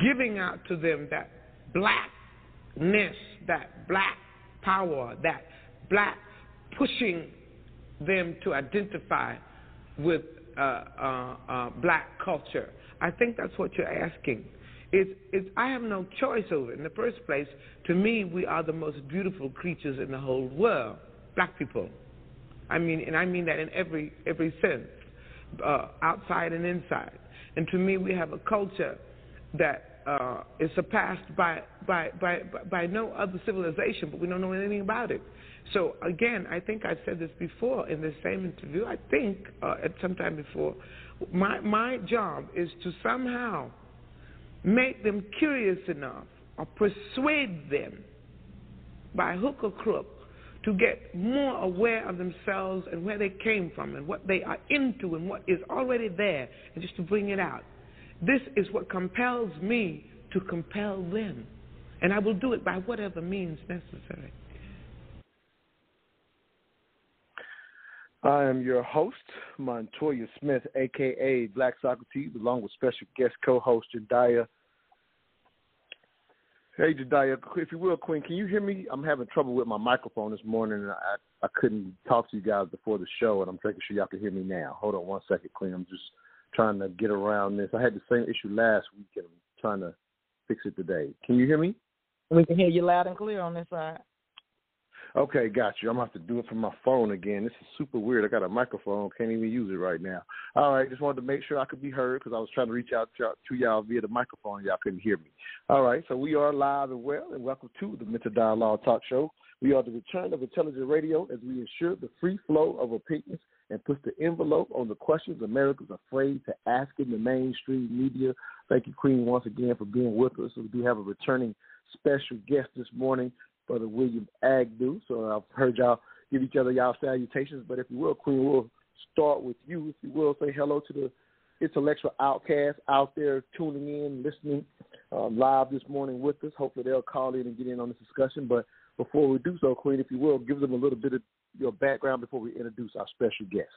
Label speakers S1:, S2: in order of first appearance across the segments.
S1: giving out to them that blackness, that black power, that black pushing them to identify with uh, uh, uh, black culture. I think that's what you're asking. It's, it's, I have no choice over it. In the first place, to me, we are the most beautiful creatures in the whole world, black people. I mean, and I mean that in every every sense, uh, outside and inside. And to me, we have a culture that uh, is surpassed by, by by by no other civilization, but we don't know anything about it. So again, I think I've said this before in the same interview. I think uh, at some time before, my my job is to somehow make them curious enough or persuade them by hook or crook to get more aware of themselves and where they came from and what they are into and what is already there and just to bring it out. This is what compels me to compel them. And I will do it by whatever means necessary.
S2: I am your host, Montoya Smith, aka Black Socrates, along with special guest co-host Jediah. Hey Jediah, if you will, Queen, can you hear me? I'm having trouble with my microphone this morning, and I I couldn't talk to you guys before the show, and I'm making sure y'all can hear me now. Hold on one second, Queen. I'm just trying to get around this. I had the same issue last week, and I'm trying to fix it today. Can you hear me?
S3: We can hear you loud and clear on this side.
S2: Okay, got you. I'm gonna have to do it from my phone again. This is super weird. I got a microphone, can't even use it right now. All right, just wanted to make sure I could be heard because I was trying to reach out to, to y'all via the microphone. Y'all couldn't hear me. All right, so we are live and well, and welcome to the Mental Dialogue Talk Show. We are the return of intelligent radio as we ensure the free flow of opinions and puts the envelope on the questions America's afraid to ask in the mainstream media. Thank you, Queen, once again for being with us. We do have a returning special guest this morning. Brother William Agnew. So I've heard y'all give each other y'all salutations. But if you will, Queen, we'll start with you. If you will, say hello to the intellectual outcasts out there tuning in, listening uh, live this morning with us. Hopefully they'll call in and get in on this discussion. But before we do so, Queen, if you will, give them a little bit of your background before we introduce our special guest.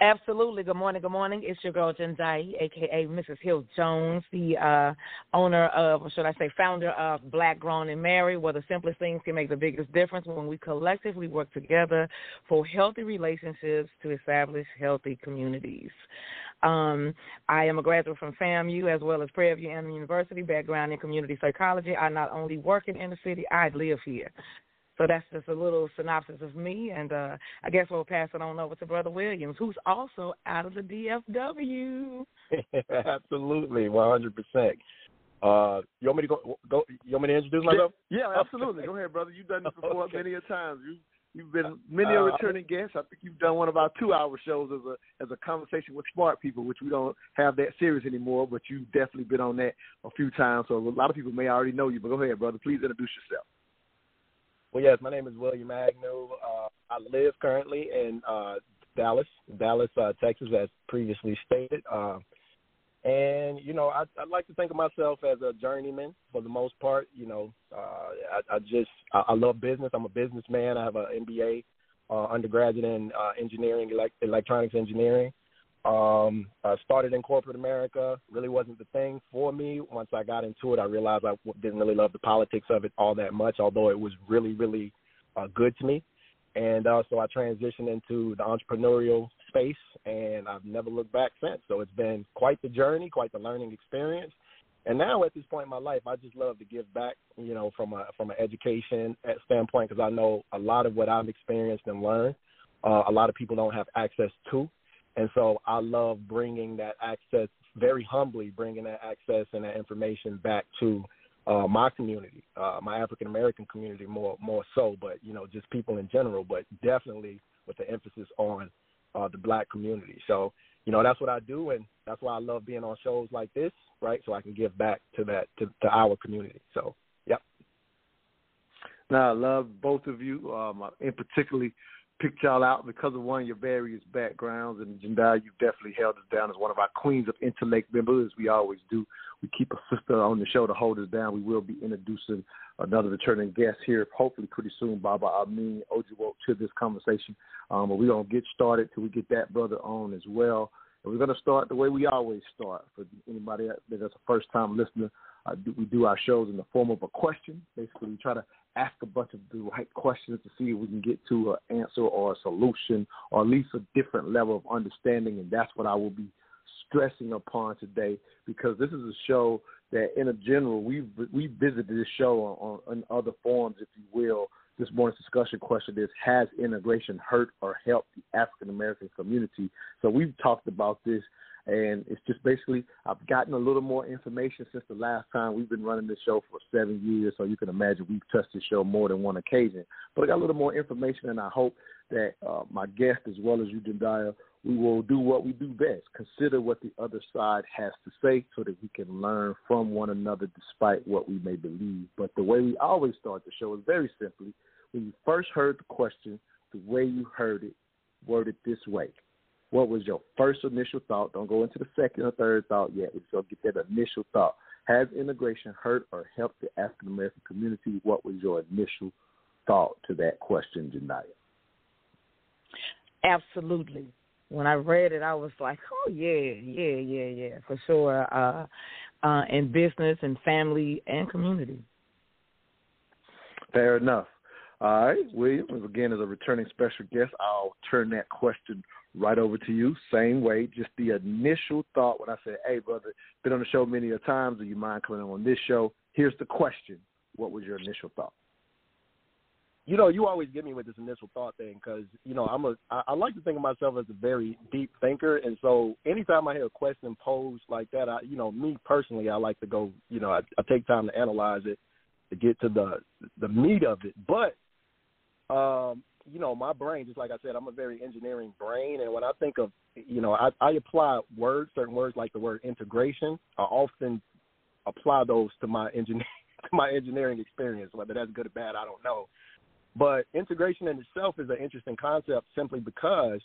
S3: Absolutely. Good morning. Good morning. It's your girl Jendai, aka Mrs. Hill Jones, the uh, owner of, or should I say, founder of Black Grown and Married, where the simplest things can make the biggest difference when we collectively work together for healthy relationships to establish healthy communities. Um, I am a graduate from FAMU as well as Prairie View the University, background in community psychology. I not only work in the city, I live here. So that's just a little synopsis of me, and uh, I guess we'll pass it on over to Brother Williams, who's also out of the DFW.
S4: absolutely, one hundred percent. Uh, you want me to go, go? You want me to introduce myself?
S2: Yeah, absolutely. go ahead, brother. You've done this before okay. many a times. You you've been many a uh, returning guest. I think you've done one of our two-hour shows as a as a conversation with smart people, which we don't have that series anymore. But you've definitely been on that a few times, so a lot of people may already know you. But go ahead, brother. Please introduce yourself.
S4: Well, yes, my name is William Agnew. Uh, I live currently in uh, Dallas, Dallas, uh, Texas, as previously stated. Uh, and you know, I, I like to think of myself as a journeyman for the most part. You know, uh, I, I just I, I love business. I'm a businessman. I have an MBA, uh, undergraduate in uh, engineering, elect- electronics engineering. Um, I started in corporate America. Really wasn't the thing for me. Once I got into it, I realized I didn't really love the politics of it all that much, although it was really, really uh, good to me. And uh, so I transitioned into the entrepreneurial space, and I've never looked back since. So it's been quite the journey, quite the learning experience. And now at this point in my life, I just love to give back, you know, from a from an education standpoint, because I know a lot of what I've experienced and learned, uh, a lot of people don't have access to. And so I love bringing that access, very humbly bringing that access and that information back to uh, my community, uh, my African American community more more so, but you know just people in general, but definitely with the emphasis on uh, the black community. So you know that's what I do, and that's why I love being on shows like this, right? So I can give back to that to, to our community. So, yep.
S2: Now I love both of you. Um, in particularly picked y'all out because of one of your various backgrounds. And Jendaya, you've definitely held us down as one of our queens of intellect members, as we always do. We keep a sister on the show to hold us down. We will be introducing another returning guest here, hopefully pretty soon, Baba Amin Ojuwo, to this conversation. Um, but we're going to get started till we get that brother on as well. And we're going to start the way we always start. For anybody that's a first time listener, uh, we do our shows in the form of a question. Basically, we try to ask a bunch of the right questions to see if we can get to an answer or a solution or at least a different level of understanding. And that's what I will be stressing upon today because this is a show that, in a general, we we visited this show on, on other forums, if you will. This morning's discussion question is: Has integration hurt or helped the African American community? So we've talked about this and it's just basically I've gotten a little more information since the last time we've been running this show for seven years. So you can imagine we've touched the show more than one occasion. But I got a little more information, and I hope that uh, my guest, as well as you, Jendaya, we will do what we do best. Consider what the other side has to say so that we can learn from one another despite what we may believe. But the way we always start the show is very simply when you first heard the question, the way you heard it, worded this way. What was your first initial thought? Don't go into the second or third thought yet. We just get that initial thought. Has integration hurt or helped the African American community? What was your initial thought to that question, Jendaya?
S3: Absolutely. When I read it, I was like, "Oh yeah, yeah, yeah, yeah, for sure." Uh, uh, in business and family and community.
S2: Fair enough. All right, William, again, as a returning special guest, I'll turn that question right over to you. Same way, just the initial thought when I said, "Hey, brother, been on the show many a times. Do you mind coming on this show?" Here's the question: What was your initial thought?
S4: You know, you always get me with this initial thought thing because you know I'm a I, like to think of myself as a very deep thinker, and so anytime I hear a question posed like that, I you know me personally, I like to go you know I, I take time to analyze it to get to the the meat of it, but um, you know, my brain, just like I said, I'm a very engineering brain, and when I think of, you know, I, I apply words, certain words like the word integration. I often apply those to my engineering, to my engineering experience. Whether that's good or bad, I don't know. But integration in itself is an interesting concept, simply because,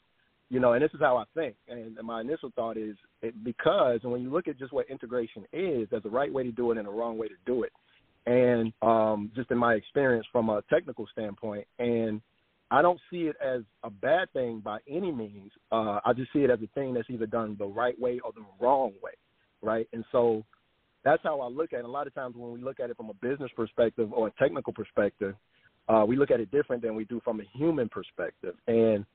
S4: you know, and this is how I think. And my initial thought is it, because, when you look at just what integration is, there's a right way to do it and a wrong way to do it. And um, just in my experience from a technical standpoint, and I don't see it as a bad thing by any means. Uh, I just see it as a thing that's either done the right way or the wrong way, right? And so that's how I look at it. A lot of times when we look at it from a business perspective or a technical perspective, uh, we look at it different than we do from a human perspective. And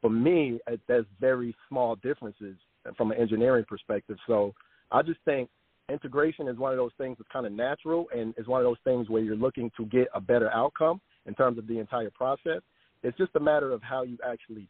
S4: for me, there's very small differences from an engineering perspective. So I just think integration is one of those things that's kind of natural and is one of those things where you're looking to get a better outcome in terms of the entire process. It's just a matter of how you actually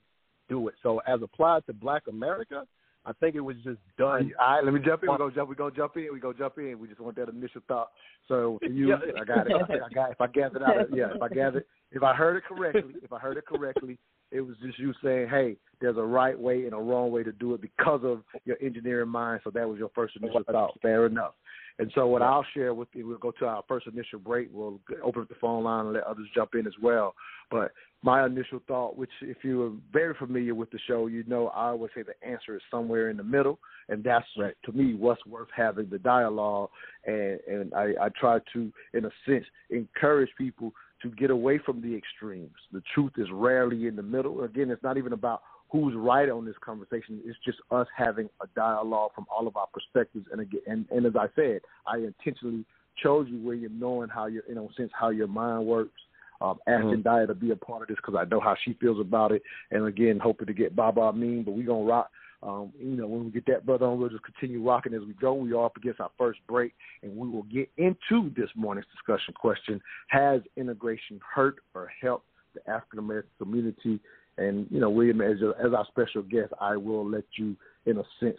S4: do it. So as applied to Black America, I think it was just done.
S2: All right, let me jump in. We're gonna jump. We're gonna jump in. We go jump in. We just want that initial thought. So for you, I got it. I got. If I gathered out, yeah. If I gathered, if I heard it correctly, if I heard it correctly, it was just you saying, "Hey, there's a right way and a wrong way to do it because of your engineering mind." So that was your first initial thought. Fair enough. And so what I'll share with you, we'll go to our first initial break. We'll open up the phone line and let others jump in as well. But my initial thought, which if you are very familiar with the show, you know I always say the answer is somewhere in the middle, and that's right. to me what's worth having the dialogue. And and I, I try to, in a sense, encourage people to get away from the extremes. The truth is rarely in the middle. Again, it's not even about who's right on this conversation. It's just us having a dialogue from all of our perspectives. And again, and, and as I said, I intentionally chose you, William, knowing how your, you know, sense how your mind works. Um, asking mm-hmm. Daya to be a part of this because I know how she feels about it. And again, hoping to get Baba Amin, but we gonna rock. Um, you know, when we get that brother on, we'll just continue rocking as we go. We are up against our first break, and we will get into this morning's discussion question: Has integration hurt or helped the African American community? And you know, William, as your, as our special guest, I will let you, in a sense,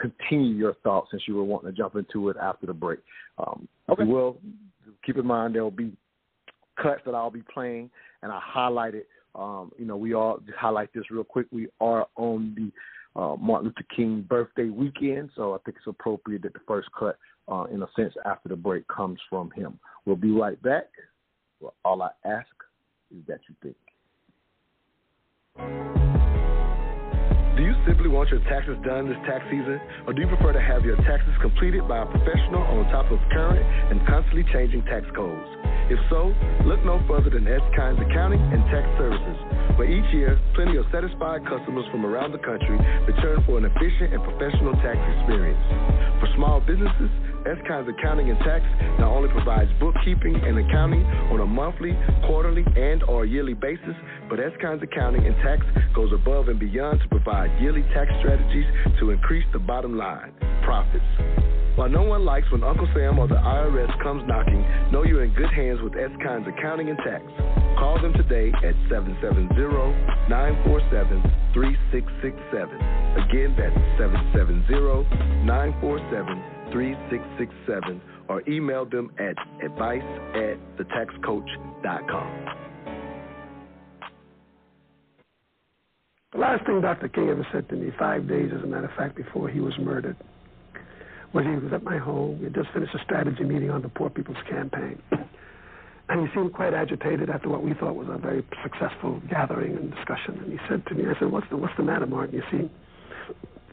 S2: continue your thoughts since you were wanting to jump into it after the break. Um, okay. Will keep in mind there will be cuts that I'll be playing, and I highlighted. Um, you know, we all highlight this real quick. We are on the uh, Martin Luther King birthday weekend, so I think it's appropriate that the first cut, uh, in a sense, after the break comes from him. We'll be right back. Well, all I ask is that you think. Do you simply want your taxes done this tax season, or do you prefer to have your taxes completed by a professional on top of current and constantly changing tax codes? If so, look no further than S. Kynes Accounting and Tax Services, where each year, plenty of satisfied customers from around the country return for an efficient and professional tax experience. For small businesses, S. Kynes Accounting and Tax not only provides bookkeeping and accounting on a monthly, quarterly, and or yearly basis, but S. Kynes Accounting and Tax goes above and beyond to provide yearly tax strategies to increase the bottom line, profits. While no one likes when Uncle Sam or the IRS comes knocking, know you're in good hands with S. Kynes Accounting and Tax. Call them today at 770-947-3667. Again, that's 770-947-3667 or email them at advice at thetaxcoach.com.
S5: The last thing Dr. King ever said to me, five days, as a matter of fact, before he was murdered, was he was at my home. We had just finished a strategy meeting on the Poor People's Campaign. And he seemed quite agitated after what we thought was a very successful gathering and discussion. And he said to me, I said, what's the, what's the matter, Martin? You seem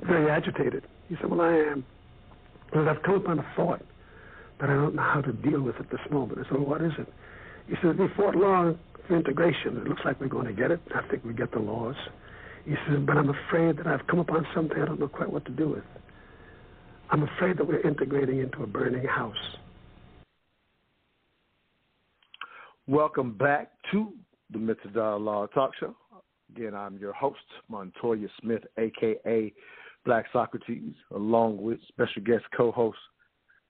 S5: very agitated. He said, well, I am. Because I've come upon a thought that I don't know how to deal with at this moment. I said, well, what is it? He says, we fought long for integration. It looks like we're going to get it. I think we get the laws. He says, but I'm afraid that I've come upon something I don't know quite what to do with. I'm afraid that we're integrating into a burning house.
S2: Welcome back to the Mental Dialogue Talk Show. Again, I'm your host, Montoya Smith, aka Black Socrates, along with special guest co-host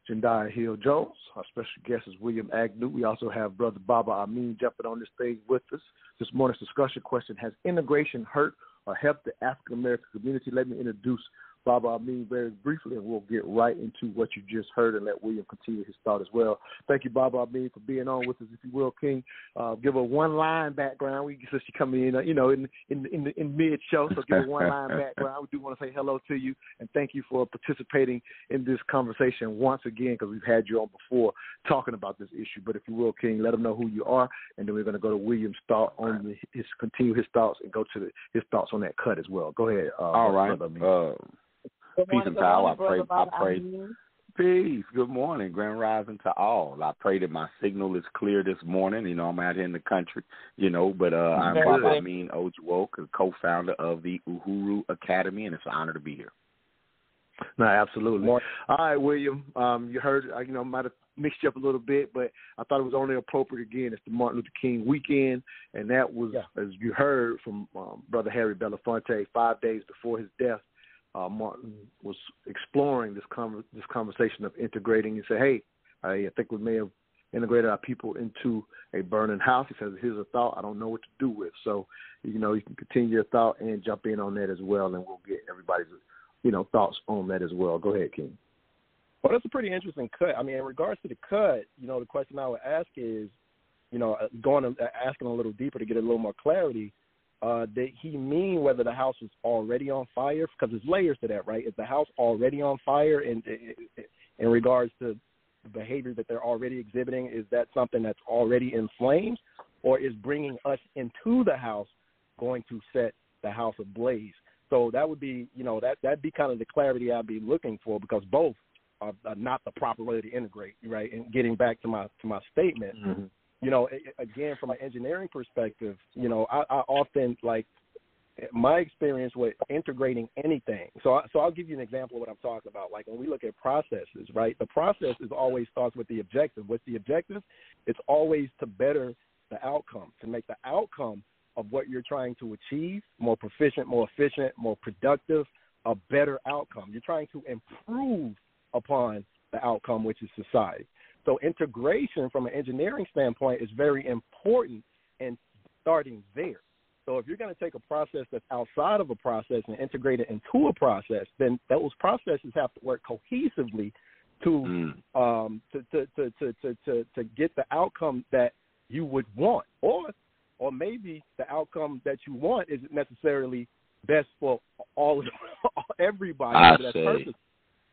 S2: Jendaya Hill Jones. Our special guest is William Agnew. We also have Brother Baba Amin jumping on this stage with us. This morning's discussion question has integration hurt or helped the African American community? Let me introduce Baba Amin very briefly, and we'll get right into what you just heard and let William continue his thought as well. Thank you, Baba Amin, for being on with us, if you will, King. Uh, give a one line background. We since you come in, uh, you know, in in in, in mid show, so give a one line background. We do want to say hello to you and thank you for participating in this conversation once again because we've had you on before talking about this issue. But if you will, King, let them know who you are, and then we're going to go to William's thought on the, his continue his thoughts and go to the, his thoughts on that cut as well. Go ahead. Uh,
S6: All right.
S3: Good
S6: Peace and power. I pray. I pray. Peace. Good morning. Grand rising to all. I pray that my signal is clear this morning. You know, I'm out here in the country. You know, but uh, I'm
S3: Very
S6: Baba
S3: good.
S6: Amin Ojuwoke, co-founder of the Uhuru Academy, and it's an honor to be here.
S2: No, absolutely. All right, William. Um, you heard, uh, you know, might have mixed you up a little bit, but I thought it was only appropriate. Again, it's the Martin Luther King weekend, and that was,
S4: Yeah.
S2: as you heard from um, Brother Harry Belafonte, five days before his death. Uh, Martin was exploring this con- this conversation of integrating. He said, "Hey, I, I think we may have integrated our people into a burning house." He says, "Here's a thought I don't know what to do with." So, you know, you can continue your thought and jump in on that as well, and we'll get everybody's, you know, thoughts on that as well. Go ahead, King.
S4: Well, that's a pretty interesting cut. I mean, in regards to the cut, you know, the question I would ask is, you know, uh, going uh, asking a little deeper to get a little more clarity. Uh, did he mean whether the house was already on fire? Because there's layers to that, right? Is the house already on fire in in regards to the behavior that they're already exhibiting? Is that something that's already in flames, or is bringing us into the house going to set the house ablaze? So that would be, you know, that that'd be kind of the clarity I'd be looking for because both are, are not the proper way to integrate, right? And getting back to my to my statement, you know, again from an engineering perspective, you know, I, I often like my experience with integrating anything. So, I, so I'll give you an example of what I'm talking about. Like when we look at processes, right? The process is always starts with the objective. What's the objective? It's always to better the outcome, to make the outcome of what you're trying to achieve more proficient, more efficient, more productive, a better outcome. You're trying to improve upon the outcome, which is society. So integration from an engineering standpoint is very important in starting there. So if you're going to take a process that's outside of a process and integrate it into a process, then those processes have to work cohesively to
S6: Mm.
S4: um, to, to, to, to, to, to, get the outcome that you would want, or or maybe the outcome that you want isn't necessarily best for all of everybody.
S6: I
S4: that's
S6: say.
S4: purpose,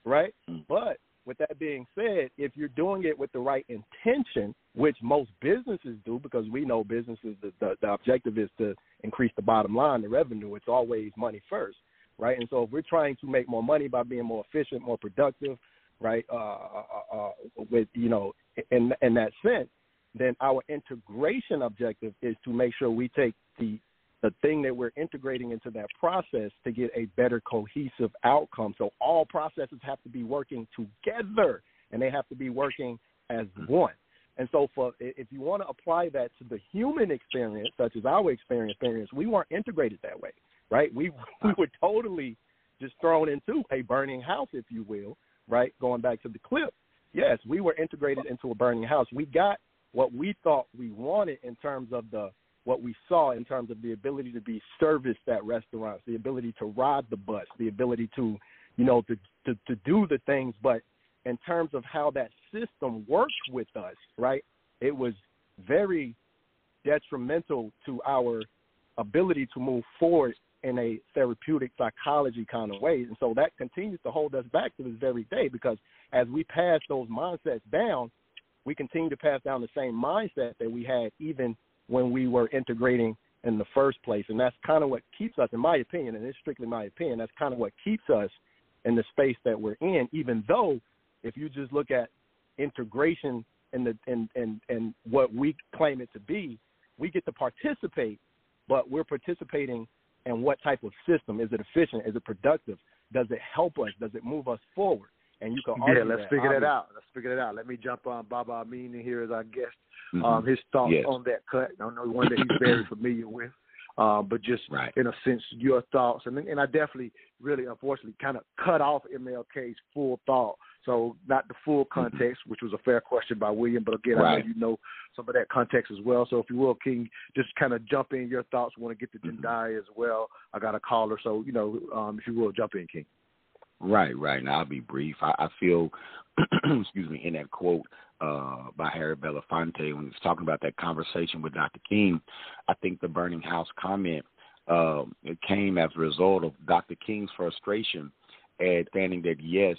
S4: right?
S6: Mm.
S4: But with that being said, if you're doing it with the right intention, which most businesses do, because we know businesses the, the, the objective is to increase the bottom line, the revenue. It's always money first, right? And so if we're trying to make more money by being more efficient, more productive, right? Uh, uh, uh, with you know, in in that sense, then our integration objective is to make sure we take the the thing that we're integrating into that process to get a better cohesive outcome. So all processes have to be working together and they have to be working as mm-hmm. one. And so for if you want to apply that to the human experience, such as our experience, experience, we weren't integrated that way, right? We we were totally just thrown into a burning house, if you will, right? Going back to the clip. Yes, we were integrated into a burning house. We got what we thought we wanted in terms of the what we saw in terms of the ability to be serviced at restaurants, the ability to ride the bus, the ability to, you know, to to, to do the things. But in terms of how that system works with us, right, it was very detrimental to our ability to move forward in a therapeutic psychology kind of way. And so that continues to hold us back to this very day because as we pass those mindsets down, we continue to pass down the same mindset that we had even when we were integrating in the first place. And that's kind of what keeps us, in my opinion, and it's strictly my opinion, that's kind of what keeps us in the space that we're in, even though if you just look at integration and the and, and, and what we claim it to be, we get to participate, but we're participating in what type of system? Is it efficient? Is it productive? Does it help us? Does it move us forward? And you can
S2: yeah, let's
S4: that,
S2: figure that out. Let's figure that out. Let me jump on Baba Amin in here as our guest.
S6: Mhm.
S2: Um, his thoughts
S6: Yes.
S2: on that cut. I know one that he's very familiar with. Um, but just
S6: Right.
S2: in a sense, your thoughts, and and I definitely, really, unfortunately, kind of cut off MLK's full thought. So not the full context, which was a fair question by William, but again, I know you know some of that context as well. So if you will, King, just kind of jump in your thoughts. Want to get to
S6: Mhm.
S2: As well. I got a caller, so you know, um, if you will, jump in, King.
S6: Right, right. Now I'll be brief. I, I feel, excuse me, in that quote uh, by Harry Belafonte when he's talking about that conversation with Dr. King, I think the burning house comment it came as a result of Dr. King's frustration at standing that yes,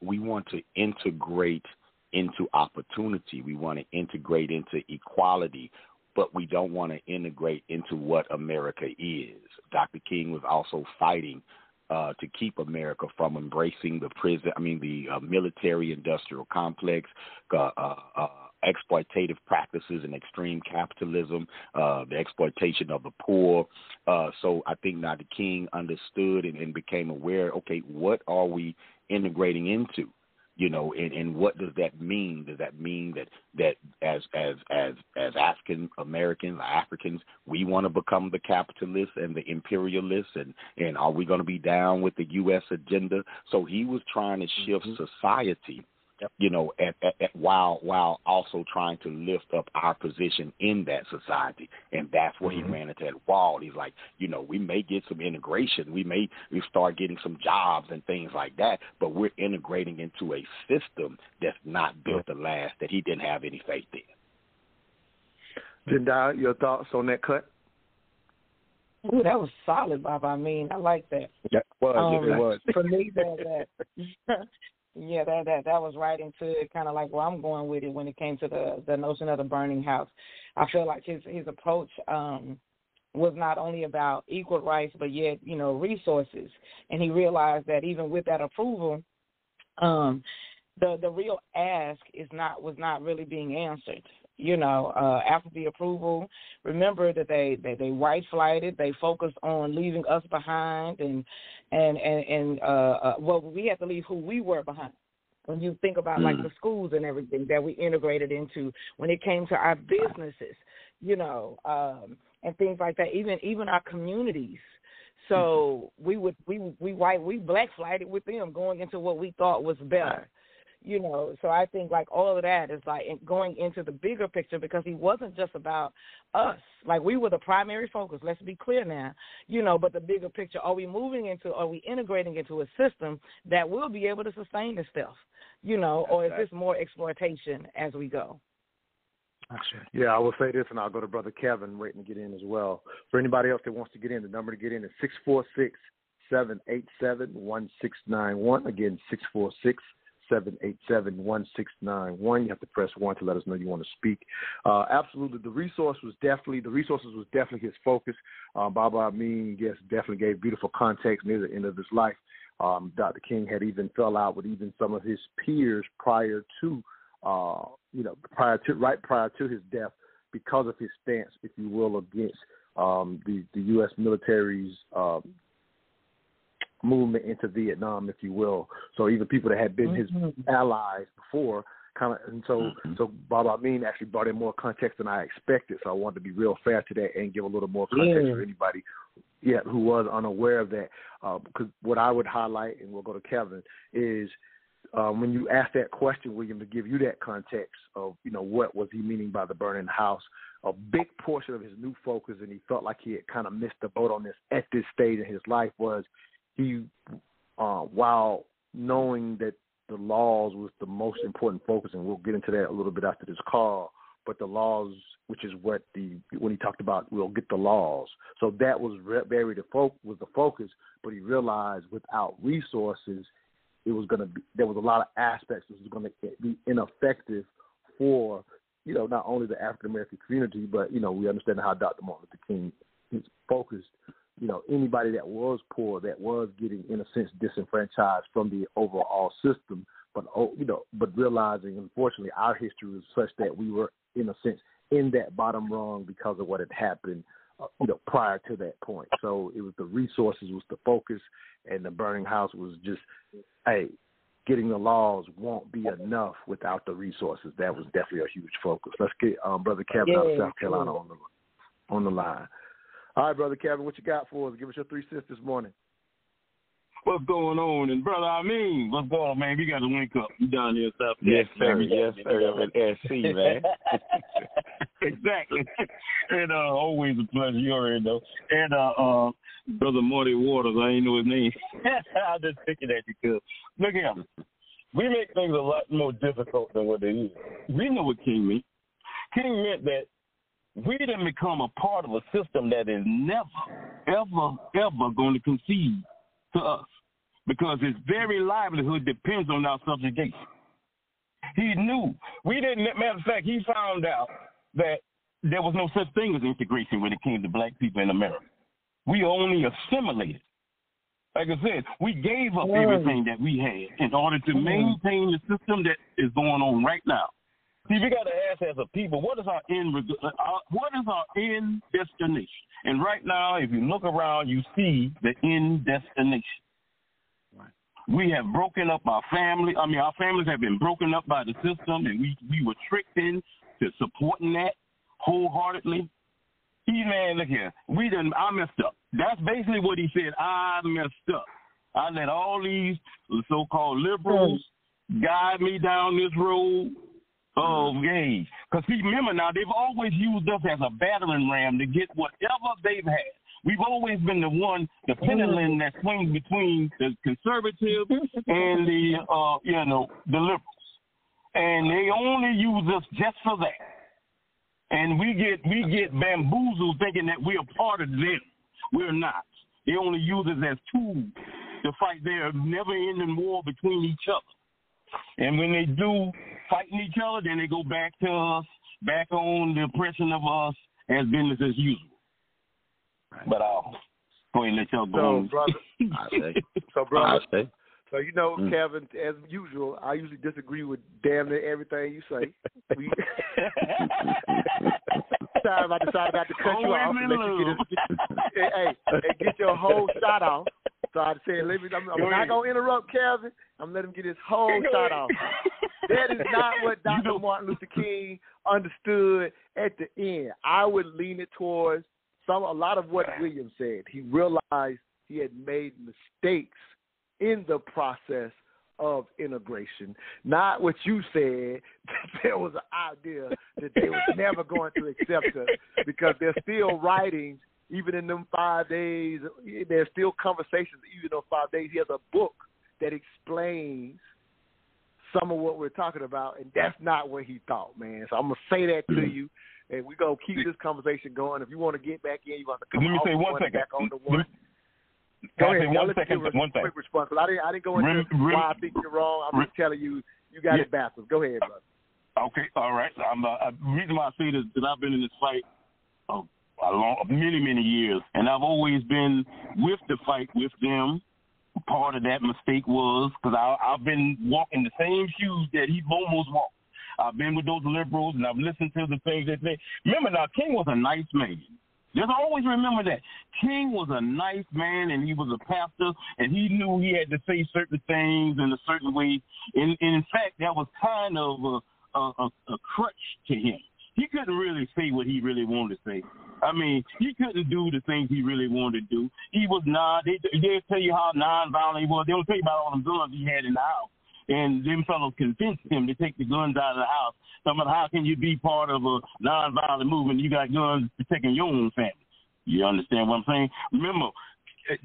S6: we want to integrate into opportunity. We want to integrate into equality, but we don't want to integrate into what America is. Dr. King was also fighting uh, to keep America from embracing the prison, I mean, the uh, military industrial complex, uh, uh, uh, exploitative practices and extreme capitalism, uh, the exploitation of the poor. Uh, so I think Dr. King understood and, and became aware okay, what are we integrating into? You know and and what does that mean? Does that mean that that as as as as african americans africans we want to become the capitalists and the imperialists and and are we going to be down with the us agenda? So he was trying to shift mm-hmm. society you know at, at, at while while also trying to lift up our position in that society and that's where he ran into that wall he's like you know we may get some integration we may we start getting some jobs and things like that but we're integrating into a system that's not built to last that he didn't have any faith in
S2: Jendai, your thoughts on that cut?
S3: Ooh, that was solid, Bob. I mean, I like that.
S4: Yeah, it was.
S3: Um,
S4: it was.
S3: For me, that, that yeah, that that that was right into it, kind of like where I'm going with it when it came to the the notion of the burning house. I feel like his his approach um was not only about equal rights, but yet you know resources, and he realized that even with that approval, um, the the real ask is not was not really being answered. You know, uh, after the approval, remember that they they, they white flighted. They focused on leaving us behind, and and and and uh, uh, well, we had to leave who we were behind. When you think about like
S6: Mm.
S3: the schools and everything that we integrated into, when it came to our businesses, you know, um, and things like that, even even our communities. So we would we we white we black flighted with them going into what we thought was better you know so i think like all of that is like going into the bigger picture because he wasn't just about us like we were the primary focus let's be clear now you know but the bigger picture are we moving into are we integrating into a system that will be able to sustain this stuff you know or is this more exploitation as we go
S2: Yeah, I will say this, and I'll go to Brother Kevin waiting to get in as well. For anybody else that wants to get in, the number to get in is six four six seven eight seven one six nine one. Again, six four six seven eight seven one six nine one. You have to press one to let us know you want to speak. Uh, absolutely, the resource was definitely the resources was definitely his focus. Um, Baba Amin, yes, definitely gave beautiful context near the end of his life. Um, Dr. King had even fell out with even some of his peers prior to, uh, you know, prior to right prior to his death because of his stance, if you will, against um, the the U.S. military's um, movement into Vietnam, if you will. So even people that had been mm-hmm. his allies before, kind of, and so mm-hmm. so Bob Amin actually brought in more context than I expected. So I wanted to be real fair to that and give a little more context yeah. for anybody yeah, who was unaware of that. Uh, because what I would highlight, and we'll go to Kevin, is um, when you ask that question, William, to give you that context of, you know, what was he meaning by the burning house, a big portion of his new focus, and he felt like he had kind of missed the boat on this at this stage in his life, was he, uh, while knowing that the laws was the most important focus, and we'll get into that a little bit after this call, but the laws, which is what the when he talked about, we'll get the laws. So that was very the was the focus, but he realized without resources, it was going to be there was a lot of aspects that was going to be ineffective for you know not only the African American community, but you know we understand how Dr. Martin Luther King is focused. You know anybody that was poor, that was getting in a sense disenfranchised from the overall system, but oh, you know, but realizing unfortunately our history was such that we were in a sense, in that bottom rung because of what had happened, uh, you know, prior to that point. So it was the resources was the focus, and the burning house was just, hey, getting the laws won't be enough without the resources. That was definitely a huge focus. Let's get um, brother Kevin yeah, out of South Carolina on the on the line. All right, brother Kevin, what you got for us? Give us your three cents this morning
S7: what's going on? And brother, I mean, what's going on, man? We got to link up. You down here in South
S6: Yes, sir. Yes, sir. I'm at SC, man.
S7: exactly. and uh, always a pleasure. You already know. And uh, uh, brother Marty Waters, I ain't know his name. I'm just picking at you, cuz. Look here. We make things a lot more difficult than what they is. We know what King meant. King meant that we didn't become a part of a system that is never, ever, ever going to concede to us because his very livelihood depends on our subjugation. He knew. We didn't, matter of fact, he found out that there was no such thing as integration when it came to black people in America. We only assimilated. Like I said, we gave up everything that we had in order to maintain the system that is going on right now. See, we got to ask as a people, what is our end? Uh, what is our end destination? And right now, if you look around, you see the end destination. We have broken up our family. I mean, our families have been broken up by the system, and we we were tricked into supporting that wholeheartedly. He man, look here, we didn't. I messed up. That's basically what he said. I messed up. I let all these so-called liberals guide me down this road of gays. Because see, remember now, they've always used us as a battering ram to get whatever they've had. We've always been the one, the pendulum that swings between the conservatives and the, uh, you know, the liberals. And they only use us just for that. And we get we get bamboozled thinking that we're part of them. We're not. They only use us as tools to fight their never-ending war between each other. And when they do fighting each other, then they go back to us, back on the oppression of us as business as usual. But I'll go ahead and let y'all go.
S2: So, brother, so, brother, so you know, mm. Kevin, as usual, I usually disagree with damn near everything you say. We... Sorry if I decided not to cut you off. And let you get, a, hey, hey, get your whole shot off. So I said, let me. I'm, I'm not gonna interrupt Kevin. I'm going to let him get his whole shot off. that is not what Dr. Martin Luther King understood at the end. I would lean it towards some a lot of what William said. He realized he had made mistakes in the process of integration. Not what you said that there was an idea that they were never going to accept us because there's still writings even in them five days. There's still conversations even in five days. He has a book that explains some of what we're talking about, and that's not what he thought, man. So I'm gonna say that to you, and we're gonna keep this conversation going. If you want to get back in, you want to come
S7: Let me say one second.
S2: back on the
S7: Let
S2: one.
S7: me-
S2: Go ahead.
S7: one second, one thing.
S2: quick response, I didn't. I didn't go into
S7: Rem- rem-
S2: why I think you're wrong. I'm just telling you, you got
S7: Yeah.
S2: it backwards. Go ahead, brother.
S7: Okay, all right. I'm, uh, the reason why I say this is that I've been in this fight uh, a long, many, many years, and I've always been with the fight with them. Part of that mistake was because I've been walking the same shoes that he almost walked. I've been with those liberals, and I've listened to the things that they. Remember now, King was a nice man. Just always remember that King was a nice man, and he was a pastor, and he knew he had to say certain things in a certain way. And, and in fact, that was kind of a, a, a, a crutch to him. He couldn't really say what he really wanted to say. I mean, he couldn't do the things he really wanted to do. He was not. They they tell you how nonviolent he was. They don't tell you about all the guns he had in the house. And them fellows convinced him to take the guns out of the house. Talking how can you be part of a nonviolent movement? You got guns protecting your own family. You understand what I'm saying? Remember,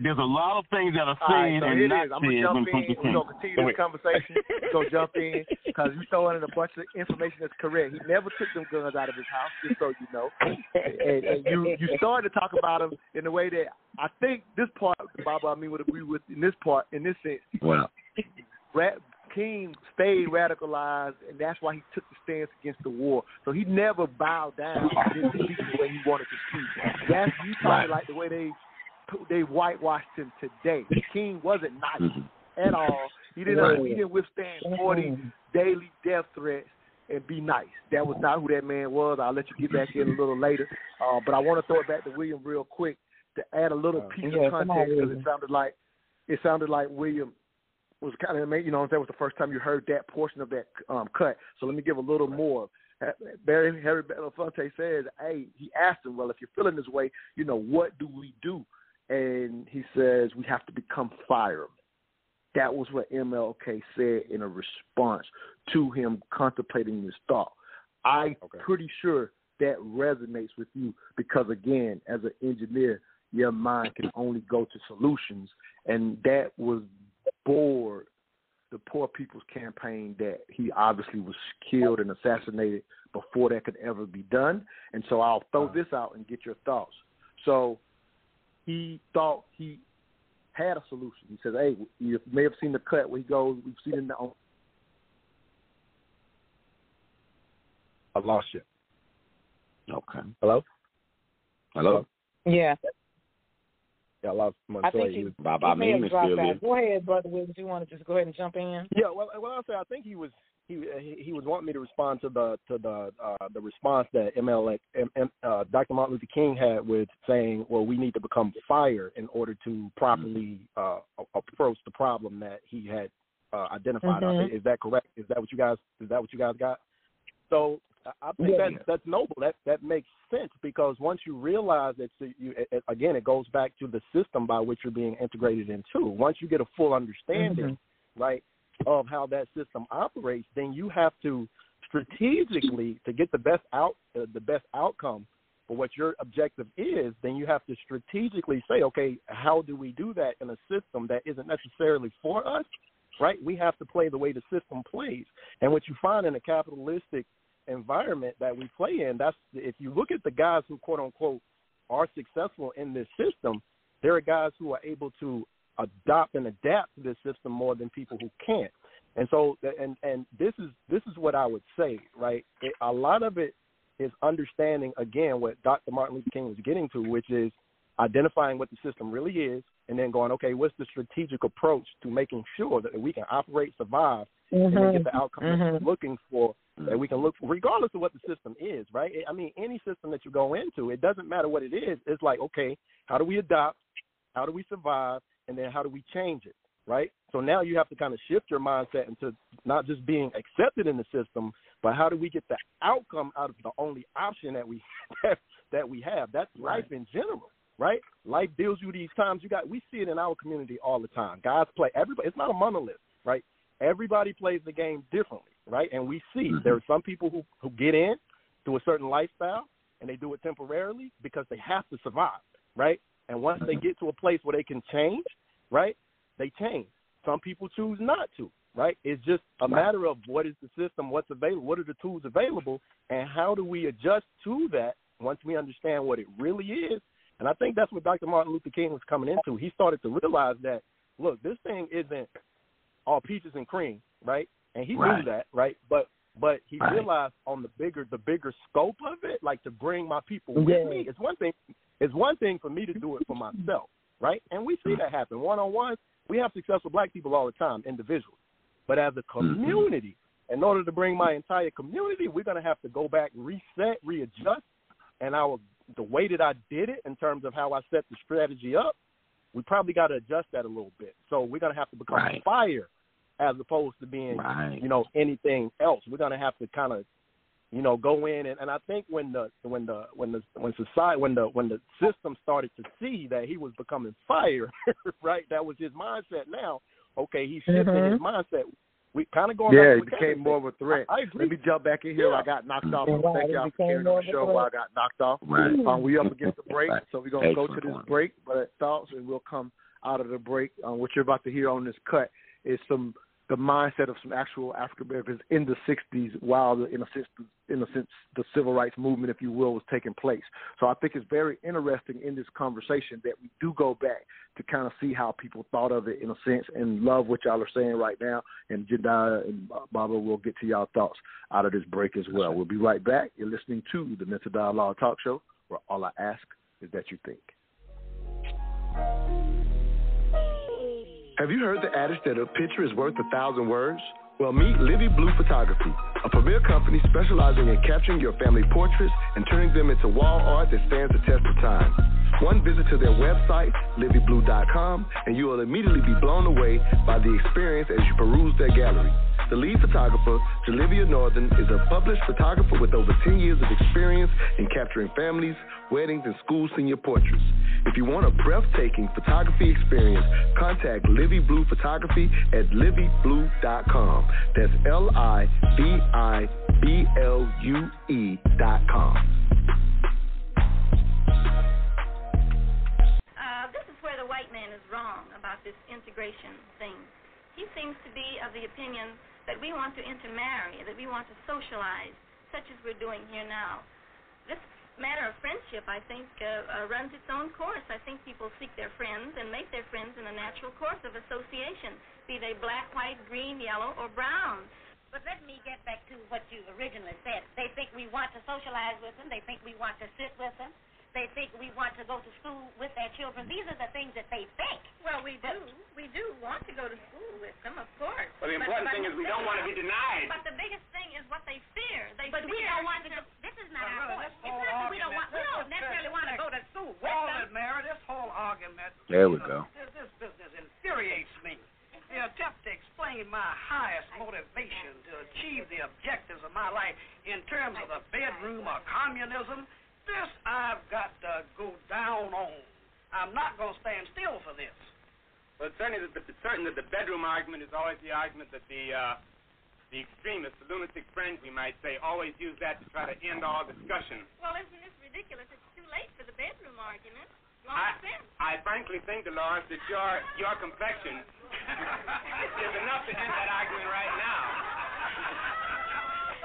S7: there's a lot of things that are
S2: All right,
S7: said
S2: so
S7: and
S2: it
S7: not
S2: is. I'm
S7: said
S2: gonna jump
S7: when it comes
S2: in.
S7: to
S2: We're gonna continue
S7: Go
S2: this
S7: ahead.
S2: conversation. We're gonna jump in because you're throwing in a bunch of information that's correct. He never took them guns out of his house, just so you know. And, and you you started to talk about him in a way that I think this part, Bob, I mean, would agree with in this part, in this sense.
S6: Well,
S2: Ra- King stayed radicalized, and that's why he took the stance against the war. So he never bowed down and didn't speak the way he wanted to speak. That's you probably like the way they they whitewashed him today. King wasn't nice at all. He didn't
S6: Right.
S2: he didn't withstand forty daily death threats and be nice. That was not who that man was. I'll let you get back in a little later. Uh, but I want to throw it back to William real quick to add a little piece
S3: Yeah,
S2: of context because it sounded like it sounded like William was kind of you know that was the first time you heard that portion of that um, cut. So let me give a little more. Uh, Barry Harry Belafonte says, "Hey, he asked him, well, if you're feeling this way, you know, what do we do?" And he says, "We have to become firemen." That was what MLK said in a response to him contemplating this thought. I'm pretty sure that resonates with you because, again, as an engineer, your mind can only go to solutions, and that was bored the Poor People's Campaign that he obviously was killed and assassinated before that could ever be done. And so I'll throw uh-huh. this out and get your thoughts. So he thought he had a solution. He says, "Hey, you may have seen the cut where he goes. We've seen it in the
S4: I lost you.
S6: Okay.
S4: Hello?
S6: Hello.
S3: Yeah.
S4: Yeah, I lost
S3: I
S4: Montoya.
S3: think
S4: He
S3: he,
S4: was-
S6: Bob,
S3: he
S6: I
S3: may have dropped out. Go ahead, brother Williams. You want to just go ahead and jump in?
S4: Yeah, well, well, I'll say I think he was he he, was wanting me to respond to the to the uh, the response that ML M, M, uh, Dr. Martin Luther King had with saying, well, we need to become fire in order to properly uh, approach the problem that he had uh, identified.
S3: Mhm.
S4: Is that correct? Is that what you guys is that what you guys got? So I- think
S3: Yeah.
S4: that's that's noble. That that makes sense because once you realize that you it, again it goes back to the system by which you're being integrated into. Once you get a full understanding, right, of how that system operates, then you have to strategically to get the best out uh, the best outcome for what your objective is. Then you have to strategically say, okay, how do we do that in a system that isn't necessarily for us? Right? We have to play the way the system plays. And what you find in a capitalistic environment that we play in, that's if you look at the guys who quote unquote are successful in this system, there are guys who are able to adopt and adapt to this system more than people who can't. And so, and and this is this is what I would say, right? It, a lot of it is understanding again what Dr. Martin Luther King was getting to, which is identifying what the system really is, and then going, okay, what's the strategic approach to making sure that we can operate, survive, and get the outcome that
S3: Mhm.
S4: we're looking for that we can look for, regardless of what the system is, right? I mean, any system that you go into, it doesn't matter what it is. It's like, okay, how do we adopt? How do we survive? And then how do we change it, right? So now you have to kind of shift your mindset into not just being accepted in the system, but how do we get the outcome out of the only option that we that we have? That's life in general, right? Life deals you these times. You got we see it in our community all the time. Guys play everybody. It's not a monolith, right? Everybody plays the game differently, right? And we see mm-hmm. there are some people who who get in through a certain lifestyle and they do it temporarily because they have to survive, right? And once they get to a place where they can change, right? They change. Some people choose not to, right? It's just a matter of what is the system, what's available, what are the tools available, and how do we adjust to that once we understand what it really is. And I think that's what Dr. Martin Luther King was coming into. He started to realize that, look, this thing isn't all peaches and cream, right? And he
S6: Right.
S4: knew that, right? But but he
S6: Right.
S4: realized on the bigger the bigger scope of it, like to bring my people with
S3: Yeah.
S4: me. It's one thing. It's one thing for me to do it for myself, right? And we see mm-hmm. that happen one on one. We have successful black people all the time, individually. But as a mm-hmm. community, in order to bring my entire community, we're going to have to go back, reset, readjust, and our the way that I did it in terms of how I set the strategy up, we probably got to adjust that a little bit. So we're going to have to become
S6: Right.
S4: fire as opposed to being,
S6: Right.
S4: you know, anything else. We're going to have to kind of, you know, go in and, and I think when the when the when the when society when the when the system started to see that he was becoming fire, right? That was his mindset. Now, okay, he's shifting
S3: Mhm.
S4: his mindset. We kind of going.
S2: Yeah, it became
S4: Kevin
S2: more of a threat.
S4: I, I agree.
S2: Let me jump back in here.
S4: Yeah.
S2: I got knocked off.
S3: Right,
S2: Thank y'all for carrying on the show while I got knocked off.
S6: Right.
S2: Um, we up against the break,
S6: Right.
S2: so we're gonna go to this break. But thoughts, and we'll come out of the break. Um, what you're about to hear on this cut is some the mindset of some actual African Americans in the '60s, while the, in a sense, in a sense, the civil rights movement, if you will, was taking place. So I think it's very interesting in this conversation that we do go back to kind of see how people thought of it in a sense, and love what y'all are saying right now. And Jediah and Baba will get to y'all thoughts out of this break as well. We'll be right back. You're listening to the Mental Dialogue Talk Show, where all I ask is that you think.
S8: Have you heard the adage that a picture is worth a thousand words? Well, meet Livi Blue Photography, a premier company specializing in capturing your family portraits and turning them into wall art that stands the test of time. One visit to their website, liviblue.com, and you will immediately be blown away by the experience as you peruse their gallery. The lead photographer, Jalivia Northern, is a published photographer with over 10 years of experience in capturing families, weddings, and school senior portraits. If you want a breathtaking photography experience, contact Livi Blue Photography at liviblue.com. That's L I V I B L U E dot com.
S9: Uh, this is where the white man is wrong about this integration thing. He seems to be of the opinion that we want to intermarry, that we want to socialize, such as we're doing here now. This matter of friendship, I think, uh, uh, runs its own course. I think people seek their friends and make their friends in a natural course of association, be they black, white, green, yellow, or brown.
S10: But let me get back to what you originally said. They think we want to socialize with them. They think we want to sit with them. They think we want to go to school with their children. These are the things that they think.
S9: Well, we do. We do want to go to school with them, of course.
S11: Well, the important thing is we don't want to be denied.
S9: But the biggest thing is what they fear. They
S10: But
S9: fear
S10: we don't want to go. This is not
S11: Well,
S10: our
S11: really,
S10: course. It's not that we don't want. We don't necessarily want to go to school with
S11: Hold
S10: them.
S11: Mary. This whole argument.
S6: There we go.
S11: This, this business infuriates me. The attempt to explain my highest motivation to achieve the objectives of my life in terms of the bedroom or communism, this I've got to go down on. I'm not going to stand still for this.
S12: Well, it's certainly that the, it's certain that the bedroom argument is always the argument that the uh, the extremists, the lunatic friends, we might say, always use that to try to end all discussion.
S9: Well, isn't this ridiculous? It's too late for the bedroom argument. Long
S12: I,
S9: since.
S12: I frankly think, Dolores, that your your complexion is enough to end that argument right now.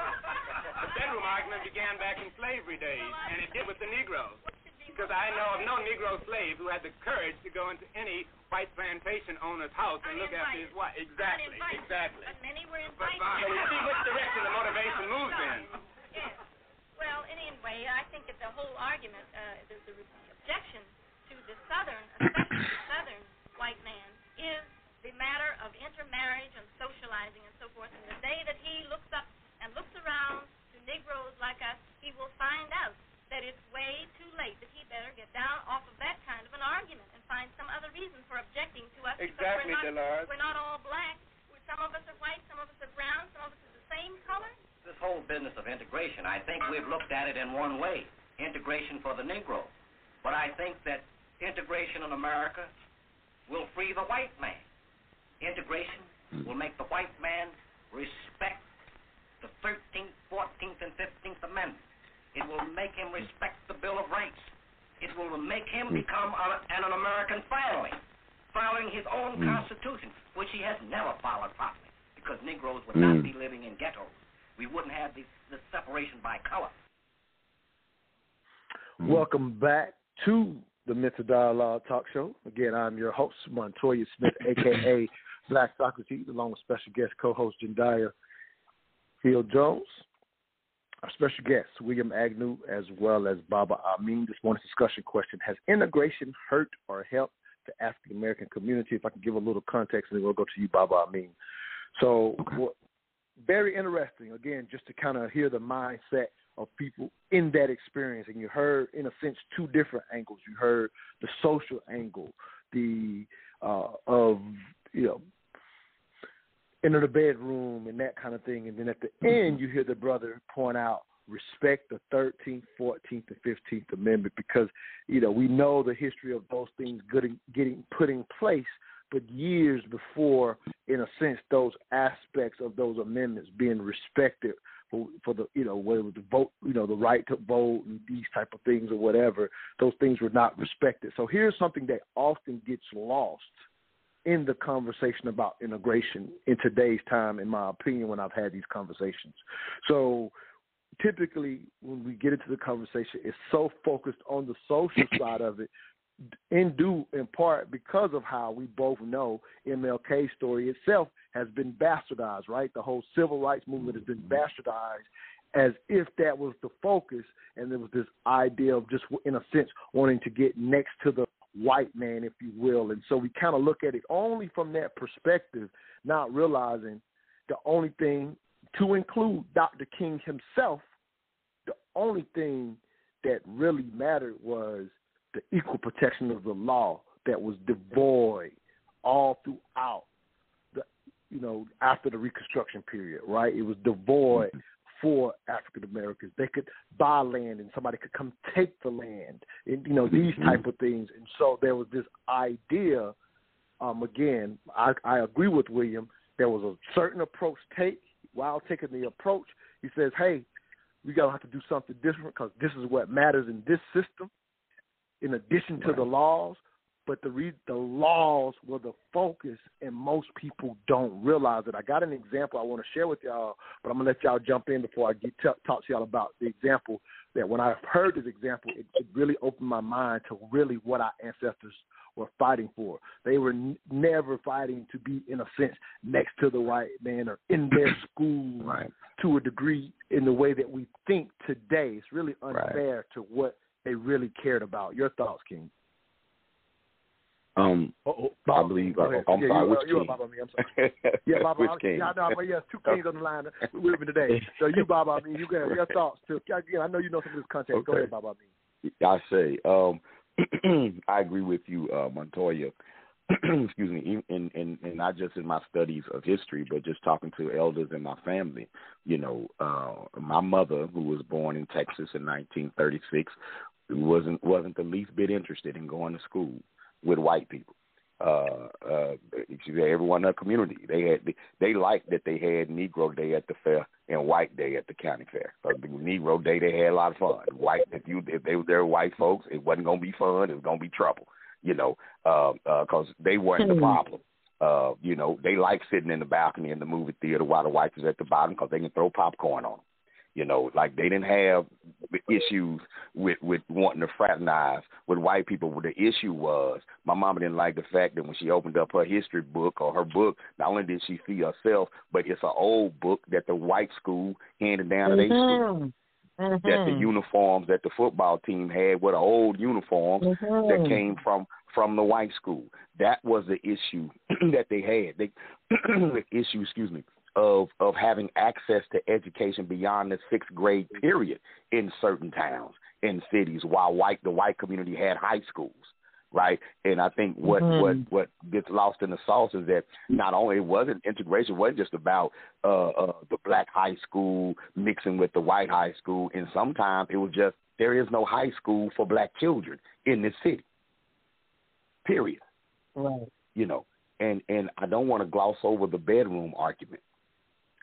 S12: The bedroom argument began back in slavery days, and it did with the Negroes. Because I know of no Negro slave who had the courage to go into any white plantation owner's house and look after his wife. Exactly, exactly.
S9: But many were
S12: But
S9: invited.
S12: so we see which direction the motivation moves in.
S9: Yes. Well, anyway, I think that the whole argument, uh, the, the objection to the Southern, especially the Southern white man, is the matter of intermarriage and socializing and so forth. And the day that he looks up and looks around to Negroes like us, he will find out that it's way too late, that he better get down off of that kind of an argument and find some other reason for objecting to us. because
S12: Exactly,
S9: we're not,
S12: Dolores.
S9: We're not all black. We're- Some of us are white, some of us are brown, some of us are the same color.
S13: This whole business of integration, I think we've looked at it in one way integration for the Negro. But I think that integration in America will free the white man. Integration will make the white man respect the 13th, 14th, and 15th Amendment. It will make him respect the Bill of Rights. It will make him hmm. become a, an, an American finally, following his own hmm. Constitution, which he has never followed properly. because Negroes would not
S6: Mm.
S13: be living in ghettos. We wouldn't have this, this separation by color. Hmm.
S2: Welcome back to the Mental Dialogue Talk Show. Again, I'm your host, Montoya Smith, aka Black Socrates, along with special guest co-host Jendaya Field Jones. Our special guest, William Agnew, as well as Baba Amin. This morning's discussion question Has integration hurt or helped the African American community? If I can give a little context, and then we'll go to you, Baba Amin. So, what, very interesting, again, just to kind of hear the mindset of people in that experience. And you heard, in a sense, two different angles. You heard the social angle, the uh, of you know enter the bedroom and that kind of thing. And then at the mm-hmm. end, you hear the brother point out respect the 13th, 14th, and 15th Amendment because, you know, we know the history of those things getting, getting put in place, but years before, in a sense, those aspects of those amendments being respected for, for the, you know, whether it was the vote, you know, the right to vote and these type of things or whatever, those things were not respected. So here's something that often gets lost in the conversation about integration in today's time, in my opinion, when I've had these conversations. So typically, when we get into the conversation, it's so focused on the social side of it, in due in part because of how we both know MLK's story itself has been bastardized, right? The whole civil rights movement has been mm-hmm. bastardized as if that was the focus, and there was this idea of just, in a sense, wanting to get next to the white man, if you will. And so we kind of look at it only from that perspective, not realizing the only thing, to include Dr. King himself, the only thing that really mattered was the equal protection of the law that was devoid all throughout the, you know, after the Reconstruction period, right? It was devoid mm-hmm. For African Americans. They could buy land and somebody could come take the land, and you know these type of things. And so there was this idea. Um, again, I, I agree with William. There was a certain approach take. While taking the approach, he says, "Hey, we gotta have to do something different because this is what matters in this system. In addition to the laws, but the re- the laws were the focus, and most people don't realize it. I got an example I want to share with y'all, but I'm gonna let y'all jump in before I get t- talk to y'all about the example. That when I heard this example, it, it really opened my mind to really what our ancestors were fighting for. They were n- never fighting to be, in a sense, next to the white man or in their school
S6: right.
S2: to a degree in the way that we think today. It's really unfair to what they really cared about. Your thoughts, King?
S6: Um,
S2: Uh-oh,
S6: I believe. Uh. I'm
S2: yeah,
S6: sorry.
S2: you,
S6: Which
S2: uh, you
S6: king?
S2: I mean, I'm sorry. Yeah, Bob,
S6: Which
S2: I,
S6: king?
S2: yeah, no, but yes, two kings on the line with me today. So you, Baba Amin, you got your thoughts too. Again, I know you know some of this context. Go ahead, Bob, I mean.
S6: I say, um, I agree with you, uh, Montoya. Excuse me, in, in, in not just in my studies of history, but just talking to elders in my family. You know, uh, my mother, who was born in Texas in 1936, wasn't wasn't the least bit interested in going to school with white people. Uh, uh, everyone in her community they had they, liked that they had Negro Day at the fair and White Day at the county fair. So the Negro Day they had a lot of fun. White if you if they were there white folks, it wasn't gonna be fun. It was gonna be trouble. You know, because uh, uh they weren't the problem. Uh, you know, they like sitting in the balcony in the movie theater while the whites is at the bottom because they can throw popcorn on them. You know, like they didn't have issues with with wanting to fraternize with white people. The issue was, my mama didn't like the fact that when she opened up her history book or her book, not only did she see herself, but it's an old book that the white school handed down to their mm-hmm. school. Mm-hmm. That the uniforms that the football team had were the old uniforms that mm-hmm. came from from the white school. That was the issue that they had. They the issue, excuse me, of of having access to education beyond the sixth grade period in certain towns and cities, while white the white community had high schools, right? And I think what
S14: Mhm.
S6: what what gets lost in the sauce is that not only it wasn't integration wasn't just about uh, uh, the black high school mixing with the white high school, and sometimes it was just there is no high school for black children in this city. Period
S3: Right.
S6: you know, and and I don't want to gloss over the bedroom argument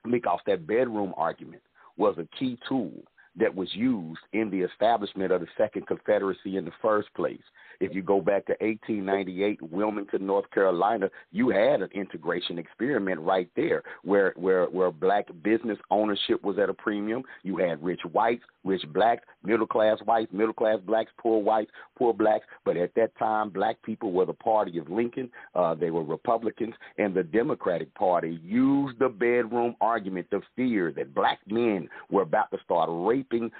S6: because that bedroom argument was a key tool that was used in the establishment of the Second Confederacy in the first place. If you go back to 1898, Wilmington, North Carolina, you had an integration experiment right there, where where where black business ownership was at a premium. You had rich whites, rich blacks, middle class whites, middle class blacks, poor whites, poor blacks. But at that time, black people were the party of Lincoln. Uh, they were Republicans, and the Democratic Party used the bedroom argument, the fear that black men were about to start raping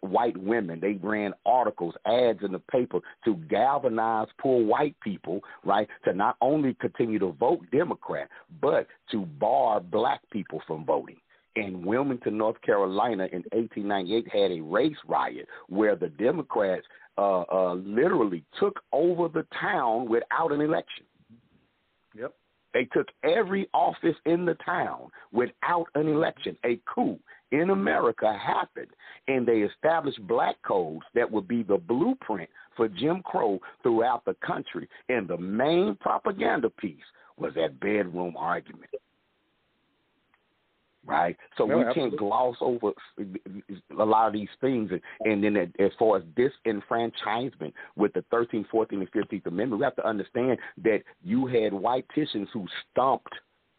S6: white women. They ran articles, ads in the paper to galvanize poor white people, right, to not only continue to vote Democrat, but to bar black people from voting in Wilmington, North Carolina in 1898 had a race riot where the Democrats uh, uh, literally took over the town without an election.
S2: Yep.
S6: They took every office in the town without an election. A coup in America happened, and they established black codes that would be the blueprint for Jim Crow throughout the country. And the main propaganda piece was that bedroom argument. Right, so we
S2: absolutely.
S6: can't gloss over a lot of these things, and, and then as far as disenfranchisement with the 13th, 14th, and 15th Amendment, we have to understand that you had white Titians who stomped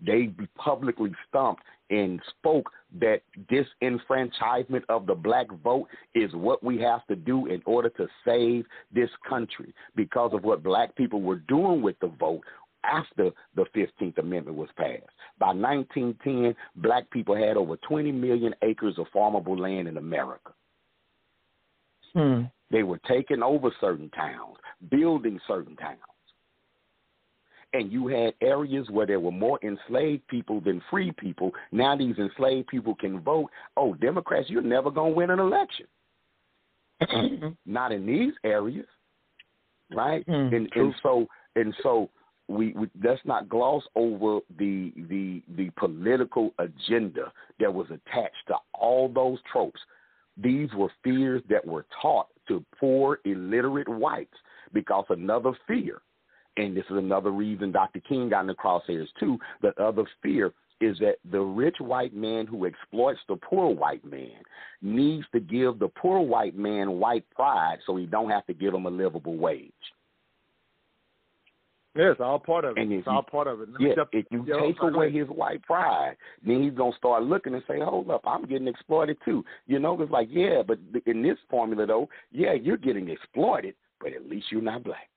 S6: they publicly stomped and spoke that disenfranchisement of the black vote is what we have to do in order to save this country because of what black people were doing with the vote after the 15th Amendment was passed. By 1910, black people had over 20 million acres of farmable land in America.
S3: Hmm.
S6: They were taking over certain towns, building certain towns and you had areas where there were more enslaved people than free people. Now these enslaved people can vote. Oh, Democrats, you're never going to win an election. Not in these areas, right?
S3: Mm,
S6: and and so and so we, we let's not gloss over the the the political agenda that was attached to all those tropes. These were fears that were taught to poor illiterate whites because another fear and this is another reason Dr. King got in the crosshairs too. The other fear is that the rich white man who exploits the poor white man needs to give the poor white man white pride so he don't have to give him a livable wage.
S2: Yeah, it's all part of it.
S6: And
S2: it's all
S6: you-
S2: part of it. Let
S6: Yeah, if you
S2: yo,
S6: take away his white pride, then he's gonna start looking and say, "Hold up, I'm getting exploited too." You know, it's like, yeah, but in this formula though, yeah, you're getting exploited, but at least you're not black.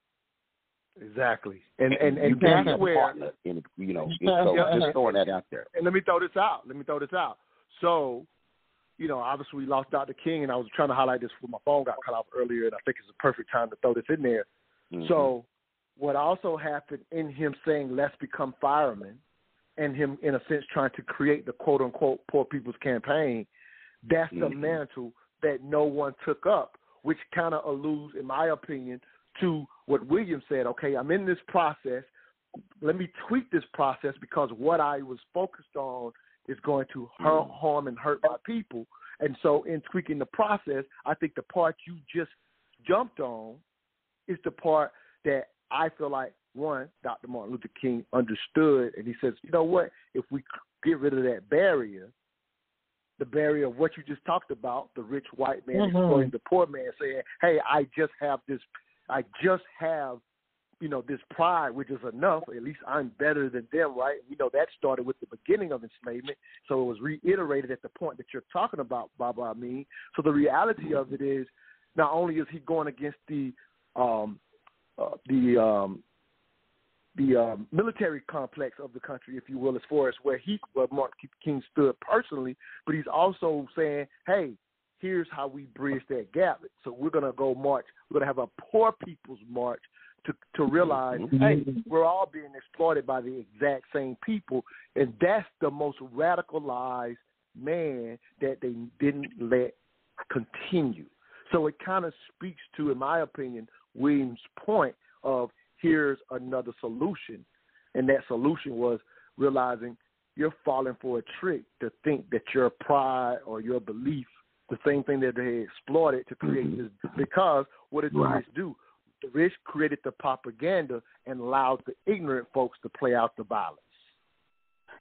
S2: Exactly. And and and
S6: can't
S2: that's where
S6: in, you know. So
S2: Yeah.
S6: just throwing that out there.
S2: and let me throw this out. Let me throw this out. So, you know, obviously we lost Dr. King, and I was trying to highlight this when my phone got cut off earlier, and I think it's a perfect time to throw this in there.
S6: Mm-hmm.
S2: So, what also happened in him saying "Let's become firemen," and him in a sense trying to create the quote unquote poor people's campaign, that's the
S6: Mhm.
S2: mantle that no one took up, which kind of alludes, in my opinion, to what William said. Okay, I'm in this process. Let me tweak this process because what I was focused on is going to har- harm and hurt my people. And so, in tweaking the process, I think the part you just jumped on is the part that I feel like one, Dr. Martin Luther King understood, and he says, you know what? If we get rid of that barrier, the barrier of what you just talked about, the rich white man
S3: Mhm.
S2: exploiting the poor man, saying, "Hey, I just have this, I just have, you know, this pride, which is enough. At least I'm better than them, right?" We know that started with the beginning of enslavement, so it was reiterated at the point that you're talking about, Baba Amin. So the reality of it is, not only is he going against the um, uh, the um, the um, military complex of the country, if you will, as far as where he, where Martin King stood personally, but he's also saying, hey, here's how we bridge that gap. So we're going to go march. We're going to have a poor people's march to to realize, mm-hmm. hey, we're all being exploited by the exact same people, and that's the most radicalized man that they didn't let continue. So it kind of speaks to, in my opinion, Williams' point of here's another solution. And that solution was realizing you're falling for a trick to think that your pride or your belief, the same thing that they exploited to create this. Because what did the
S6: Right.
S2: rich do? The rich created the propaganda and allowed the ignorant folks to play out the violence.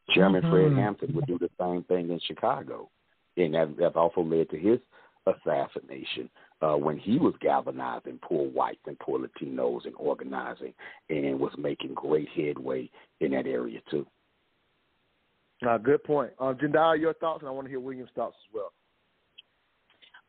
S6: Chairman Fred
S2: Mhm.
S6: Hampton would do the same thing in Chicago, and that, that also led to his assassination uh, when he was galvanizing poor whites and poor Latinos and organizing and was making great headway in that area too.
S2: Uh, good point. Uh, Jendaya, your thoughts, and I want to hear William's thoughts as well.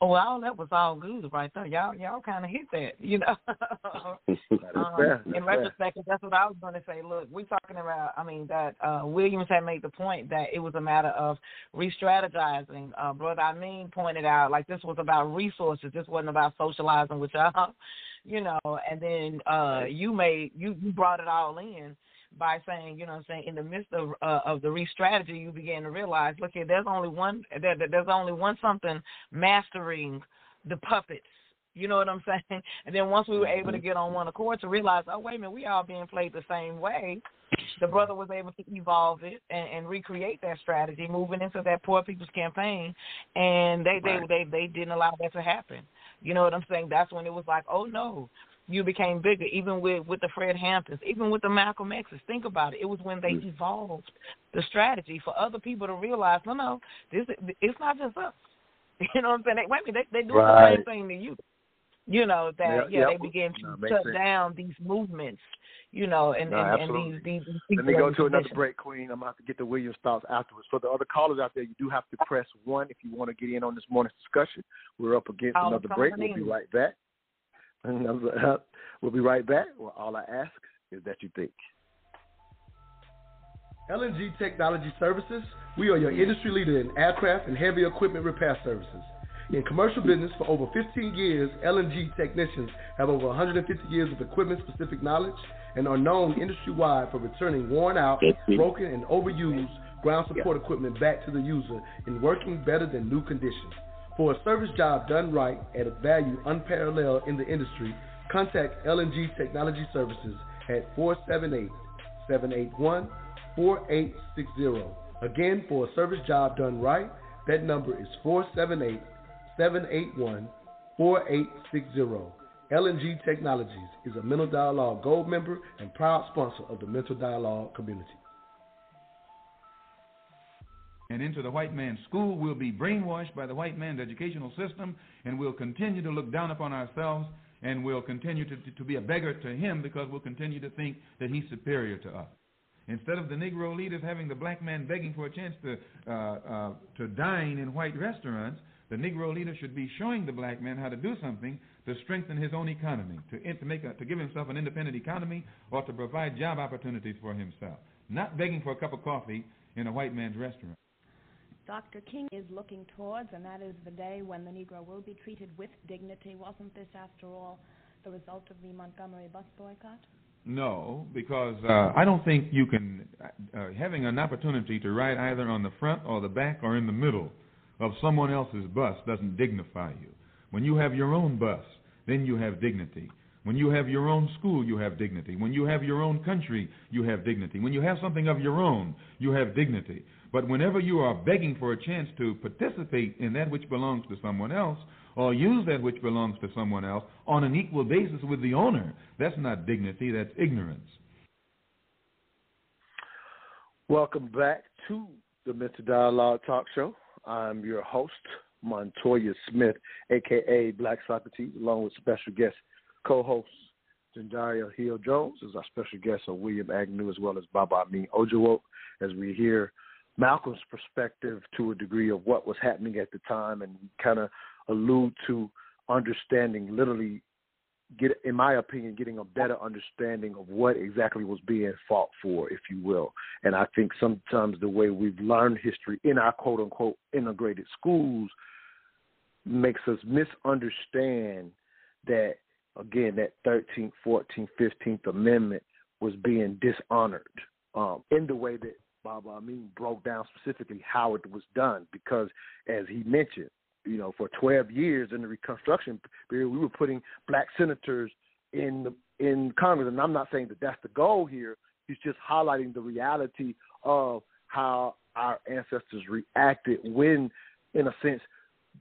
S3: Oh, well, that was all good right there. Y'all, y'all kind of hit that, you know. um,
S2: fair.
S3: in retrospect, that's what I was going to say. Look, we're talking about. I mean, that uh, Williams had made the point that it was a matter of re-strategizing. Uh, Brother Amin pointed out like this was about resources. This wasn't about socializing with y'all, you know. And then uh, you made you you brought it all in by saying, you know, I'm saying in the midst of uh, of the re-strategy, you began to realize, look here, there's only one there, there's only one something mastering the puppets. You know what I'm saying? And then once we were able to get on one accord to realize, oh wait a minute, we all being played the same way. The brother was able to evolve it and, and recreate that strategy, moving into that poor people's campaign, and they they, they they didn't allow that to happen. You know what I'm saying? That's when it was like, oh no, you became bigger, even with with the Fred Hamptons, even with the Malcolm X's. Think about it. It was when they mm. evolved the strategy for other people to realize, no, no, this it's not just us. You know what I'm saying? They, wait a minute, they they do
S2: right.
S3: the same thing to you. You know that
S2: yeah,
S3: yeah,
S2: yeah.
S3: they began to
S2: no,
S3: shut
S2: sense.
S3: down these movements. You know, and
S2: no,
S3: and,
S2: absolutely.
S3: and these these, these
S2: Let me go to another
S3: positions.
S2: break, Queen. I'm gonna have to get the Williams thoughts afterwards. For the other callers out there, you do have to press one if you want to get in on this morning's discussion. We're up against
S3: All
S2: another break. We'll be right back. We'll be right back. Well, all I ask is that you think.
S14: LNG Technology Services, we are your industry leader in aircraft and heavy equipment repair services. In commercial business for over 15 years, LNG technicians have over 150 years of equipment specific knowledge and are known industry wide for returning worn out, broken, and overused ground support equipment back to the user in working better than new condition. For a service job done right at a value unparalleled in the industry, contact LNG Technology Services at 478 781 4860. Again, for a service job done right, that number is 478 781 4860. LNG Technologies is a Mental Dialogue Gold member and proud sponsor of the Mental Dialogue community.
S15: And into the white man's school. We'll be brainwashed by the white man's educational system, and we'll continue to look down upon ourselves, and we'll continue to, to, to be a beggar to him because we'll continue to think that he's superior to us. Instead of the Negro leaders having the black man begging for a chance to uh, uh, to dine in white restaurants, the Negro leader should be showing the black man how to do something to strengthen his own economy, to, to make a, to give himself an independent economy, or to provide job opportunities for himself. Not begging for a cup of coffee in a white man's restaurant.
S16: Dr. King is looking towards, and that is the day when the Negro will be treated with dignity. Wasn't this, after all, the result of the Montgomery bus boycott?
S15: No, because uh, I don't think you can, uh, having an opportunity to ride either on the front or the back or in the middle of someone else's bus doesn't dignify you. When you have your own bus, then you have dignity. When you have your own school, you have dignity. When you have your own country, you have dignity. When you have something of your own, you have dignity. But whenever you are begging for a chance to participate in that which belongs to someone else, or use that which belongs to someone else on an equal basis with the owner, that's not dignity, that's ignorance.
S2: Welcome back to the Mental Dialogue Talk Show. I'm your host, Montoya Smith, aka Black Socrates, along with special guest co-host Jandaria Hill Jones as our special guest are William Agnew as well as Baba Amin Ojowo as we hear Malcolm's perspective to a degree of what was happening at the time and kind of allude to understanding literally get in my opinion getting a better understanding of what exactly was being fought for if you will. And i think sometimes the way we've learned history in our quote unquote integrated schools makes us misunderstand that again that 13th 14th 15th amendment was being dishonored um, in the way that Baba Amin broke down specifically how it was done because, as he mentioned, you know, for 12 years in the Reconstruction period, we were putting black senators in the, in Congress, and I'm not saying that that's the goal here. He's just highlighting the reality of how our ancestors reacted when, in a sense,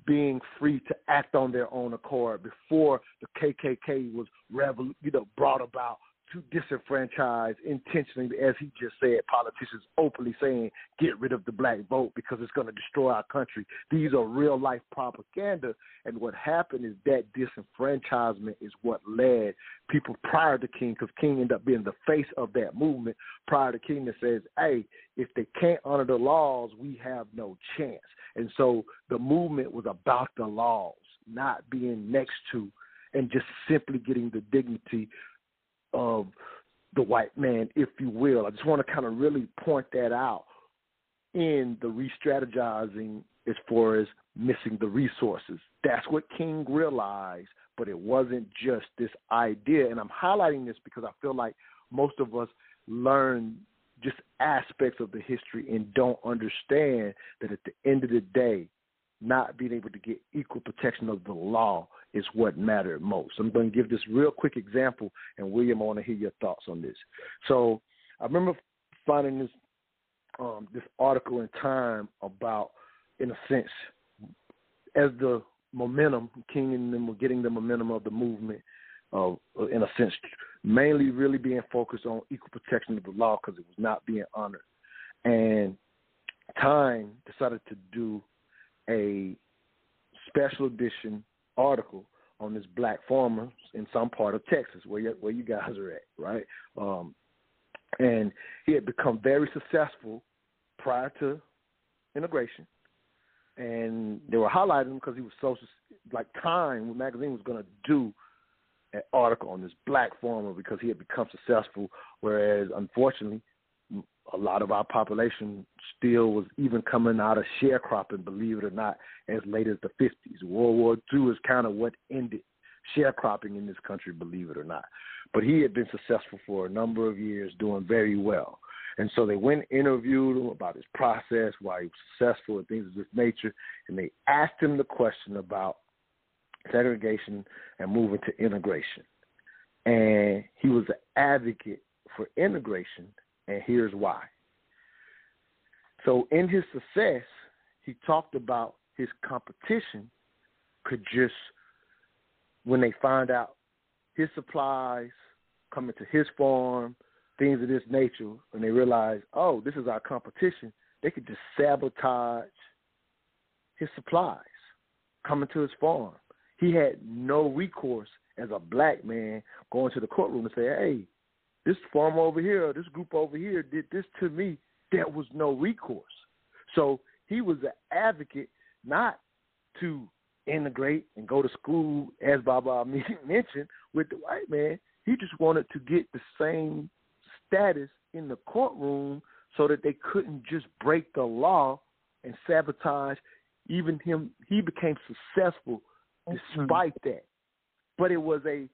S2: being free to act on their own accord before the KKK was revol- you know brought about to disenfranchise intentionally, as he just said, politicians openly saying, get rid of the black vote because it's going to destroy our country. These are real life propaganda. And what happened is that disenfranchisement is what led people prior to King, because King ended up being the face of that movement prior to King that says, hey, if they can't honor the laws, we have no chance. And so the movement was about the laws, not being next to and just simply getting the dignity of the white man, if you will. I just want to kind of really point that out in the re strategizing as far as missing the resources. That's what King realized, but it wasn't just this idea. And I'm highlighting this because I feel like most of us learn just aspects of the history and don't understand that at the end of the day, not being able to get equal protection of the law is what mattered most. I'm going to give this real quick example, and William, I want to hear your thoughts on this. So I remember finding this um, this article in Time about, in a sense, as the momentum, King and them were getting the momentum of the movement, uh, in a sense, mainly really being focused on equal protection of the law because it was not being honored. And Time decided to do a special edition article on this black farmer in some part of Texas where you, where you guys are at, right? Um, and he had become very successful prior to integration, and they were highlighting him because he was so like Time magazine was going to do an article on this black farmer because he had become successful, whereas unfortunately a lot of our population still was even coming out of sharecropping, believe it or not, as late as the 50s. World War II is kind of what ended sharecropping in this country, believe it or not. But he had been successful for a number of years, doing very well. And so they went and interviewed him about his process, why he was successful, and things of this nature. And they asked him the question about segregation and moving to integration. And he was an advocate for integration and here's why. So, in his success, he talked about his competition could just, when they find out his supplies coming to his farm, things of this nature, and they realize, oh, this is our competition, they could just sabotage his supplies coming to his farm. He had no recourse as a black man going to the courtroom and say, hey, this farmer over here, this group over here did this to me. There was no recourse. So he was an advocate not to integrate and go to school, as Baba mentioned, with the white man. He just wanted to get the same status in the courtroom so that they couldn't just break the law and sabotage even him. He became successful despite mm-hmm. that. But it was a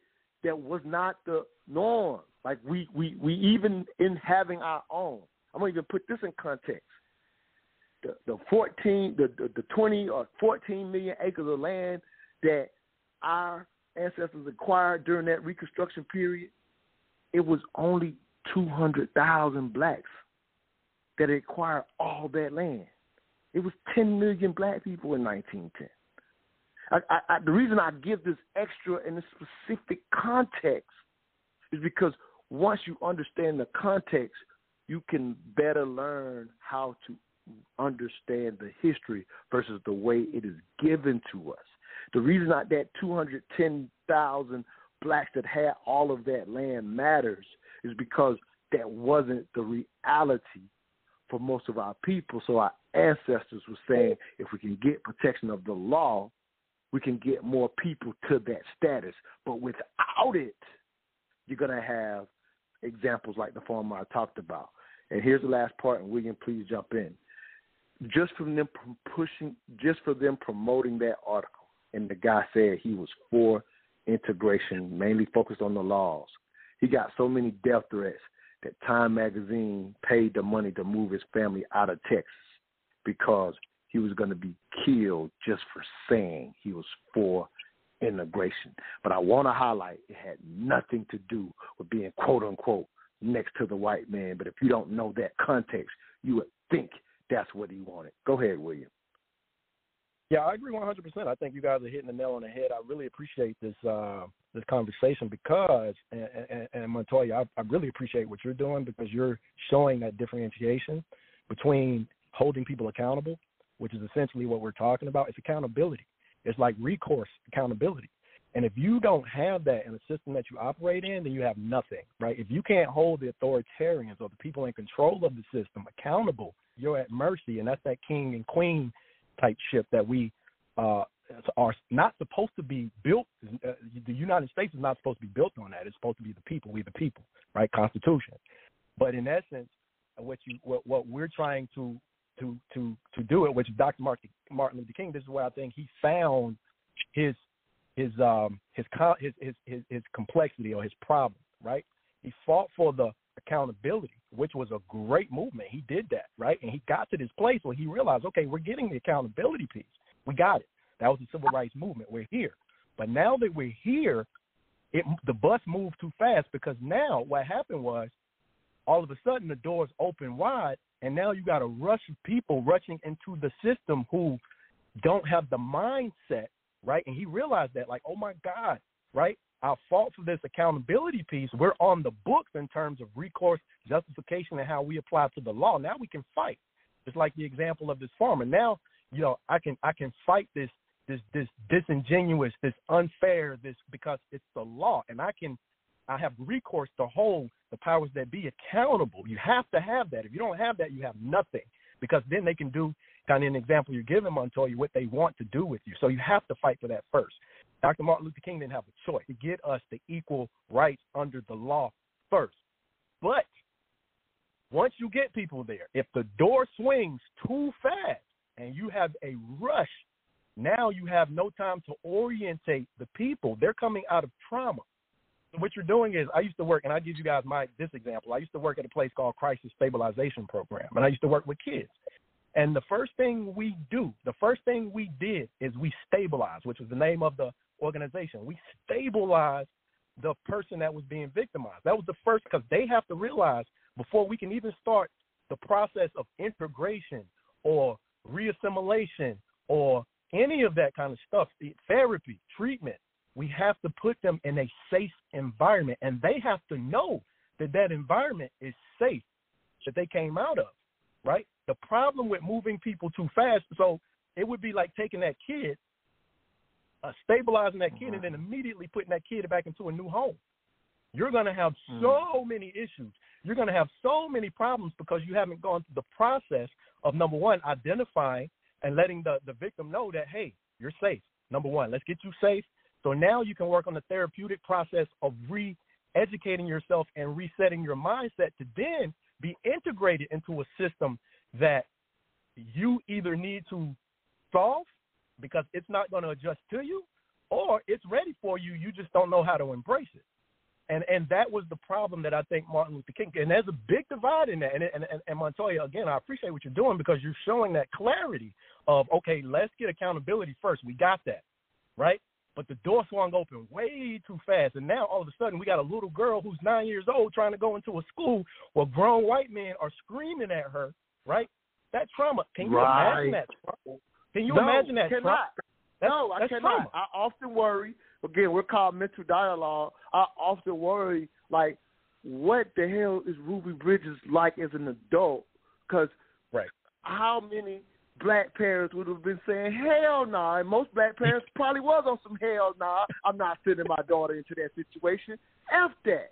S2: that was not the norm. Like we, we, we even in having our own. I'm gonna even put this in context. The the 14, the, the, the 20 or 14 million acres of land that our ancestors acquired during that Reconstruction period, it was only 200,000 blacks that acquired all that land. It was 10 million black people in 1910. I, I, the reason I give this extra in a specific context is because once you understand the context, you can better learn how to understand the history versus the way it is given to us. The reason that, that 210,000 blacks that had all of that land matters is because that wasn't the reality for most of our people. So our ancestors were saying if we can get protection of the law, we can get more people to that status. But without it, you're going to have examples like the farmer I talked about. And here's the last part, and William, please jump in. Just from them pushing, just for them promoting that article, and the guy said he was for integration, mainly focused on the laws. He got so many death threats that Time Magazine paid the money to move his family out of Texas because he was going to be killed just for saying he was for integration. But I want to highlight it had nothing to do with being quote unquote next to the white man. But if you don't know that context, you would think that's what he wanted. Go ahead, William.
S4: Yeah, I agree 100%. I think you guys are hitting the nail on the head. I really appreciate this uh, this conversation because, and, and, and Montoya, I, I really appreciate what you're doing because you're showing that differentiation between holding people accountable, which is essentially what we're talking about. It's accountability. It's like recourse accountability. And if you don't have that in a system that you operate in, then you have nothing, right? If you can't hold the authoritarians or the people in control of the system accountable, you're at mercy. And that's that king and queen type ship that we uh, are not supposed to be built. Uh, the United States is not supposed to be built on that. It's supposed to be the people, we the people, right? Constitution. But in essence, what you what, what we're trying to to to to do it, which Dr. Martin Martin Luther King, this is where I think he found his his um his his his his, his complexity or his problem, right? He fought for the accountability, which was a great movement. He did that, right? And he got to this place where he realized, okay, we're getting the accountability piece. We got it. That was the civil rights movement. We're here. But now that we're here, it the bus moved too fast because now what happened was all of a sudden the doors open wide and now you got a rush of people rushing into the system who don't have the mindset, right? And he realized that like, oh my God, right? I fought for this accountability piece. We're on the books in terms of recourse, justification, and how we apply to the law. Now we can fight. It's like the example of this farmer. Now, you know, I can I can fight this this this disingenuous, this unfair, this because it's the law, and I can I have recourse to hold the powers that be accountable. You have to have that. If you don't have that, you have nothing because then they can do kind of an example you're giving Montoya what they want to do with you. So you have to fight for that first. Dr. Martin Luther King didn't have a choice to get us the equal rights under the law first. But once you get people there, if the door swings too fast and you have a rush, now you have no time to orientate the people. They're coming out of trauma. What you're doing is, I used to work, and I give you guys my this example. I used to work at a place called Crisis Stabilization Program, and I used to work with kids. And the first thing we do, the first thing we did is we stabilize, which was the name of the organization. We stabilized the person that was being victimized. That was the first because they have to realize before we can even start the process of integration or reassimilation or any of that kind of stuff, therapy, treatment, we have to put them in a safe environment and they have to know that that environment is safe that they came out of, right? The problem with moving people too fast, so it would be like taking that kid uh, stabilizing that kid and then immediately putting that kid back into a new home. You're going to have mm. so many issues. You're going to have so many problems because you haven't gone through the process of number one, identifying and letting the, the victim know that, hey, you're safe. Number one, let's get you safe. So now you can work on the therapeutic process of re educating yourself and resetting your mindset to then be integrated into a system that you either need to solve because it's not going to adjust to you, or it's ready for you. You just don't know how to embrace it. And and that was the problem that I think Martin Luther King. And there's a big divide in that. And and, and, and Montoya, again, I appreciate what you're doing because you're showing that clarity of okay, let's get accountability first. We got that, right? But the door swung open way too fast, and now all of a sudden we got a little girl who's nine years old trying to go into a school where grown white men are screaming at her, right? That trauma. Can you right. imagine that? Trauma? Can you
S2: no,
S4: imagine that?
S2: Cannot.
S4: That's,
S2: no, I cannot.
S4: Trauma.
S2: I often worry. Again, we're called mental dialogue. I often worry, like, what the hell is Ruby Bridges like as an adult? Because
S4: right.
S2: how many black parents would have been saying hell no, nah. and most black parents probably was on some hell nah. I'm not sending my daughter into that situation. F that.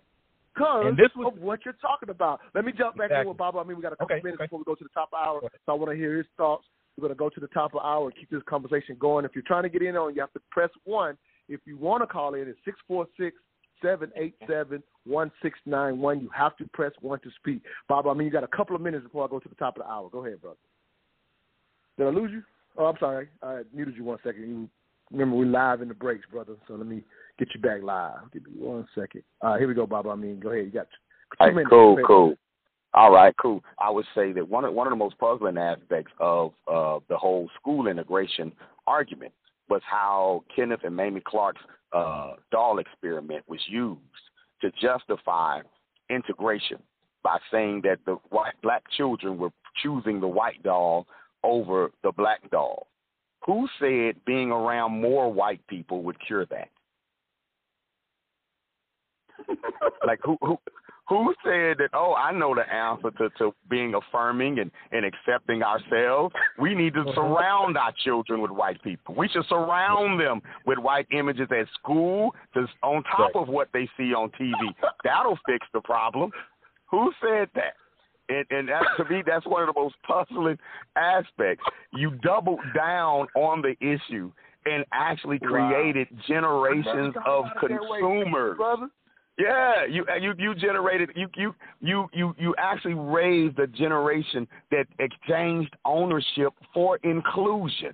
S2: Because
S4: was,
S2: of what you're talking about. Let me jump back
S4: exactly.
S2: in with Bob. I mean, we got a couple
S4: okay,
S2: minutes
S4: okay.
S2: before we go to the top of the hour, so I want to hear his thoughts. We're going to go to the top of the hour and keep this conversation going. If you're trying to get in on, you have to press one. If you want to call in, it's six four six seven eight seven one six nine one. You have to press one to speak. Baba Amin, you got a couple of minutes before I go to the top of the hour. Go ahead, brother. Did I lose you? Oh, I'm sorry. I muted you one second. You remember we're live in the breaks, brother. So let me get you back live. Give me one second. All right, here we go, Baba Amin, go ahead. You got two
S6: All right, cool, cool. All right, cool. I would say that one of one of the most puzzling aspects of uh, the whole school integration argument was how Kenneth and Mamie Clark's uh, doll experiment was used to justify integration by saying that the white black children were choosing the white doll over the black dog. Who said being around more white people would cure that? like who who who said that oh i know the answer to, to being affirming and, and accepting ourselves. We need to uh-huh. surround our children with white people. We should surround them with white images at school just on top of what they see on tv that'll fix the problem. Who said that and, and that, to me that's one of the most puzzling aspects you doubled down on the issue and actually created wow. generations of consumers yeah, you you you generated you you you you you actually raised a generation that exchanged ownership for inclusion,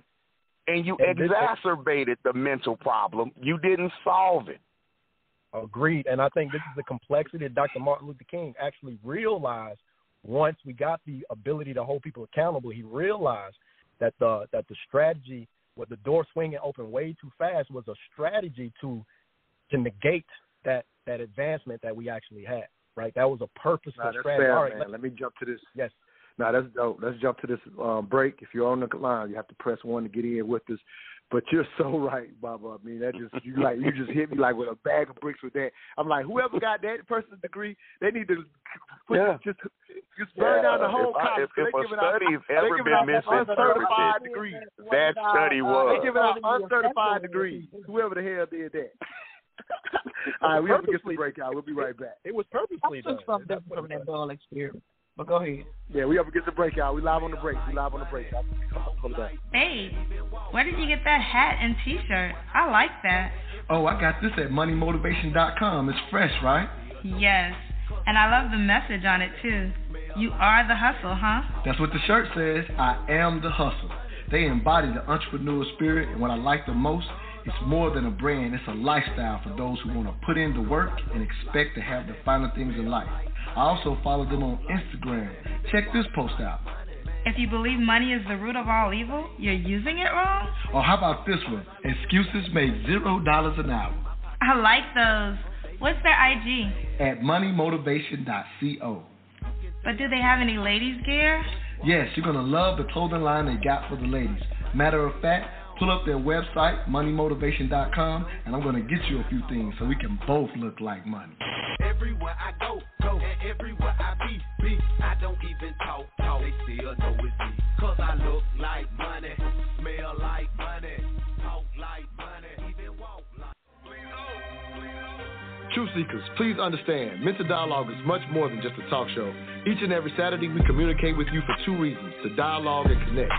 S6: and you and exacerbated the mental problem. You didn't solve it.
S4: Agreed, and I think this is the complexity that Dr. Martin Luther King actually realized once we got the ability to hold people accountable. He realized that the that the strategy, with the door swinging open way too fast, was a strategy to to negate that that advancement that we actually had. Right, that was a purposeful
S2: nah,
S4: strategy.
S2: Fair,
S4: All right,
S2: man.
S4: let,
S2: me jump to this.
S4: Yes.
S2: Now that's dope. Let's jump to this um, break. If you're on the line, you have to press one to get in with us. But you're so right, Baba. I mean, that just you like you just hit me like with a bag of bricks with that. I'm like, whoever got that person's degree, they need to put,
S6: yeah.
S2: just just burn
S6: yeah.
S2: down the whole
S6: if,
S2: college.
S6: If, if a study's
S2: out,
S6: ever been misinterpreted,
S2: degrees.
S6: that study was.
S2: They giving out uncertified degrees. Whoever the hell did that. All right, we have to get some breakout. We'll be right back.
S4: It was purposely
S3: I took something from that ball experiment. But go ahead.
S2: Yeah, we have to get the breakout. We live on the break. We live on the break.
S17: Hey, where did you get that hat and T-shirt? I like that.
S14: Oh, I got this at moneymotivation.com. It's fresh, right?
S17: Yes, and I love the message on it too. You are the hustle, huh?
S14: That's what the shirt says. I am the hustle. They embody the entrepreneur spirit, and what I like the most it's more than a brand, it's a lifestyle for those who want to put in the work and expect to have the finer things in life. I also follow them on Instagram. Check this post out.
S17: If you believe money is the root of all evil, you're using it wrong?
S14: Or how about this one? Excuses make zero dollars an hour.
S17: I like those. What's their IG?
S14: At moneymotivation.co.
S17: But do they have any ladies' gear?
S14: Yes, you're going to love the clothing line they got for the ladies. Matter of fact, pull up their website, moneymotivation.com, and I'm going to get you a few things so we can both look like money.
S18: Everywhere I go, go, and everywhere I be, be, I don't even talk, talk, they still know it's me. Cause I look like money,
S14: Truth Seekers, please understand, Mental Dialogue is much more than just a talk show. Each and every Saturday, we communicate with you for two reasons to dialogue and connect.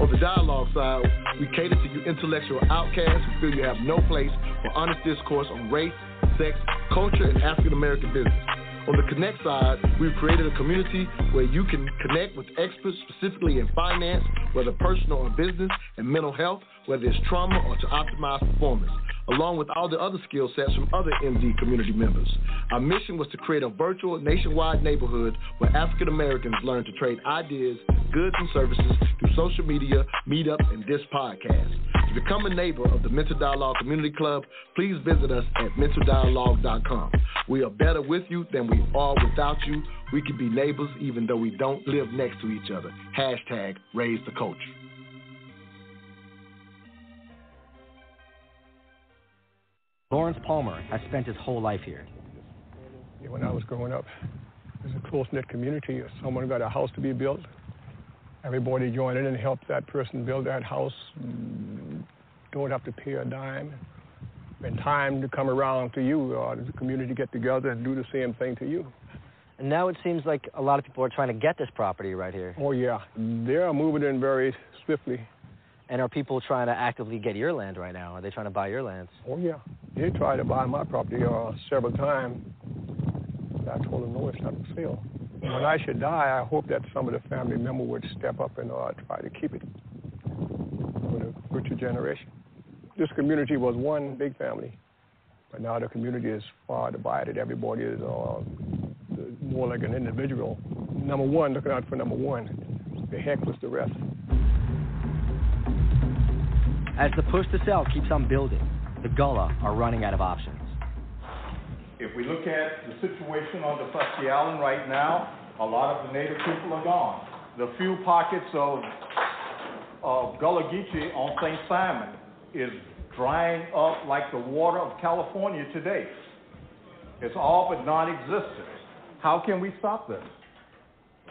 S14: On the dialogue side, we cater to you intellectual outcasts who feel you have no place for honest discourse on race, sex, culture, and African American business. On the Connect side, we've created a community where you can connect with experts specifically in finance, whether personal or business, and mental health, whether it's trauma or to optimize performance along with all the other skill sets from other MD community members. Our mission was to create a virtual nationwide neighborhood where African Americans learn to trade ideas, goods, and services through social media, meetups, and this podcast. To become a neighbor of the Mental Dialogue Community Club, please visit us at mentaldialogue.com. We are better with you than we are without you. We can be neighbors even though we don't live next to each other. Hashtag raise the culture.
S19: Lawrence Palmer has spent his whole life here.
S5: When I was growing up, it was a close knit community. If someone got a house to be built, everybody joined in and helped that person build that house. Don't have to pay a dime. And time to come around to you, uh, the community get together and do the same thing to you.
S19: And now it seems like a lot of people are trying to get this property right here.
S5: Oh yeah, they are moving in very swiftly.
S19: And are people trying to actively get your land right now? Are they trying to buy your lands?
S5: Oh, yeah. They tried to buy my property uh, several times. I told them, no, it's not for sale. When I should die, I hope that some of the family member would step up and uh, try to keep it for the future generation. This community was one big family, but now the community is far divided. Everybody is uh, more like an individual. Number one, looking out for number one. The heck was the rest.
S19: As the push to sell keeps on building, the Gullah are running out of options.
S20: If we look at the situation on the Fusky Island right now, a lot of the native people are gone. The few pockets of of Gullah Geechee on St. Simon is drying up like the water of California today. It's all but non-existent. How can we stop this?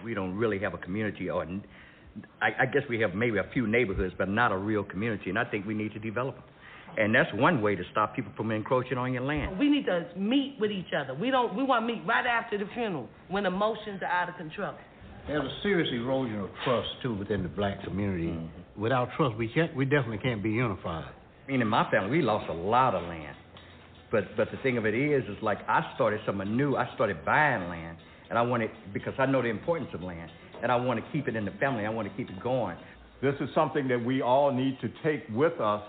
S21: We don't really have a community, or I, I guess we have maybe a few neighborhoods, but not a real community, and I think we need to develop them. And that's one way to stop people from encroaching on your land.
S22: We need to meet with each other. We don't. We want to meet right after the funeral when emotions are out of control.
S23: There's a serious erosion of trust too within the black community. Mm-hmm. Without trust, we can't. We definitely can't be unified.
S21: I mean, in my family, we lost a lot of land. But but the thing of it is, is like I started something new. I started buying land, and I wanted because I know the importance of land, and I want to keep it in the family. I want to keep it going.
S20: This is something that we all need to take with us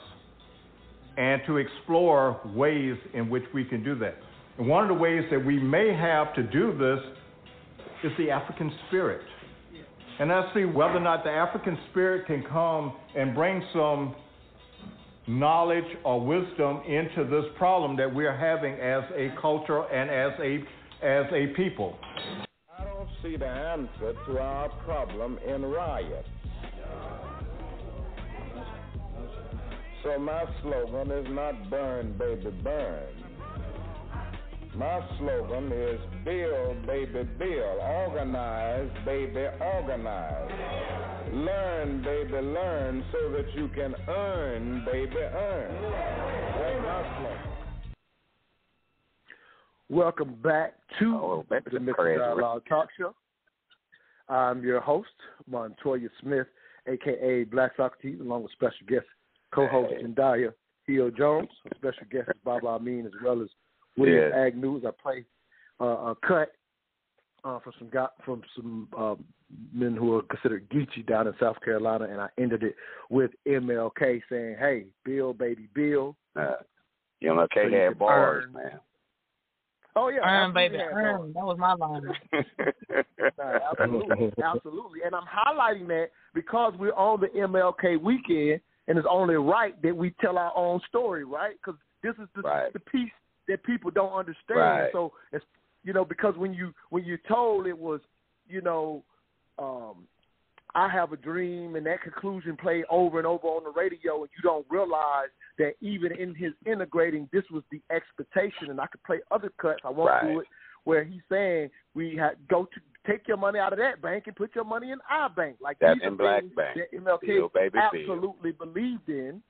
S20: and to explore ways in which we can do that. And one of the ways that we may have to do this is the African spirit. And let's see whether or not the African spirit can come and bring some knowledge or wisdom into this problem that we're having as a culture and as a as a people.
S24: See the answer to our problem in riots. So my slogan is not burn, baby, burn. My slogan is build, baby, build. Organize, baby, organize. Learn, baby, learn so that you can earn, baby, earn. That's my slogan.
S2: Welcome back to
S6: oh,
S2: the Mental Dialogue Talk Show. I'm your host, Montoya Smith, aka Black Socrates, along with special guest co-host hey. Jendaya Hill Jones. Special guest is Baba Amin, as well as William yeah. Agnew. I play uh, a cut uh, from some guy, from some uh, men who are considered Geechee down in South Carolina, and I ended it with MLK saying, "Hey, Bill, baby, Bill."
S6: Uh, MLK so had bars, earn. man.
S2: Oh yeah,
S3: earn, baby, earn. That was my line.
S2: absolutely, absolutely, and I'm highlighting that because we're on the MLK weekend, and it's only right that we tell our own story, right? Because this is the,
S6: right.
S2: the piece that people don't understand.
S6: Right.
S2: So it's you know because when you when you're told it was you know um I have a dream and that conclusion played over and over on the radio and you don't realize that even in his integrating this was the expectation and I could play other cuts I won't
S6: right.
S2: do it where he's saying we had go to take your money out of that bank and put your money in our bank like
S6: that
S2: these
S6: in
S2: are
S6: black bank
S2: that MLK
S6: baby,
S2: absolutely believed in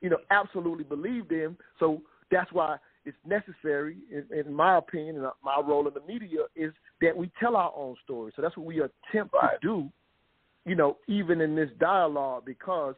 S2: you know absolutely believed in so that's why it's necessary, in, in my opinion, and my role in the media is that we tell our own story. So that's what we attempt
S6: right.
S2: to do, you know, even in this dialogue, because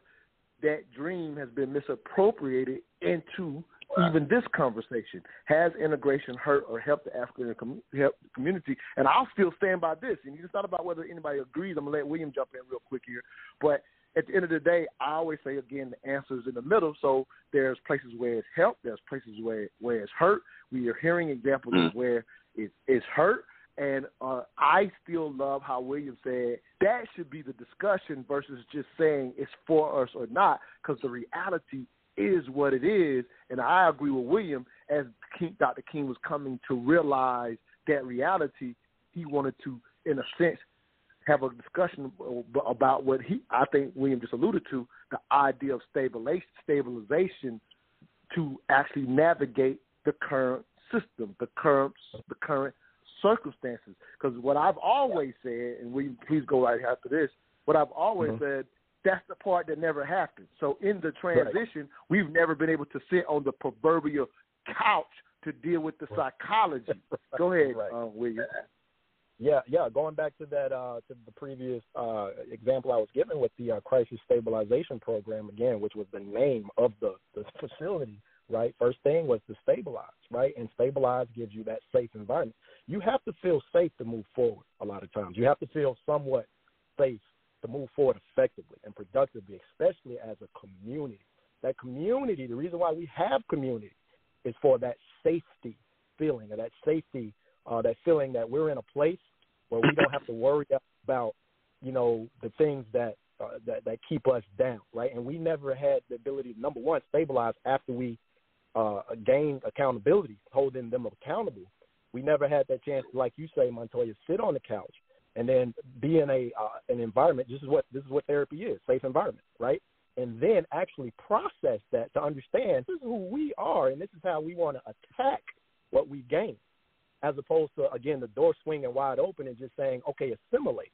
S2: that dream has been misappropriated into right. even this conversation. Has integration hurt or helped the African com- help the community? And I'll still stand by this. And it's not about whether anybody agrees. I'm gonna let William jump in real quick here, but at the end of the day, I always say again, the answer is in the middle. So there's places where it's helped, there's places where where it's hurt. We are hearing examples mm. of where it's, it's hurt, and uh, I still love how William said that should be the discussion versus just saying it's for us or not, because the reality is what it is. And I agree with William as King, Dr. King was coming to realize that reality. He wanted to, in a sense, have a discussion about what he I think William just alluded to the idea of stabilization to actually navigate the current system, the current the current circumstances. Because what I've always said, and we please go right after this, what I've always mm-hmm. said, that's the part that never happened. So in the transition, right. we've never been able to sit on the proverbial couch to deal with the psychology. Go ahead, right. um, William.
S4: Yeah, yeah. Going back to that, uh, to the previous uh, example I was given with the uh, crisis stabilization program again, which was the name of the, the facility. Right. First thing was to stabilize. Right, and stabilize gives you that safe environment. You have to feel safe to move forward. A lot of times, you have to feel somewhat safe to move forward effectively and productively, especially as a community. That community, the reason why we have community, is for that safety feeling or that safety uh, that feeling that we're in a place where we don't have to worry about, you know, the things that uh, that that keep us down, right? And we never had the ability to number one stabilize after we uh, gained accountability, holding them accountable. We never had that chance, like you say, Montoya, sit on the couch and then be in a uh, an environment. This is what this is what therapy is: safe environment, right? And then actually process that to understand this is who we are, and this is how we want to attack what we gain, as opposed to again the door swinging wide open and just saying, okay, assimilate,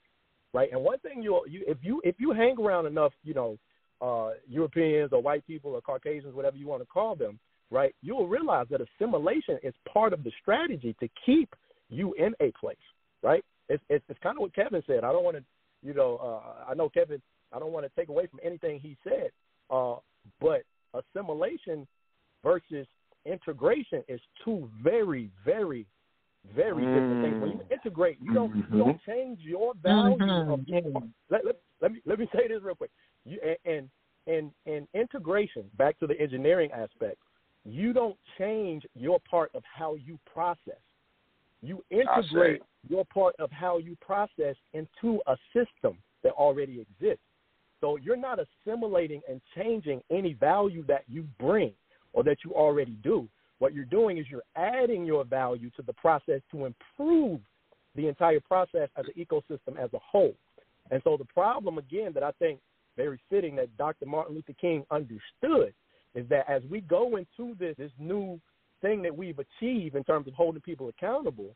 S4: right? And one thing you you if you if you hang around enough, you know, uh, Europeans or white people or Caucasians, whatever you want to call them, right? You will realize that assimilation is part of the strategy to keep you in a place, right? It's it's, it's kind of what Kevin said. I don't want to, you know, uh, I know Kevin. I don't want to take away from anything he said, uh, but assimilation versus integration is two very, very, very different things. When you integrate, you don't you don't change your value. Of, let, let, let me let me say this real quick. You and and and integration back to the engineering aspect. You don't change your part of how you process. You integrate your part of how you process into a system that already exists. So you're not assimilating and changing any value that you bring or that you already do. What you're doing is you're adding your value to the process to improve the entire process as an ecosystem as a whole. And so the problem, again, that I think very fitting that Dr. Martin Luther King understood is that as we go into this, this new thing that we've achieved in terms of holding people accountable,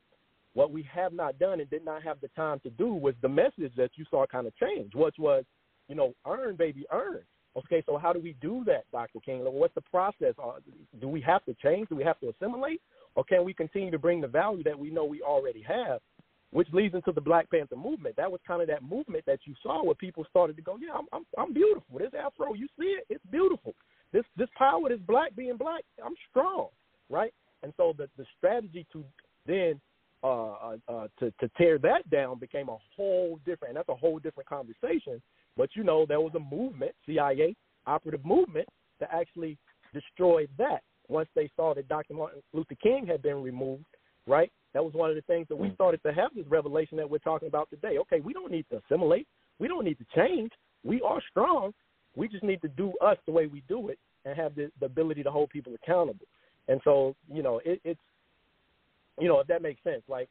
S4: what we have not done and did not have the time to do was the message that you saw kind of change, which was, you know, earn, baby, earn. Okay, so how do we do that, Dr. King? What's the process? Uh, do we have to change? Do we have to assimilate? Or can we continue to bring the value that we know we already have, which leads into the Black Panther movement? That was kind of that movement that you saw where people started to go, yeah, I'm, I'm, I'm beautiful. This afro, you see it? It's beautiful. This, this power, this black being black, I'm strong, right? And so the, the strategy to then uh, uh, uh, to to tear that down became a whole different, and that's a whole different conversation. But you know, there was a movement, CIA operative movement, to actually destroy that once they saw that Dr. Martin Luther King had been removed. Right, that was one of the things that we started to have this revelation that we're talking about today. Okay, we don't need to assimilate, we don't need to change. We are strong. We just need to do us the way we do it and have the, the ability to hold people accountable. And so, you know, it, it's you know, if that makes sense. Like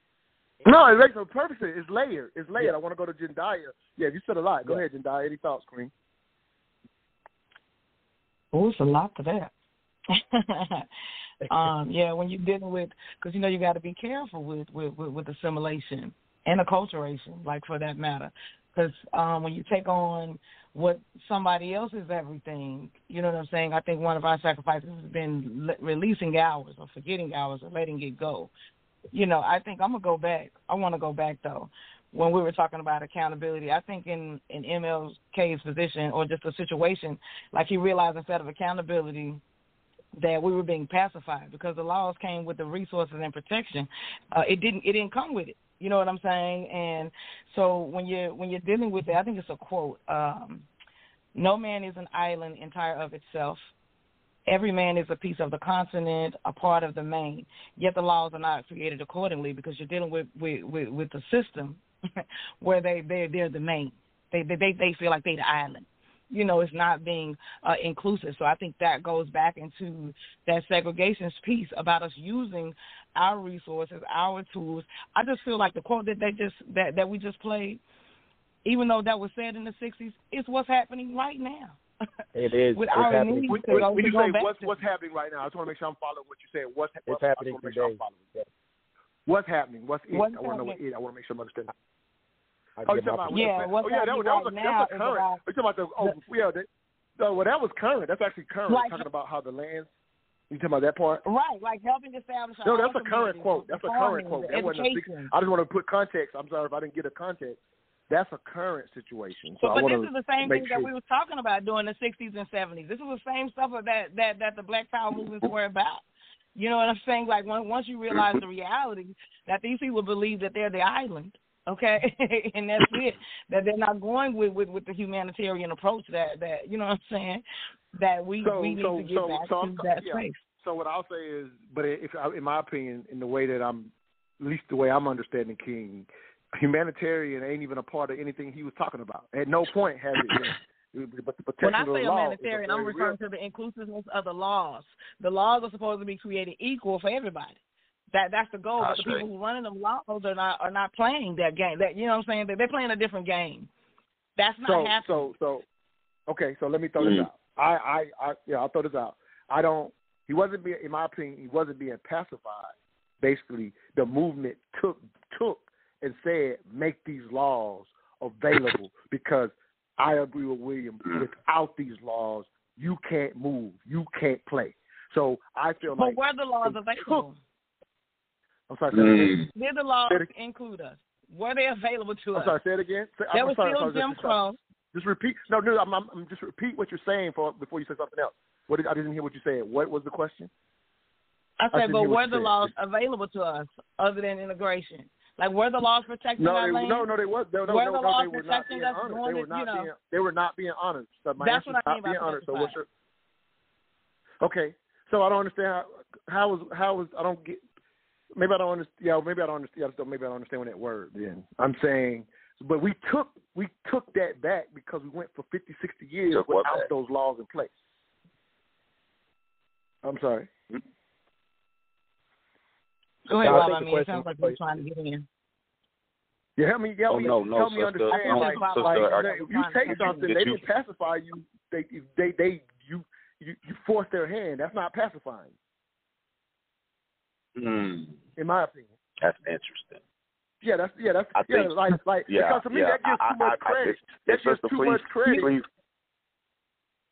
S2: No, it makes no perfect sense. It's layered. It's layered.
S4: Yeah.
S2: I want to go to Jendaya. Yeah, you said a lot. Go
S4: Yeah.
S2: ahead, Jendaya. Any thoughts, Queen?
S3: Oh, it's a lot to that. um, yeah, when you're dealing with, because you know you got to be careful with, with with with assimilation and acculturation, like for that matter, because um, when you take on what somebody else is everything, you know what I'm saying. I think one of our sacrifices has been le- releasing hours or forgetting hours or letting it go. You know, I think I'm gonna go back. I want to go back though. When we were talking about accountability, I think in in MLK's position or just a situation, like he realized instead of accountability, that we were being pacified because the laws came with the resources and protection. Uh, it didn't. It didn't come with it. You know what I'm saying? And so when you're when you're dealing with it, I think it's a quote. Um, no man is an island entire of itself. Every man is a piece of the continent, a part of the main. Yet the laws are not created accordingly because you're dealing with with with, with the system where they they they're the main. They they they feel like they're the island you know it's not being uh, inclusive. So I think that goes back into that segregation piece about us using our resources, our tools. I just feel like the quote that they just that that we just played, even though that was said in the '60s, is what's happening right now.
S4: It is.
S3: With
S4: it's
S3: our
S4: happening.
S3: needs
S2: When,
S3: to go-
S2: when you
S3: to
S2: say
S3: back
S2: what's
S3: to-
S2: what's happening right now, I just want to make sure I'm following what you're saying. What's
S4: It's happening
S2: I just wanna make sure I'm
S4: today. Yeah.
S2: What's happening? What's it?
S3: What's
S2: I want to know what
S3: happening?
S2: it. I want to make sure I'm understanding.
S4: I
S2: Oh, you
S4: get
S2: talking about
S3: Yeah,
S2: what's
S3: what's
S2: oh yeah, that, was- that was a,
S3: happening right
S2: that's a current.
S3: about
S2: you talking about the oh yeah, that, no, well that was current. That's actually current.
S3: Like-
S2: talking about how the lands. You talking about that part?
S3: right, like helping establish.
S2: No, that's a current quote. That's a current quote. That wasn't a. I just want to put context. I'm sorry if I didn't get a context. That's a current situation. So
S3: But, but this is the same thing
S2: sure.
S3: that we were talking about during the 60s and 70s. This is the same stuff that that that the Black Power movements were about. You know what I'm saying? Like when, once you realize the reality that these people believe that they're the island, okay, and that's it. That they're not going with, with with the humanitarian approach that that you know what I'm saying. That we
S2: So-
S3: we need
S2: so-
S3: to get
S2: so-
S3: back to that
S2: yeah.
S3: space.
S2: So what I'll say is, but if in my opinion, in the way that I'm, at least the way I'm understanding King, humanitarian ain't even a part of anything he was talking about. At no point has it been. But the protection
S3: When I say humanitarian, I'm referring
S2: real-
S3: to the inclusiveness of the laws. The laws are supposed to be created equal for everybody. That that's the goal.
S6: I
S3: but the
S6: see.
S3: people who running them laws are not are not playing that game. That you know what I'm saying? They- They're playing a different game. That's not
S2: so
S3: happening.
S2: so so okay so let me throw this
S6: Mm.
S2: out I, I i yeah i'll throw this out i don't he wasn't being in my opinion he wasn't being pacified basically the movement took took and said make these laws available because i agree with william without these laws you can't move you can't play so i feel
S3: but
S2: like
S3: were the laws
S2: it
S3: available?
S2: I'm sorry say it again. Mm.
S3: Did the laws
S2: Say it-
S3: include us? Were they available to us?
S2: i'm sorry say it again Say-
S3: There
S2: I'm
S3: was
S2: sorry,
S3: still
S2: sorry,
S3: Jim
S2: just-
S3: Crow.
S2: Just repeat. No, no, I'm, I'm, I'm just repeat what you're saying for before you say something else. What did, I didn't hear what you said. What was the question?
S3: I
S2: I
S3: said,
S2: didn't
S3: but were the
S2: said.
S3: laws available to us other than integration? Like, were the laws protecting
S2: No,
S3: our
S2: they,
S3: land?
S2: no, no, they was. No, no,
S3: were
S2: no,
S3: the
S2: no,
S3: laws
S2: they were not
S3: protecting us
S2: honored.
S3: doing
S2: They
S3: it,
S2: were not
S3: you know,
S2: being. They were not being honored. So my
S3: That's what I
S2: not
S3: mean by
S2: being honored. So what's your? Okay, so I don't understand how how was how was I don't get. Maybe I don't understand. Yeah, maybe I don't understand. I just don't, maybe I don't understand what that word. Then I'm saying, but we took we took that back because we went for 50, 60 years
S6: Took
S2: without those laws in place. I'm sorry.
S3: Go ahead,
S2: I
S3: Bob.
S2: think
S3: I mean, it sounds like
S2: was-
S3: you're trying to get in.
S2: Yeah, help me, help
S6: Oh,
S2: me,
S6: no, no,
S2: help me understand.
S6: No,
S2: like,
S6: sister,
S2: like
S6: are-
S2: they- if you take something, they
S6: you-
S2: didn't pacify you. They, they, they, you, you, you force their hand. That's not pacifying,
S6: Hmm.
S2: in my opinion.
S6: That's interesting.
S2: Yeah, that's yeah, that's
S6: I
S2: yeah,
S6: think-
S2: like like
S6: yeah,
S2: because to me
S6: yeah,
S2: that gives
S6: I-
S2: too much
S6: I- I-
S2: credit.
S6: it's-
S2: that
S6: it's
S2: gives too
S6: please-
S2: much credit.
S6: please.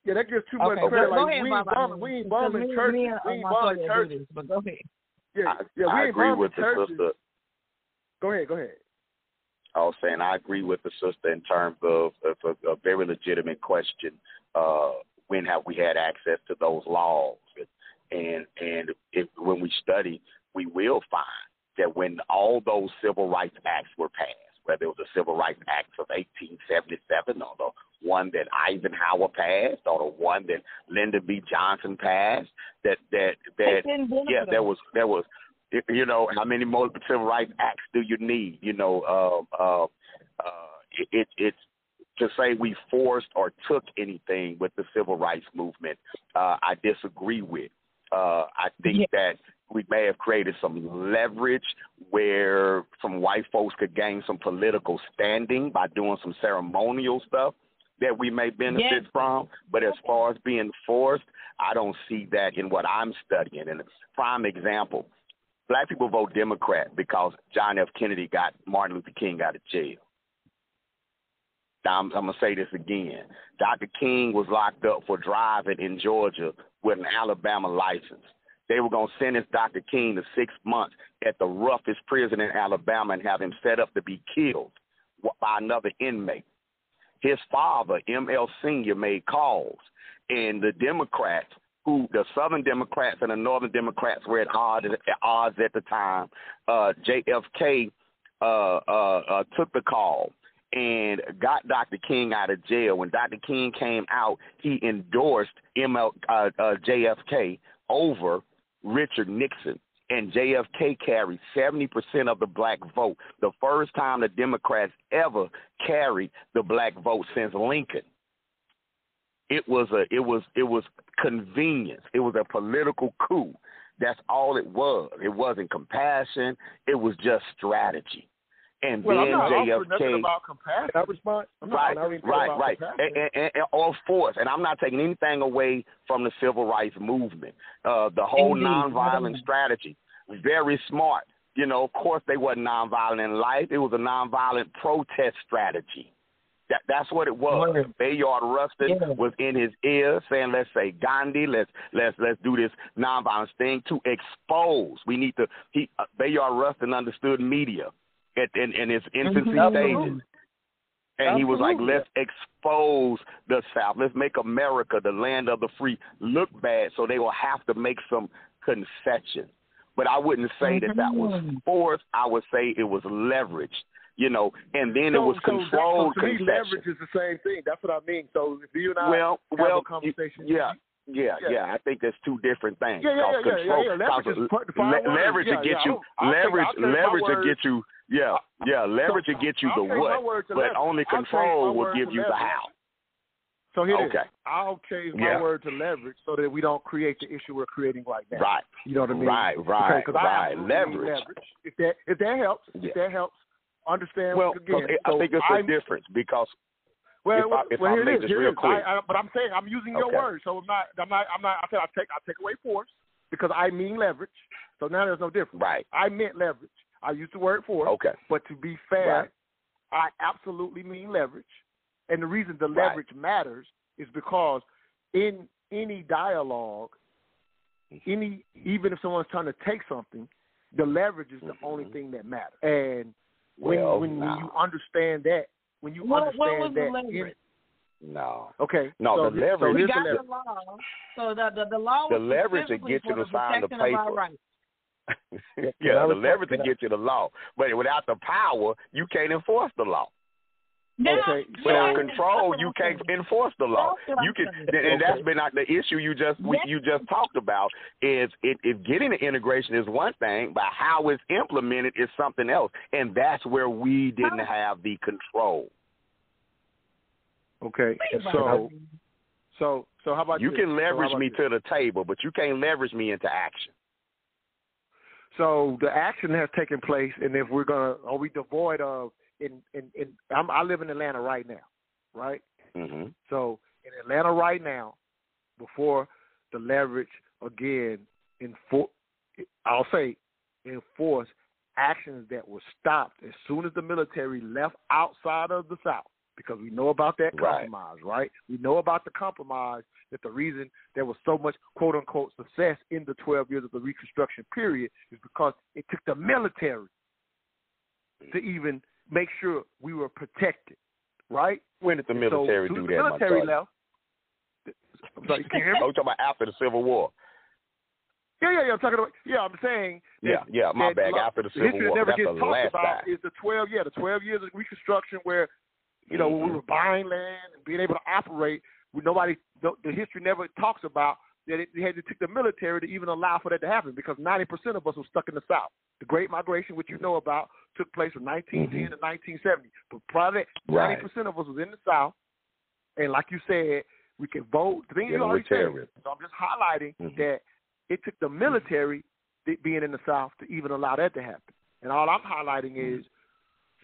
S2: Yeah, that gives too
S3: Okay,
S2: much credit. Like
S3: ahead,
S2: we ain't bombing, we ain't bombing
S3: me-
S2: churches.
S3: me
S2: we ain't bombing
S3: do
S2: churches.
S3: but go ahead.
S2: Yeah,
S6: I,
S2: yeah, we
S6: I
S2: ain't
S6: agree
S2: bombing
S6: with the
S2: churches.
S6: sister.
S2: Go ahead, go ahead.
S6: I was saying I agree with the sister in terms of, of a, a very legitimate question. Uh, when have we had access to those laws? And and if when we study, we will find that when all those civil rights acts were passed, whether it was the Civil Rights Act of 1877 or the one that Eisenhower passed or the one that Lyndon B. Johnson passed, that that that yeah, there was there was you know how many more civil rights acts do you need? You know, uh, uh, uh, it, it it's to say we forced or took anything with the civil rights movement. Uh, I disagree with. Uh, I think that we may have created some leverage where some white folks could gain some political standing by doing some ceremonial stuff that we may benefit
S3: Yes.
S6: from. But as far as being forced, I don't see that in what I'm studying. And a prime example, black people vote Democrat because John F. Kennedy got Martin Luther King out of jail. I'm, I'm going to say this again. Dr. King was locked up for driving in Georgia with an Alabama license. They were going to sentence Dr. King to six months at the roughest prison in Alabama and have him set up to be killed by another inmate. His father, M.L. Sr., made calls, and the Democrats, who the Southern Democrats and the Northern Democrats were at odds at, odds at the time, uh, JFK uh, uh, uh, took the call and got Dr. King out of jail. When Dr. King came out, he endorsed ML, uh, uh, JFK over Richard Nixon. And JFK carried 70% of the black vote, the first time the Democrats ever carried the black vote since Lincoln. It was a it was it was convenience. It was a political coup. That's all it was. It wasn't compassion. It was just strategy. And
S2: Well, I'm
S6: then
S2: not offering nothing
S6: JFK
S2: about compassion.
S4: Can I respond?
S2: I'm not
S6: right,
S2: offering anything
S6: right,
S2: about
S6: right,
S2: compassion.
S6: and, and, and, or force. And I'm not taking anything away from the civil rights movement. Uh, the whole
S3: Indeed.
S6: nonviolent strategy, very smart. You know, of course, they wasn't nonviolent in life. It was a nonviolent protest strategy. That that's what it was. Bayard Rustin was in his ear saying, "Let's say Gandhi. Let's let's let's do this nonviolence thing to expose. We need to." He uh, Bayard Rustin understood media at, in, in its infancy
S3: Absolutely.
S6: stages. And he was like, let's expose the South. Let's make America, the land of the free, look bad so they will have to make some concessions. But I wouldn't say that that was forced. I would say it was leveraged, you know, and then it
S2: so,
S6: was
S2: so
S6: controlled
S2: that, so to me, leverage is the same thing. That's what I mean. So if you and I
S6: Well,
S2: have
S6: well,
S2: a conversation,
S6: yeah, yeah,
S2: Yeah.
S6: yeah. I think there's two different things.
S2: Yeah, yeah, yeah, yeah,
S6: control,
S2: yeah, yeah. Leverage
S6: cause
S2: is put-
S6: le- leverage
S2: Yeah,
S6: to get
S2: yeah,
S6: you,
S2: I'll- I'll take-
S6: leverage,
S2: I'll take my
S6: leverage to get you, yeah, yeah, leverage to get you the what, but
S2: leverage.
S6: only
S2: I'll take my
S6: control will give you the
S2: leverage.
S6: how.
S2: So here it is.
S6: Okay.
S2: I'll change my
S6: Yeah.
S2: word to leverage so that we don't create the issue we're creating right now.
S6: Right.
S2: You know what I mean?
S6: Right, right,
S2: Because
S6: right. Leverage.
S2: leverage. If that if that helps,
S6: Yeah.
S2: if that helps, understand.
S6: Well,
S2: again,
S6: I
S2: so
S6: think it's
S2: I'm,
S6: a difference because
S2: Well,
S6: if I, if
S2: well,
S6: I
S2: here it is. Here
S6: real
S2: is.
S6: quick.
S2: I, I, but I'm saying I'm using your
S6: Okay.
S2: word, so I'm not. I'm not. I'm not. I said I take. I take away force because I mean leverage. So now there's no difference.
S6: Right.
S2: I meant leverage. I used the word force.
S6: Okay.
S2: But to be fair,
S6: Right.
S2: I absolutely mean leverage. And the reason the
S6: Right.
S2: leverage matters is because in any dialogue,
S6: Mm-hmm.
S2: any even if someone's trying to take something, the leverage is the only thing that matters. And when
S6: Mm-hmm. Well,
S2: when,
S6: nah.
S2: when you understand that, when you
S3: What, what was
S2: understand
S3: the
S2: that,
S3: leverage?
S6: No.
S2: okay,
S6: No,
S2: so
S6: the
S2: th- so
S6: leverage-
S3: we
S2: here's the
S3: got
S2: leverage.
S3: the law. So the the, the law
S6: The
S3: was
S6: leverage to get you to sign the
S3: protection of our
S6: paper.
S3: Rights.
S2: Can I
S6: yeah, the
S2: respond
S6: leverage
S2: to
S6: to get you the law, but without the power, you can't enforce the law.
S2: Okay,
S6: Without
S2: so-
S6: control, you can't enforce the law. You can,
S3: saying.
S6: and that's been uh, the issue you just we, you just talked about. Is it, if getting the integration is one thing, but how it's implemented is something else, and that's where we didn't have the control.
S2: Okay, so so so how about
S6: You
S2: this?
S6: can leverage
S2: about
S6: me
S2: this?
S6: to the table, but you can't leverage me into action.
S2: So the action has taken place, and if we're gonna, are we devoid of? In in, in I'm, I live in Atlanta right now, right?
S6: hmm
S2: So in Atlanta right now, before the leverage again enfor I'll say enforce actions that were stopped as soon as the military left outside of the South, because we know about that compromise, right? We know about the compromise that the reason there was so much quote unquote success in the 12 years of the Reconstruction period is because it took the military to mm. even make sure we were protected, right?
S6: When did the military
S2: so,
S6: do
S2: as
S6: that,
S2: The
S6: my
S2: military left. I'm sorry, you hear me?
S6: Oh, talking about after the Civil War?
S2: Yeah, yeah, yeah. I'm talking about. Yeah, I'm saying. that-
S6: Yeah, yeah, my bad. After the Civil
S2: that
S6: War,
S2: never
S6: that's
S2: gets
S6: the
S2: talked
S6: last
S2: about
S6: time.
S2: is the 12. Yeah, the 12 years of Reconstruction where, you know, when we
S6: Mhm.
S2: were buying land and being able to operate. Nobody, the, the history never talks about that. It, it had to take the military to even allow for that to happen because 90 percent of us were stuck in the South. The Great Migration, which you know about, took place from 1910 to 1970. But prior to that,
S6: Mm-hmm. Right.
S2: 90 percent of us was in the South, and like you said, we can vote. The thing you already said. So I'm just highlighting
S6: Mhm.
S2: that it took the military th- being in the South to even allow that to happen. And all I'm highlighting
S6: Mm-hmm.
S2: is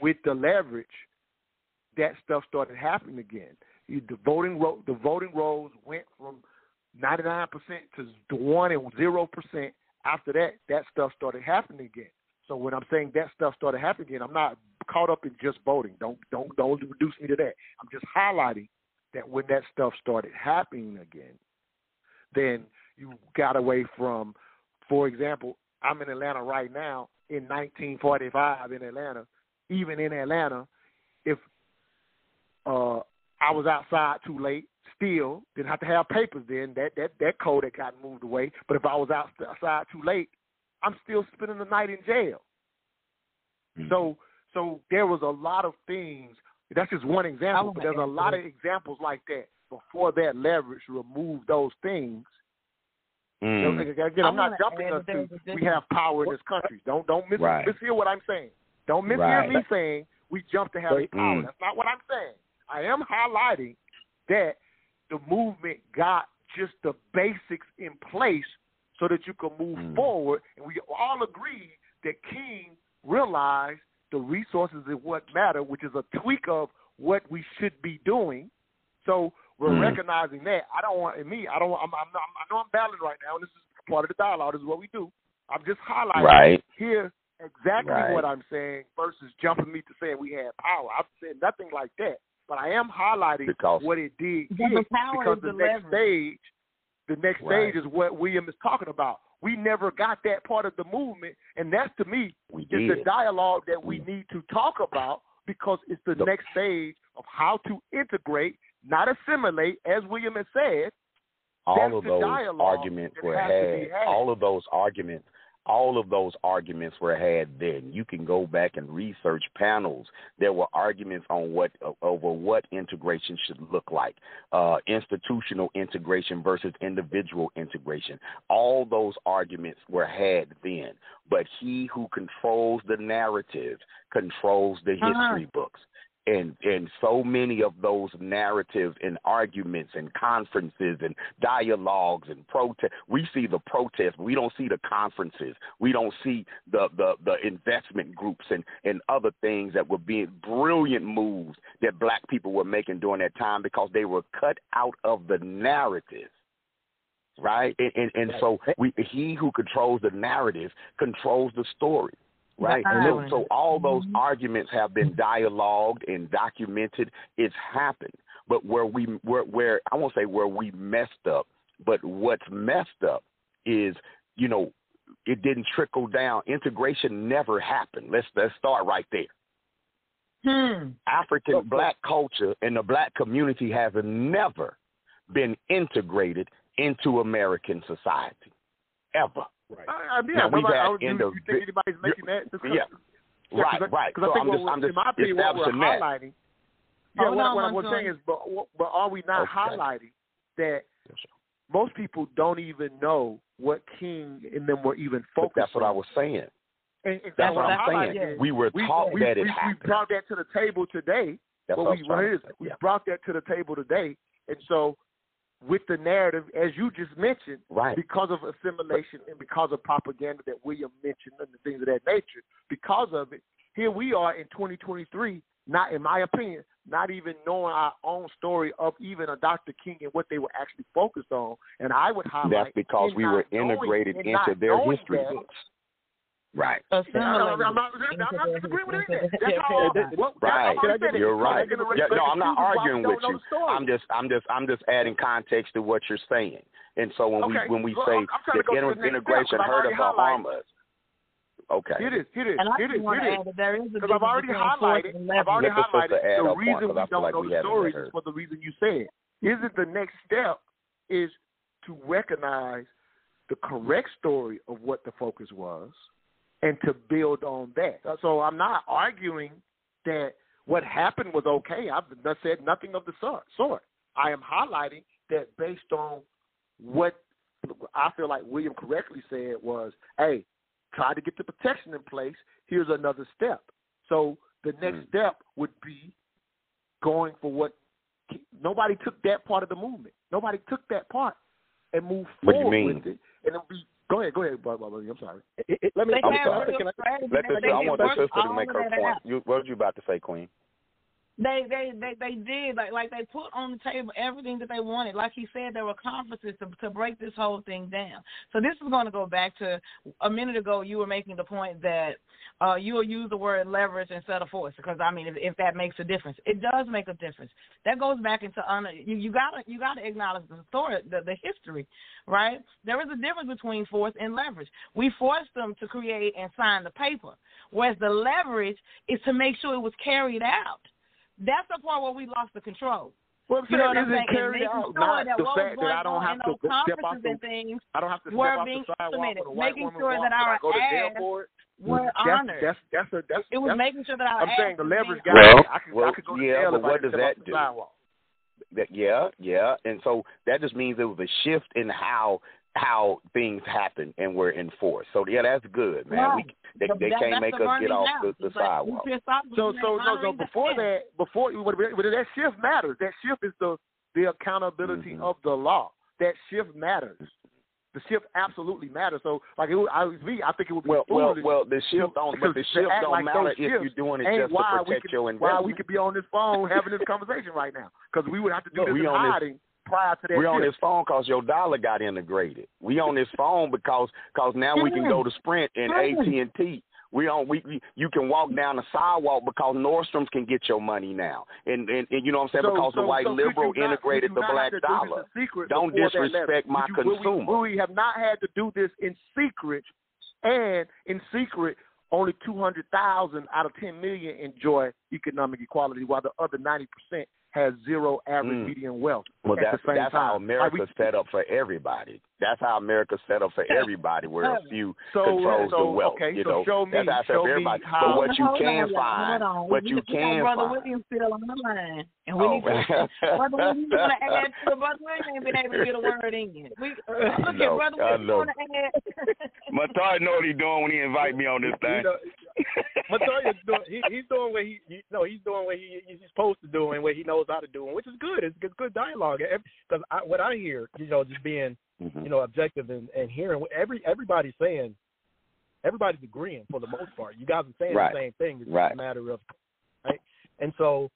S2: with the leverage, that stuff started happening again. You- The voting ro- the voting rolls went from 99% to one and zero percent. After that, that stuff started happening again. So when I'm saying that stuff started happening again, I'm not caught up in just voting. Don't don't don't reduce me to that. I'm just highlighting that when that stuff started happening again, then you got away from, for example, I'm in Atlanta right now in 1945 in Atlanta. Even in Atlanta, uh, I was outside too late, still didn't have to have papers then. That that that code had gotten moved away. But if I was outside too late, I'm still spending the night in jail. So so there was a lot of things. That's just one example, but there's a lot of examples like that. Before that leverage removed those things.
S6: Mm.
S2: Again, I'm
S3: I
S2: not jumping us to. We have power in this country. Don't don't mis-
S6: Right.
S2: mishear what I'm saying. Don't mishear
S6: Right.
S2: me saying we jump to having power.
S6: Mm.
S2: That's not what I'm saying. I am highlighting that the movement got just the basics in place so that you can move
S6: Mm.
S2: forward. And we all agree that King realized the resources is what matter, which is a tweak of what we should be doing. So we're
S6: Mm.
S2: recognizing that. I don't want, me, I don't. I'm, I'm, I'm, I know I'm battling right now, and this is part of the dialogue. This is what we do. I'm just highlighting
S6: Right.
S2: here exactly
S6: Right.
S2: what I'm saying versus jumping me to saying we had power. I've said nothing like that, but I am highlighting
S6: Because-
S2: what it did
S3: the power
S2: because
S3: is
S2: the
S3: the
S2: next
S3: leverage.
S2: stage, the next
S6: Right.
S2: stage is what William is talking about. We never got that part of the movement, and that's to me
S6: We
S2: is the dialogue that we need to talk about because it's the
S6: The-
S2: next stage of how to integrate, not assimilate, as William has said.
S6: all
S2: That's
S6: of those arguments were
S2: has to be
S6: had.
S2: had.
S6: All of those arguments, all of those arguments were had then. You can go back and research panels. There were arguments on what over what integration should look like, uh, institutional integration versus individual integration. All those arguments were had then. But he who controls the narrative controls the
S3: Uh-huh.
S6: history books. And and so many of those narratives and arguments and conferences and dialogues and protest we see the protests we don't see the conferences. We don't see the the the investment groups and and other things that were being brilliant moves that black people were making during that time because they were cut out of the narrative right? And and, and so we he who controls the narrative controls the story Right. And so, so all those
S3: Mm-hmm.
S6: arguments have been dialogued and documented. It's happened. But where we where where I won't say where we messed up, but what's messed up is, you know, it didn't trickle down. Integration never happened. Let's let's start right there.
S3: Hmm.
S6: African black culture and the black community has never been integrated into American society. Ever.
S2: Right. I, I,
S6: Now,
S2: yeah,
S6: we've
S2: but I,
S6: had
S2: I, you,
S6: indiv-
S2: you think anybody's making that?
S6: Yeah. Right, right.
S2: Because
S6: So
S2: I think
S6: I'm just,
S2: we're-
S6: I'm just
S2: in my opinion, what we're
S6: that.
S2: highlighting. Yeah,
S3: Hold
S2: what,
S3: on,
S2: what I was
S3: Montgomery.
S2: saying is, but but are we not
S6: Okay.
S2: highlighting that most people don't even know what King and them were even
S6: But
S2: focused
S6: that's what I was saying.
S2: And, and
S6: That's what I'm saying.
S2: is
S6: We were
S2: we,
S6: taught
S2: we,
S6: that it
S2: we, we brought that to the table today.
S6: That's
S2: what
S6: what I
S2: we
S6: was trying to
S2: what it is,
S6: say,
S2: we
S6: yeah.
S2: brought that to the table today, and so with the narrative, as you just mentioned,
S6: Right.
S2: because of assimilation and because of propaganda that William mentioned and the things of that nature, because of it, here we are in 2023. Not, in my opinion, not even knowing our own story of even a Dr. King and what they were actually focused on. And I would highlight
S6: That's because we were integrated
S2: in
S6: into their history books. Right.
S2: I'm not, I'm not, I'm not disagreeing with any. That's all. What,
S6: Right.
S2: That's all
S6: You're right. Yeah, no, I'm not
S2: excuses why we
S6: arguing with you.
S2: the.
S6: I'm just I'm just I'm just adding context to what you're saying. And so when
S2: Okay.
S6: we when we
S2: Well,
S6: say
S2: I'm- I'm trying to
S6: that
S2: go to the
S6: inter-
S2: next step,
S6: integration
S2: 'cause I've
S6: hurt
S2: already
S6: us or harm
S2: highlighted.
S6: us. Okay.
S2: Here it is. Here it is.
S3: And I
S2: Here it
S3: just
S2: is.
S3: want
S2: Here
S3: to
S2: it
S3: add
S2: is.
S3: that there is
S2: Because I've already highlighted. I've already
S6: the sister
S2: highlighted the
S6: her point,
S2: reason
S6: 'cause
S2: we don't
S6: like
S2: know
S6: we
S2: the stories is for the reason you said. Isn't the next step is to recognize the correct story of what the focus was and to build on that. So I'm not arguing that what happened was okay. I've not said nothing of the sort. sort. I am highlighting that based on what I feel like William correctly said was, hey, try to get the protection in place. Here's another step. So the next
S6: Mm.
S2: step would be going for what nobody took that part of the movement. Nobody took that part and moved
S6: What
S2: forward
S6: mean?
S2: with it. And it'll be go ahead, go ahead, Bob. Bob, I'm sorry.
S25: let me.
S3: They
S6: I'm
S3: have
S6: sorry.
S3: real
S6: Let
S3: strategy.
S6: the,
S3: They
S6: I want the sister to make her point. You, what was you about to say, Queen?
S3: They they they they did like like they put on the table everything that they wanted. Like he said, there were conferences to to break this whole thing down. So this is going to go back to a minute ago. You were making the point that uh, you will use the word leverage instead of force because I mean if, if that makes a difference, it does make a difference. That goes back into. You you gotta you gotta acknowledge the story, the, the history, right? There is a difference between force and leverage. We forced them to create and sign the paper, whereas the leverage is to make sure it was carried out. That's the part where we lost the control.
S2: Well,
S3: You know what I'm saying?
S2: it
S3: And
S2: carried out,
S3: sure that
S2: the
S3: what
S2: fact
S3: was
S2: that I don't
S3: going
S2: have
S3: on
S2: to
S3: in those
S2: step off
S3: conferences
S2: the
S3: and things
S2: I don't have to step
S3: were
S2: off
S3: being
S2: the sidewalk when a white
S3: making
S2: woman
S3: sure that our
S2: go to jail
S3: ads
S2: for it.
S3: were mm,
S2: that's,
S3: honored.
S2: That's that's a, that's
S3: it was
S2: that's,
S3: making sure that our
S2: I'm saying the leverage
S3: were
S2: got
S6: Well.
S2: I could,
S6: well,
S2: I could go to
S6: yeah,
S2: jail
S6: but what does that do?
S2: sidewalk.
S6: That yeah, yeah, and so that just means there was a shift in how how things happen and were enforced. So yeah, that's good, man.
S3: Right.
S6: We they,
S3: But
S6: they
S3: that-
S6: can't make
S3: the
S6: us get off
S3: house.
S6: the, the sidewalk.
S3: we
S2: So so
S3: we're
S2: no so before that before what- what- that shift matters. That shift is the the accountability
S6: Mm-hmm.
S2: of the law. That shift matters. The shift absolutely matters. So like it would, I would be, I think it would be
S6: Well, well, well, the shift don't, but the shift don't
S2: like
S6: matter if you're doing it just to protect
S2: could,
S6: your
S2: why
S6: investment.
S2: we could be on this phone having this conversation right now because we would have to do
S6: Look,
S2: this
S6: we
S2: in
S6: on this-
S2: hiding prior to that.
S6: We on this phone because your dollar got integrated. We on this phone because cause now we can go to Sprint and AT and T. We on we, we you can walk down the sidewalk because Nordstrom's can get your money now, and and, and you know what I'm saying
S2: So-
S6: because
S2: so-
S6: the white
S2: so
S6: liberal
S2: not-
S6: integrated the black
S2: do
S6: dollar. Don't
S2: before that letter?
S6: disrespect my
S2: you- will we-
S6: consumer.
S2: we have not had to do this in secret, and in secret, only two hundred thousand out of ten million enjoy economic equality, while the other ninety percent has zero average
S6: Mm.
S2: median wealth.
S6: Well,
S2: at
S6: that's
S2: the same
S6: that's how America's
S2: we-
S6: set up for everybody. That's how America's set up for everybody, where a few
S2: So-
S6: controls
S2: so,
S6: the wealth.
S2: okay,
S6: you
S2: so
S6: know,
S2: show me-
S6: that's how
S2: show
S6: up
S2: me
S6: everybody.
S2: how-
S6: But what you can
S3: on,
S6: find,
S3: on.
S6: what you can
S3: got Brother
S6: find.
S3: William still on the line, and we
S6: Oh,
S3: need to. Brother William, you want to add to it? Brother William ain't been able to get a word in. We uh, look
S6: know,
S3: at Brother
S6: I
S3: William. You want to add?
S6: Matard know what he doing when he invite me on this thing.
S4: Montoya's doing. He, he's doing what he, he no. He's doing what he, he's supposed to do and what he knows how to do, which is good. It's, it's good dialogue. Because I, what I hear, you know, just being,
S6: Mm-hmm.
S4: you know, objective and, and hearing what every everybody's saying. Everybody's agreeing for the most part. You guys are saying
S6: Right.
S4: the same thing. It's just a matter of right. And so,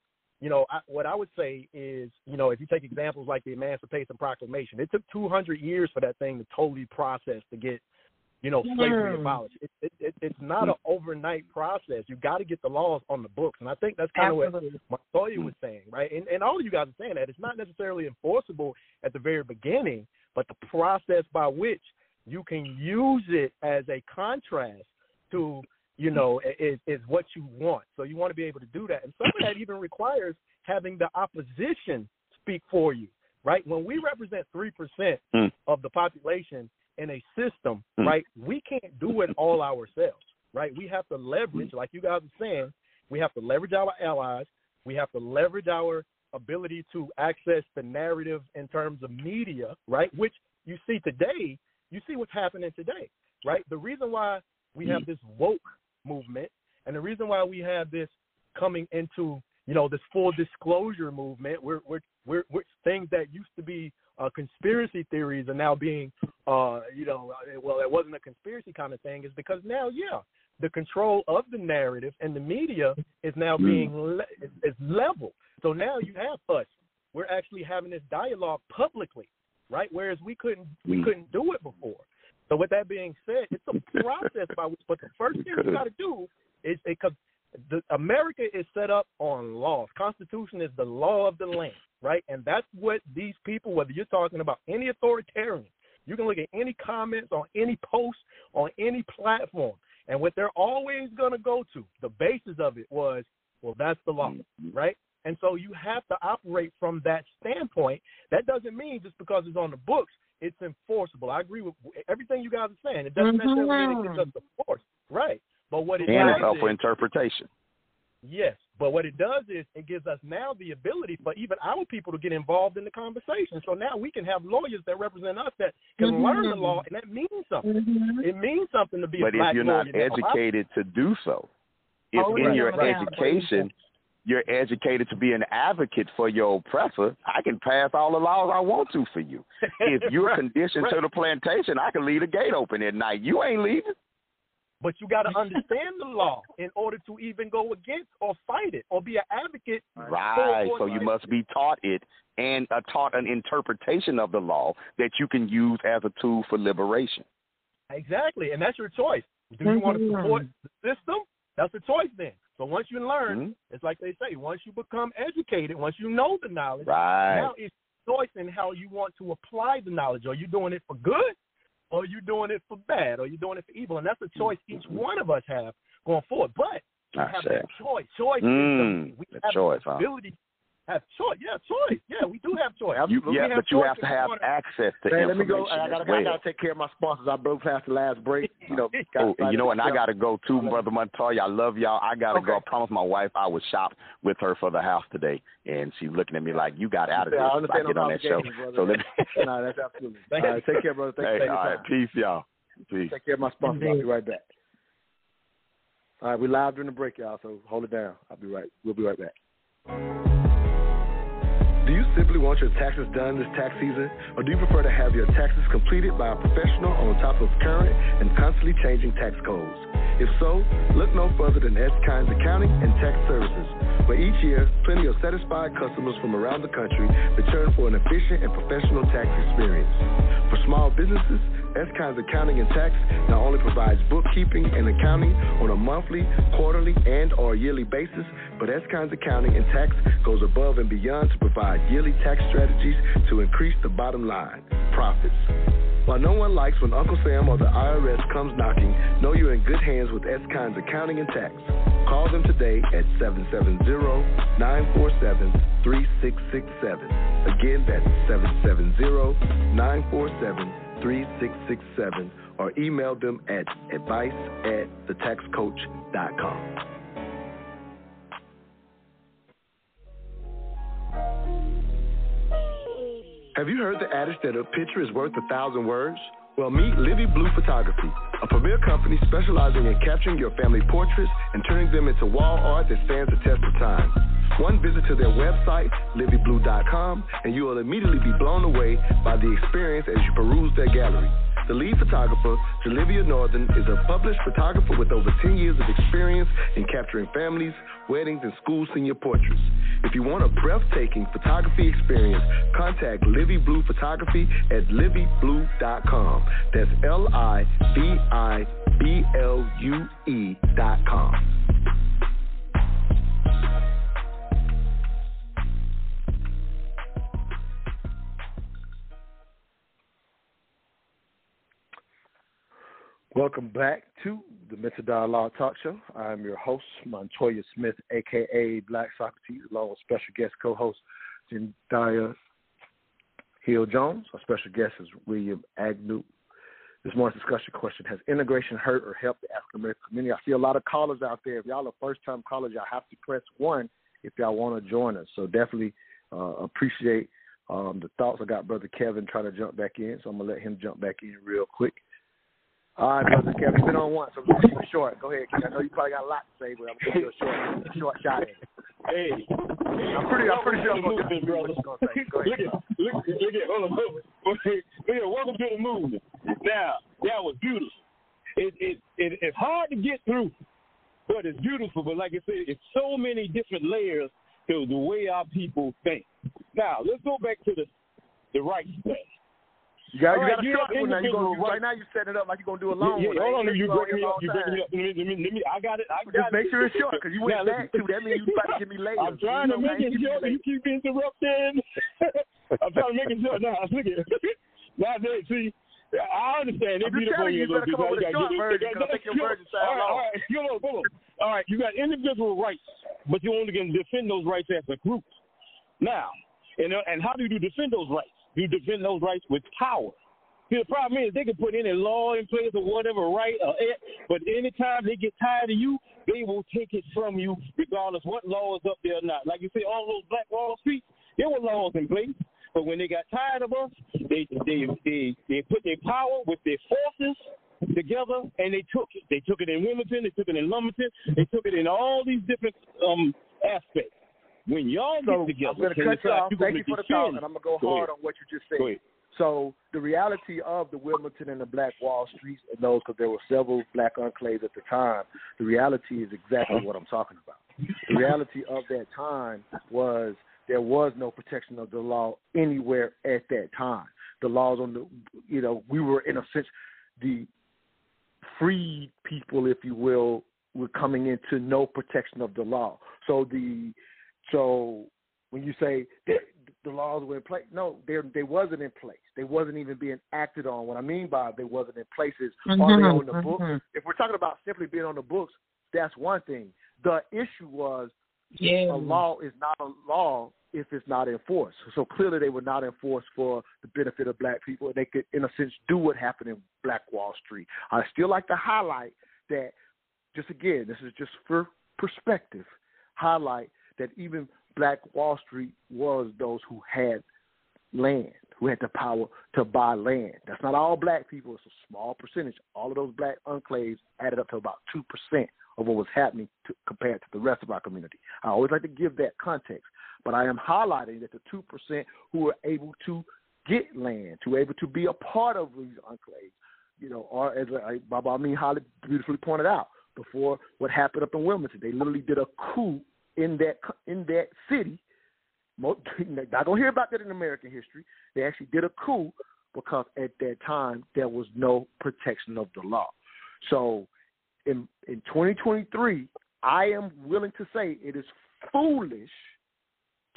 S4: you know, I, what I would say is, you know, if you take examples like the Emancipation Proclamation, it took 200 years for that thing to totally process to get, you know, slavery
S3: Mm.
S4: abolished. It, it, it, it's not an overnight process. You got to get the laws on the books, and I think that's kind of what. Montoya was saying, right? And, and all of you guys are saying that it's not necessarily enforceable at the very beginning, but the process by which you can use it as a contrast to you know is is what you want. So you want to be able to do that, and some of that even requires having the opposition speak for you, right? When we represent three percent
S6: Mm.
S4: of the population in a system,
S6: Mm.
S4: right? We can't do it all ourselves, right? We have to leverage, like you guys are saying, we have to leverage our allies. We have to leverage our ability to access the narrative in terms of media, right? Which you see today, you see what's happening today, right? The reason why we have this woke movement and the reason why we have this coming into, you know, this full disclosure movement, we're, we're, we're, we're things that used to be uh, conspiracy theories are now being, uh, you know, uh, well, it wasn't a conspiracy kind of thing, is because now, yeah, the control of the narrative and the media is now being le- is, is level. So now you have us. We're actually having this dialogue publicly, right? Whereas we couldn't we
S6: Mm.
S4: couldn't do it before. So with that being said, it's a process by which. But the first thing we got to do is because the America is set up on laws. Constitution is the law of the land, right? And that's what these people, whether you're talking about any authoritarian, you can look at any comments on any post on any platform, and what they're always going to go to, the basis of it was, well, that's the law, right? And so you have to operate from that standpoint. That doesn't mean just because it's on the books, it's enforceable. I agree with everything you guys are saying. It doesn't necessarily mean it gives us the force, right? But what it
S6: and
S4: does
S6: it's up
S4: is,
S6: for interpretation.
S4: Yes, but what it does is it gives us now the ability for even our people to get involved in the conversation. So now we can have lawyers that represent us that can
S6: Mhm.
S4: learn the law, and that means something. It means something to be a
S6: But
S4: black
S6: if you're not
S4: lawyer now.
S6: educated to do so, if
S4: Oh,
S6: in
S4: right.
S6: your
S4: Right.
S6: education you're educated to be an advocate for your oppressor, I can pass all the laws I want to for you. If you're
S4: Right.
S6: conditioned to the plantation, I can leave the gate open at night. You ain't leaving.
S4: But you got to understand the law in order to even go against or fight it or be an advocate.
S6: Right.
S4: for-
S6: So you must be taught it and uh, taught an interpretation of the law that you can use as a tool for liberation.
S4: Exactly, and that's your choice. Do you want to support the system? That's a choice then. So once you learn,
S6: Mm-hmm.
S4: it's like they say, once you become educated, once you know the knowledge,
S6: Right.
S4: now it's choice in how you want to apply the knowledge. Are you doing it for good or are you doing it for bad? Or are you doing it for evil? And that's a choice each one of us have going forward. But we
S6: I
S4: have
S6: see.
S4: that choice. Choice
S6: Mm,
S4: is the, we
S6: the
S4: have
S6: choice,
S4: the
S6: huh?
S4: ability have choice. Yeah, choice. Yeah, we do have choice.
S6: You, yeah,
S4: have
S6: but you have to have
S4: wanna-
S6: access to
S14: Man, let me
S6: information
S14: go. I gotta,
S6: well.
S14: I gotta take care of my sponsors. I broke past the last break. You know,
S6: Oh, and you know, and I
S14: got
S6: got to go too, uh, Brother Montoya. I love y'all. I got to go. I promised my wife I would shop with her for the house today, and she's looking at me like, "You got out of
S14: Yeah,
S6: this
S14: I
S6: if I
S14: understand
S6: get
S14: those
S6: on that show."
S14: obligations,
S6: So let me.
S14: no, that's absolutely. All right, take care, brother. Thank
S6: hey,
S14: you for your
S6: all right,
S14: time.
S6: peace, y'all. Peace.
S14: Take care of my sponsors. I'll be right back. All right, we live during the break, y'all. So hold it down. I'll be right. We'll be right back. Do you simply want your taxes done this tax season, or do you prefer to have your taxes completed by a professional on top of current and constantly changing tax codes? If so, look no further than S. Kynes Accounting and Tax Services, where each year plenty of satisfied customers from around the country return for an efficient and professional tax experience. For small businesses, S. Kynes Accounting and Tax not only provides bookkeeping and accounting on a monthly, quarterly, and or yearly basis, but S. Kynes Accounting and Tax goes above and beyond to provide yearly tax strategies to increase the bottom line, profits. While no one likes when Uncle Sam or the IRS comes knocking, know you're in good hands with S. Kynes Accounting and Tax. Call them today at 770-947-3667. Again, that's 770-947-3667 or email them at advice at thetaxcoach.com. Have you heard the adage that a picture is worth a thousand words? Well, meet Livi Blue Photography, a premier company specializing in capturing your family portraits and turning them into wall art that stands the test of time. One visit to their website, liviblue.com, and you will immediately be blown away by the experience as you peruse their gallery. The lead photographer, Jalivia Northern, is a published photographer with over 10 years of experience in capturing families, weddings, and school senior portraits. If you want a breathtaking photography experience, contact Livi Blue Photography at liviblue.com. That's L I V I B L U E.com.
S2: Welcome back the Mental Dialogue Talk Show. I'm your host, Montoya Smith, aka Black Socrates, along with special guest co-host Zendaya Hill Jones. Our special guest is William Agnew. This morning's discussion question Has integration hurt or helped the African American community? I see a lot of callers out there. If y'all are first time callers, y'all have to press one if y'all want to join us. So definitely uh, appreciate um, the thoughts. I got Brother Kevin trying to jump back in, so I'm going to let him jump back in real quick. All right, brother Kevin, you've been on once, so I'm keep it short. Go ahead, Kevin. I know you probably got a lot to say, but I'm gonna give you a short, short shot. In.
S7: Hey,
S2: I'm pretty, I'm pretty sure I'm get what you're gonna say. Go ahead.
S7: Look at, look, look at, hold on. Look at, welcome to the movement. Now, that was beautiful. It, it, it, it's hard to get through, but it's beautiful. But like I said, it's so many different layers to the way our people think. Now, let's go back to the the right thing.
S2: You got, you got
S7: right,
S2: a short one now. You gonna,
S7: right.
S2: now you setting it up like you're gonna do a long
S7: yeah,
S2: one.
S7: Hold on, you breaking me up. You breaking me up. Let me, let me, let me, I got it. I got
S2: Just
S7: it.
S2: make sure it's short because you went
S7: Now,
S2: back too. That means you about to give me layers.
S7: I'm trying
S2: you
S7: to make it short. You keep interrupting. I'm trying to make it short. Now, look at Now, they, see, I understand. They beat up on
S2: you,
S7: a little bit. You
S2: short
S7: gotta
S2: version
S7: get it-
S2: I think your version
S7: all right, all right, come on, come on. All right, you got individual rights, but you only can defend those rights as a group. Now, and uh, and how do you defend those rights? You defend those rights with power. See, the problem is they can put any law in place or whatever, right? Or, eh, but anytime they get tired of you, they will take it from you, regardless what law is up there or not. Like you say, all those Black Wall Street, there were laws in place, but when they got tired of us, they they they they put their power with their forces together and they took it. They took it in Wilmington, they took it in Lumberton, they took it in all these different um aspects. When y'all
S2: So
S7: get together,
S2: I'm going to cut you off.
S7: you
S2: Thank you for the
S7: defend-
S2: and I'm going to go
S7: Go
S2: hard
S7: ahead.
S2: on what you just said. So the reality of the Wilmington and the Black Wall Streets and those, because there were several black enclaves at the time, the reality is exactly uh-huh. what I'm talking about. The reality of that time was there was no protection of the law anywhere at that time. The laws on the, you know, we were in a sense the freed people, if you will, were coming into no protection of the law. So the, so when you say the laws were in place, no, they they wasn't in place. They wasn't even being acted on. What I mean by they wasn't in place is are they
S3: Mhm,
S2: on the books?
S3: mhm.
S2: If we're talking about simply being on the books, that's one thing. The issue was
S3: Yeah.
S2: a law is not a law if it's not enforced. So clearly they were not enforced for the benefit of black people. They could, in a sense, do what happened in Black Wall Street. I still like to highlight that, just again, this is just for perspective, highlight that even Black Wall Street was those who had land, who had the power to buy land. That's not all black people, it's a small percentage. All of those black enclaves added up to about 2% of what was happening to, compared to the rest of our community. I always like to give that context, but I am highlighting that the 2% who were able to get land, who were able to be a part of these enclaves, you know, or as Baba Amin Holly beautifully pointed out, before what happened up in Wilmington, they literally did a coup in that in that city. Mo- Not gonna hear about that in American history. They actually did a coup because at that time there was no protection of the law. So in in 2023, I am willing to say it is foolish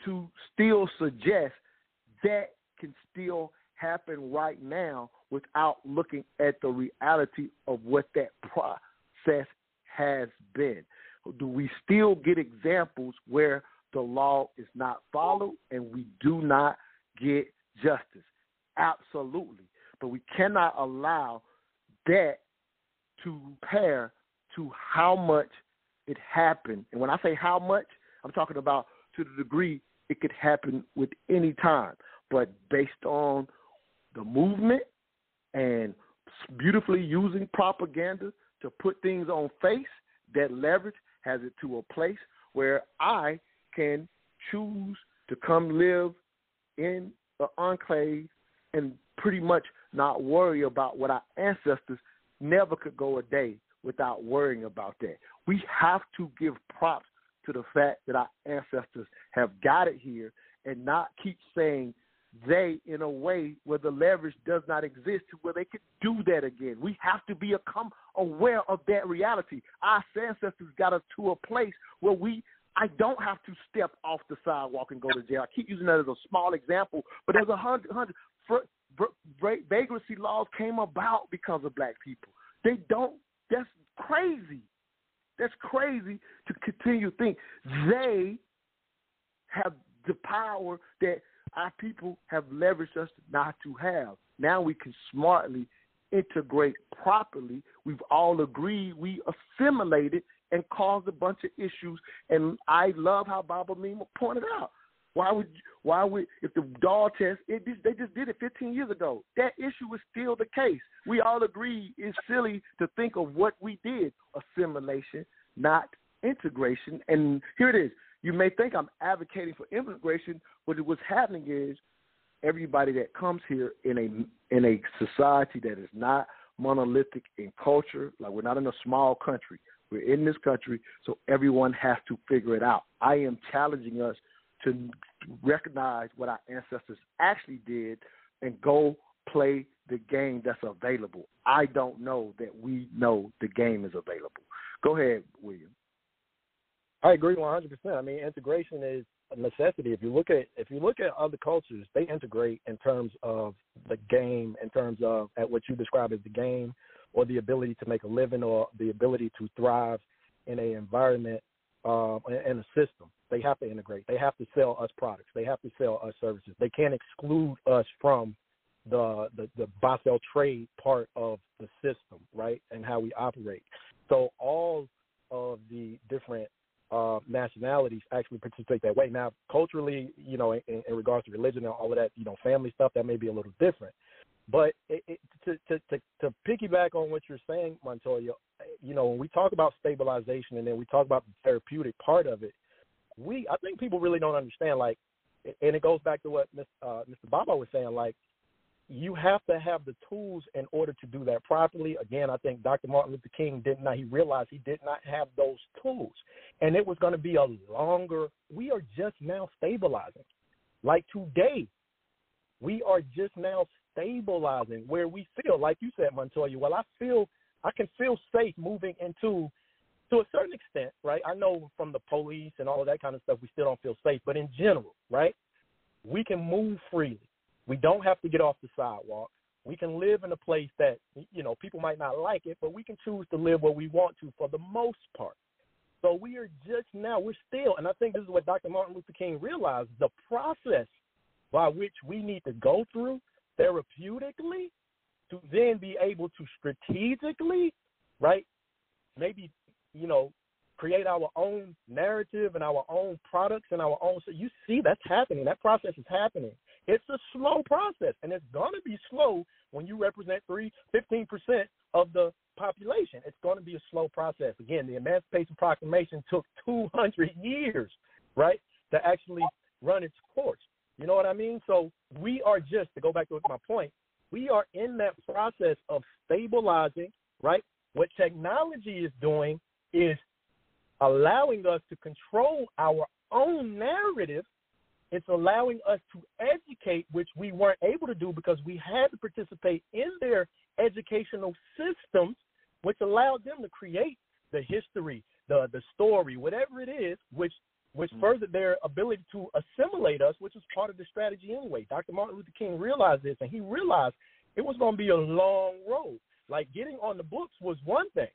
S2: to still suggest that can still happen right now without looking at the reality of what that process has been. Do we still get examples where the law is not followed and we do not get justice? Absolutely. But we cannot allow that to compare to how much it happened. And when I say how much, I'm talking about to the degree it could happen with any time. But based on the movement and beautifully using propaganda to put things on face, that leverage has it to a place where I can choose to come live in the enclave and pretty much not worry about what our ancestors never could go a day without worrying about that. We have to give props to the fact that our ancestors have got it here and not keep saying they in a way where the leverage does not exist to where they could do that again. We have to become aware of that reality. Our ancestors got us to a place where we I don't have to step off the sidewalk and go to jail. I keep using that as a small example, but there's a hundred, hundred vagrancy laws came about because of black people. They don't. That's crazy. That's crazy to continue to think they have the power that our people have leveraged us not to have. Now we can smartly integrate properly. We've all agreed we assimilated and caused a bunch of issues. And I love how Baba Mima pointed out. Why would why would if the Dawes test it they just did it 15 years ago? That issue is still the case. We all agree it's silly to think of what we did assimilation, not integration. And here it is. You may think I'm advocating for immigration, but what's happening is everybody that comes here in a in a society that is not monolithic in culture, like we're not in a small country. We're in this country, so everyone has to figure it out. I am challenging us to recognize what our ancestors actually did and go play the game that's available. I don't know that we know the game is available. Go ahead, William.
S4: I agree 100%. I mean, integration is a necessity. If you look at if you look at other cultures, they integrate in terms of the game, in terms of at what you describe as the game, or the ability to make a living, or the ability to thrive in a environment um, and a system. They have to integrate. They have to sell us products. They have to sell us services. They can't exclude us from the the, the buy sell trade part of the system, right, and how we operate. So all of the different uh, nationalities actually participate that way. Now, culturally, you know, in, in regards to religion and all of that, you know, family stuff, that may be a little different. But it, it, to, to to to piggyback on what you're saying, Montoya, you know, when we talk about stabilization and then we talk about the therapeutic part of it, we I think people really don't understand. Like, and it goes back to what Mr. Uh, Mr. Baba was saying. Like, you have to have the tools in order to do that properly. Again, I think Dr. Martin Luther King did not. He realized he did not have those tools, and it was going to be a longer. We are just now stabilizing. Like today, we are just now stabilizing where we feel, like you said, Montoya. Well, I feel I can feel safe moving into to a certain extent, right? I know from the police and all of that kind of stuff, we still don't feel safe, but in general, right? We can move freely. We don't have to get off the sidewalk. We can live in a place that, you know, people might not like it, but we can choose to live where we want to for the most part. So we are just now, we're still, and I think this is what Dr. Martin Luther King realized the process by which we need to go through therapeutically to then be able to strategically, right, maybe, you know, create our own narrative and our own products and our own. So you see that's happening. That process is happening. It's a slow process, and it's going to be slow when you represent three, 15% of the population. It's going to be a slow process. Again, the Emancipation Proclamation took 200 years, right, to actually run its course. You know what I mean? So we are just, to go back to my point, we are in that process of stabilizing, right? What technology is doing is allowing us to control our own narrative it's allowing us to educate, which we weren't able to do because we had to participate in their educational systems, which allowed them to create the history, the the story, whatever it is, which which mm-hmm. furthered their ability to assimilate us, which was part of the strategy anyway. Dr. Martin Luther King realized this, and he realized it was going to be a long road. Like getting on the books was one thing,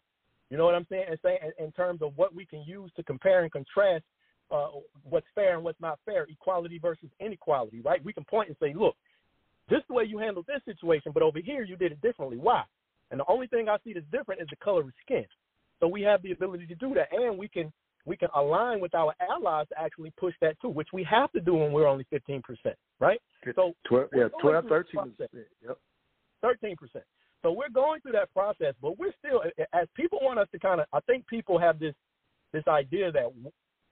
S4: you know what I'm saying, and saying in terms of what we can use to compare and contrast uh, what's fair and what's not fair, equality versus inequality, right? We can point and say, look, this is the way you handled this situation, but over here you did it differently. Why? And the only thing I see that's different is the color of skin. So we have the ability to do that, and we can we can align with our allies to actually push that too, which we have to do when we're only fifteen percent, right? So
S2: 12, yeah, 12, 13 percent. Yep.
S4: Thirteen percent. So we're going through that process, but we're still as people want us to kind of. I think people have this this idea that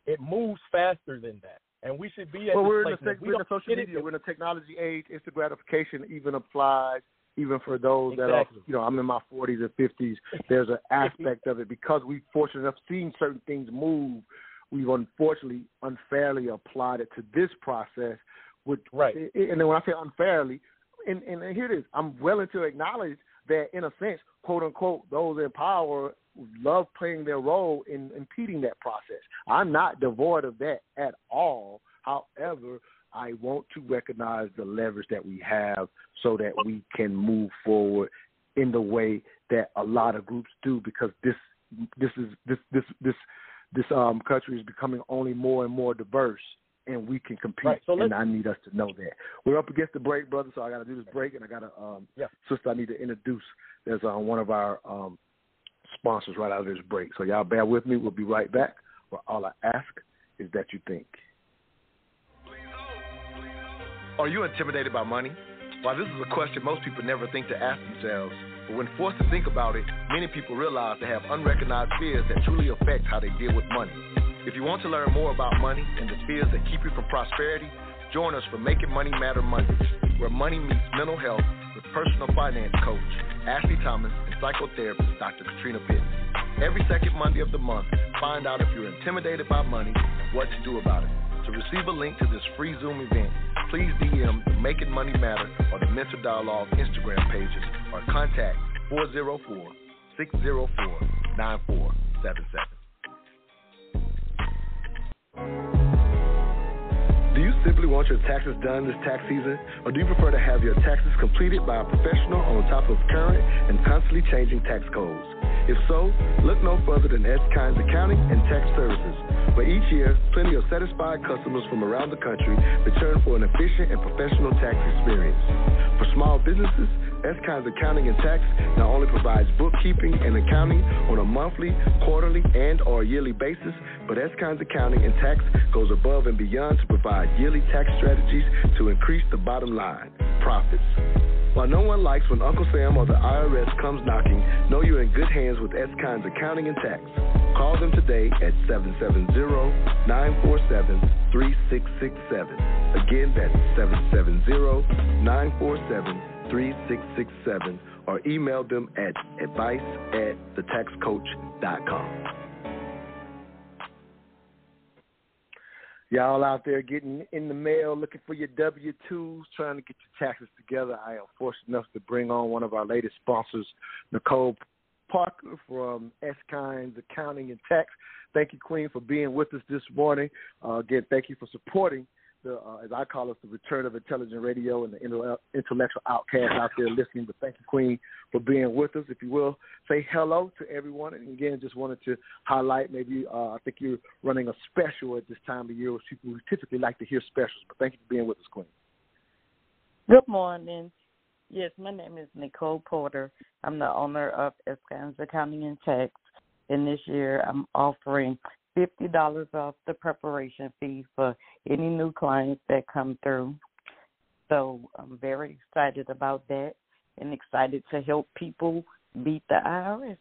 S4: it moves faster than that, and we should be at.
S2: Well, we're in the,
S4: we
S2: we're in the social
S4: it,
S2: media, we're in the technology age. Instant gratification even applies even for those that are, you know, I'm in my 40s and 50s. There's an aspect of it because we fortunate enough seeing certain things move. We've unfortunately unfairly applied it to this process. Which,
S4: right.
S2: And then when I say unfairly, and, and, and here it is, I'm willing to acknowledge that in a sense, quote unquote, those in power love playing their role in impeding that process. I'm not devoid of that at all. However, I want to recognize the leverage that we have so that we can move forward in the way that a lot of groups do because this this is this this this this um country is becoming only more and more diverse and we can compete
S4: Right, so
S2: and I need us to know that. We're up against the break, brother, so I gotta do this break and I gotta um
S4: yeah.
S2: sister I need to introduce there's um, one of our um sponsors right out of this break. So y'all bear with me, we'll be right back. Where all I ask is that you think.
S14: Are you intimidated by money? While this is a question most people never think to ask themselves, but when forced to think about it, many people realize they have unrecognized fears that truly affect how they deal with money. If you want to learn more about money and the fears that keep you from prosperity, join us for Making Money Matter Mondays, where money meets mental health personal finance coach Ashley Thomas and psychotherapist Dr. Katrina Pitts. Every second Monday of the month, find out if you're intimidated by money and what to do about it. To receive a link to this free Zoom event, please DM the Making Money Matter or the Mental Dialogue Instagram pages or contact 404 604 9477. Do you simply want your taxes done this tax season, or do you prefer to have your taxes completed by a professional on top of current and constantly changing tax codes? If so, look no further than S Kynes Accounting and Tax Services, where each year plenty of satisfied customers from around the country return for an efficient and professional tax experience. For small businesses, S. Kynes Accounting and Tax not only provides bookkeeping and accounting on a monthly, quarterly, and or yearly basis, but S. Kynes Accounting and Tax goes above and beyond to provide yearly tax strategies to increase the bottom line, profits. While no one likes when Uncle Sam or the IRS comes knocking, know you're in good hands with S. Kynes Accounting and Tax. Call them today at 770-947-3667. Again, that's 770-947-3667 or email them at advice at thetaxcoach.com.
S2: Y'all out there getting in the mail, looking for your W 2s, trying to get your taxes together. I am fortunate enough to bring on one of our latest sponsors, Nicole Parker from S. Kynes Accounting and Tax. Thank you, Queen, for being with us this morning. Uh, again, thank you for supporting the, uh, as I call it, the return of intelligent radio and the intellectual outcast out there listening. But thank you, Queen, for being with us. If you will, say hello to everyone. And again, just wanted to highlight maybe uh, I think you're running a special at this time of year, which people typically like to hear specials. But thank you for being with us, Queen.
S26: Good morning. Yes, my name is Nicole Porter. I'm the owner of Escans Accounting and Tax. And this year I'm offering $50 off the preparation fee for any new clients that come through. So I'm very excited about that and excited to help people beat the IRS.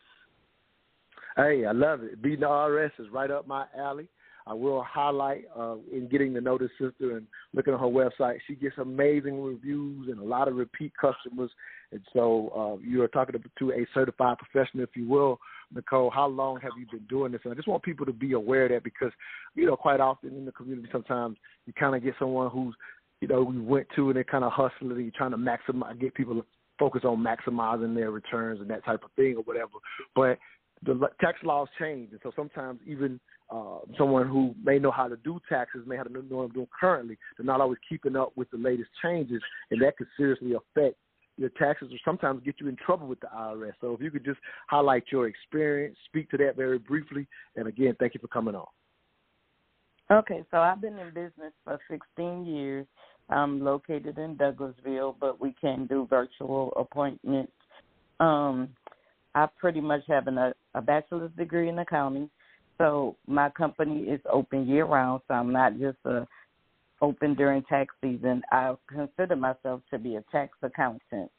S2: Hey, I love it. Beating the IRS is right up my alley. I will highlight uh, in getting to know this sister and looking at her website. She gets amazing reviews and a lot of repeat customers. And so uh, you are talking to a certified professional, if you will. Nicole, how long have you been doing this? And I just want people to be aware of that because, you know, quite often in the community, sometimes you kind of get someone who's, you know, we went to and they're kind of hustling you're trying to maximize, get people to focus on maximizing their returns and that type of thing or whatever. But the tax laws change, and so sometimes even uh, someone who may know how to do taxes may have to know what I'm doing currently. They're not always keeping up with the latest changes, and that could seriously affect your taxes or sometimes get you in trouble with the IRS. So if you could just highlight your experience, speak to that very briefly, and again, thank you for coming on.
S26: Okay, so I've been in business for 16 years. I'm located in Douglasville, but we can do virtual appointments. Um, I pretty much have an, a, a bachelor's degree in accounting, so my company is open year round. So I'm not just a open during tax season. I consider myself to be a tax accountant.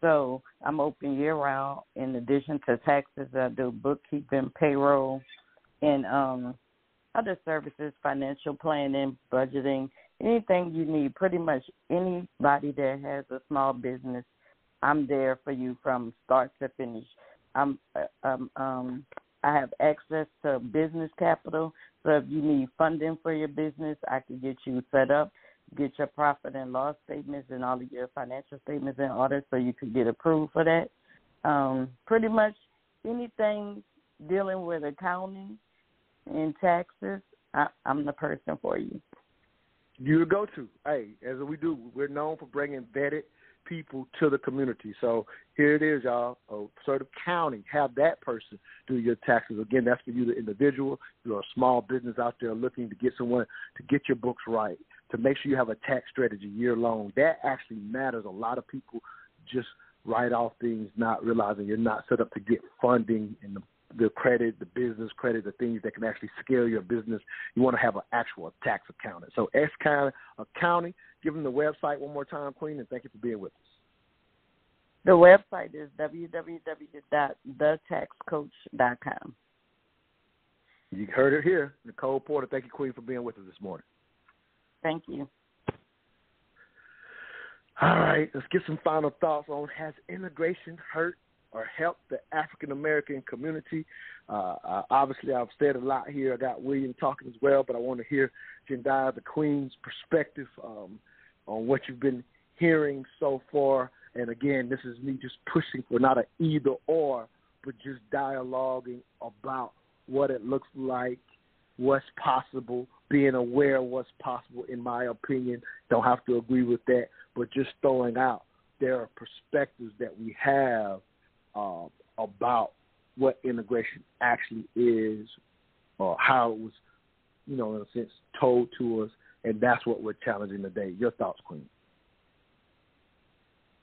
S26: So I'm open year round. In addition to taxes, I do bookkeeping, payroll, and um, other services, financial planning, budgeting, anything you need. Pretty much anybody that has a small business, I'm there for you from start to finish. I'm uh, um, um, I have access to business capital. So if you need funding for your business, I can get you set up, get your profit and loss statements and all of your financial statements in order so you can get approved for that. Um, pretty much anything dealing with accounting and taxes, I, I'm the person for you.
S2: You go to. Hey, as we do, we're known for bringing vetted people to the community. So here it is, y'all. Sort of county, have that person do your taxes. Again, that's for you, the individual. You're a small business out there looking to get someone to get your books right, to make sure you have a tax strategy year long. That actually matters. A lot of people just write off things, not realizing you're not set up to get funding and the the credit, the business credit, the things that can actually scale your business. You want to have an actual tax accountant. So X County Accounting, give them the website one more time, Queen, and thank you for being with us.
S26: The website is www.thetaxcoach.com.
S2: You heard it here. Nicole Porter, thank you, Queen, for being with us this morning.
S26: Thank you.
S2: All right, let's get some final thoughts on has integration hurt or help the African American community. Uh, uh, obviously, I've said a lot here. I got William talking as well, but I want to hear Jendaya, the Queen's perspective um, on what you've been hearing so far. And again, this is me just pushing for not an either or, but just dialoguing about what it looks like, what's possible, being aware of what's possible, in my opinion. Don't have to agree with that, but just throwing out there are perspectives that we have uh, about what integration actually is or how it was, you know, in a sense, told to us, and that's what we're challenging today. Your thoughts, Queen?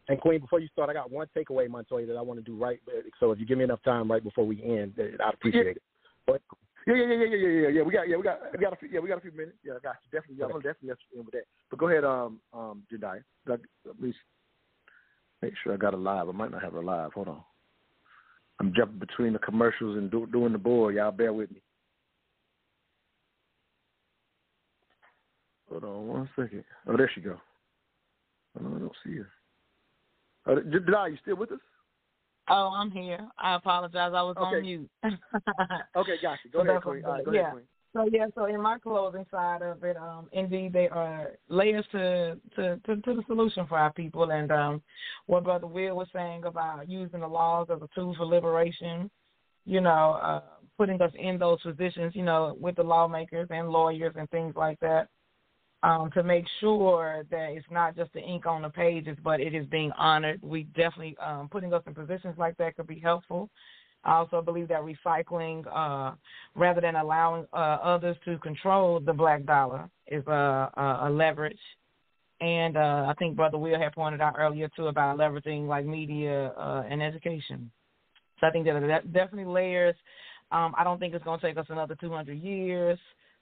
S4: And Queen, before you start, I got one takeaway, Montoya, that I want to do right. So if you give me enough time right before we end, I'd appreciate it. But,
S2: yeah, yeah, yeah, yeah, yeah, yeah, yeah. We got, yeah, we got, we got a few, yeah, we got a few minutes. Yeah, I got you. Definitely, yeah, I'm gonna definitely end with that. But go ahead, um, um, Jedi. Let me make sure I got a live. I might not have a live. Hold on. I'm jumping between the commercials and do, doing the board. Y'all bear with me. Hold on one second. Oh, there she go. Oh, I don't see her. Oh, did, did I, you still with us?
S3: Oh, I'm here. I apologize. I was
S2: okay.
S3: on mute.
S2: okay, gotcha. Go
S3: so
S2: ahead, Queen. Right, go
S3: yeah.
S2: ahead, Queen.
S3: So yeah, so in my closing side of it, um, indeed they are layers to, to, to, to the solution for our people. And um, what Brother Will was saying about using the laws as a tool for liberation, you know, uh, putting us in those positions, you know, with the lawmakers and lawyers and things like that, um, to make sure that it's not just the ink on the pages, but it is being honored. We definitely um, putting us in positions like that could be helpful. I also believe that recycling, uh, rather than allowing uh, others to control the black dollar, is a, a, a leverage. And uh, I think Brother Will had pointed out earlier too about leveraging like media uh, and education. So I think that that definitely layers. Um, I don't think it's going to take us another 200 years.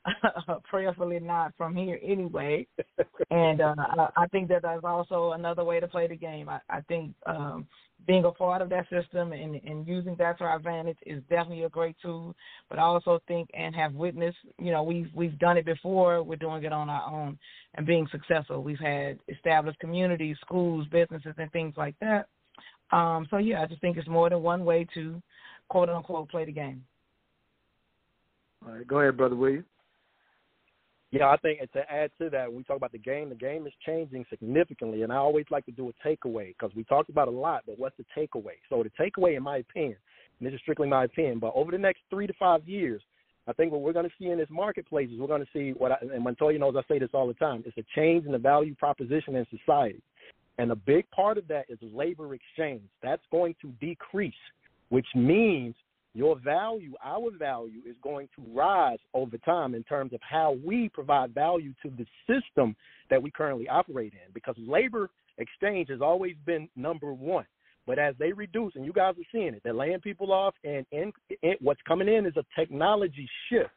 S3: Prayerfully not from here anyway. and uh, I think that there's also another way to play the game. I, I think um, being a part of that system and, and using that to our advantage is definitely a great tool. But I also think and have witnessed, you know, we've we've done it before. We're doing it on our own and being successful. We've had established communities, schools, businesses, and things like that. Um, so yeah, I just think it's more than one way to quote unquote play the game.
S2: All right, go ahead, brother William.
S4: Yeah, I think to add to that, we talk about the game, the game is changing significantly, and I always like to do a takeaway because we talked about a lot, but what's the takeaway? So the takeaway, in my opinion, and this is strictly my opinion, but over the next three to five years, I think what we're going to see in this marketplace is we're going to see what, I, and Montoya knows I say this all the time, it's a change in the value proposition in society. And a big part of that is labor exchange. That's going to decrease, which means your value, our value, is going to rise over time in terms of how we provide value to the system that we currently operate in. Because labor exchange has always been number one. But as they reduce, and you guys are seeing it, they're laying people off, and in, in, what's coming in is a technology shift.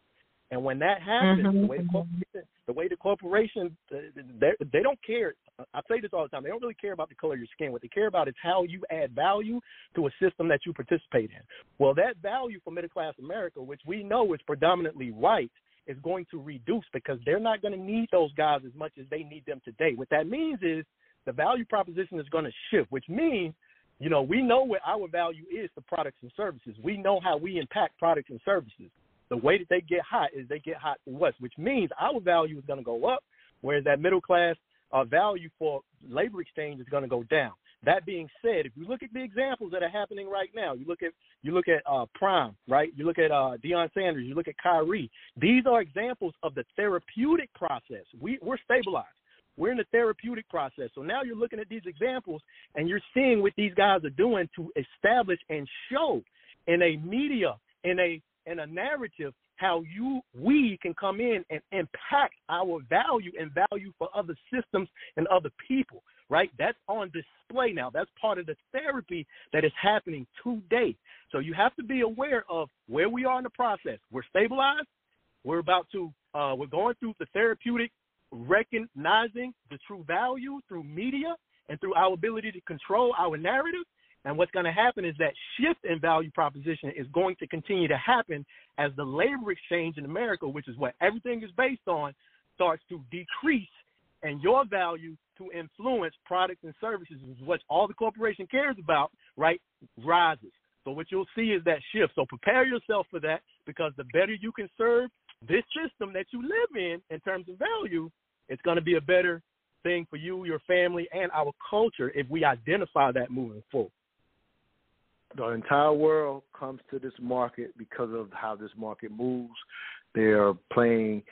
S4: And when that happens,
S3: Mhm.
S4: the way the corporation, the way the corporation, they they don't care. I say this all the time. They don't really care about the color of your skin. What they care about is how you add value to a system that you participate in. Well, that value for middle class America, which we know is predominantly white, is going to reduce because they're not going to need those guys as much as they need them today. What that means is the value proposition is going to shift, which means you know, we know what our value is to products and services. We know how we impact products and services. The way that they get hot is they get hot us, which means our value is going to go up, whereas that middle class uh, value for labor exchange is going to go down. That being said, if you look at the examples that are happening right now, you look at you look at uh, Prime, right? You look at uh, Deion Sanders, you look at Kyrie. These are examples of the therapeutic process. We, we're stabilized. We're in the therapeutic process. So now you're looking at these examples and you're seeing what these guys are doing to establish and show in a media, in a in a narrative how you we can come in and impact our value and value for other systems and other people right? That's on display now. That's part of the therapy that is happening today. So you have to be aware of where we are in the process. We're stabilized. We're about to uh, we're going through the therapeutic recognizing the true value through media and through our ability to control our narrative. And what's going to happen is that shift in value proposition is going to continue to happen as the labor exchange in America, which is what everything is based on, starts to decrease and your value to influence products and services, which is what all the corporation cares about, right, rises. So what you'll see is that shift. So prepare yourself for that because the better you can serve this system that you live in in terms of value, it's going to be a better thing for you, your family, and our culture if we identify that moving forward.
S2: The entire world comes to this market because of how this market moves. They are playing,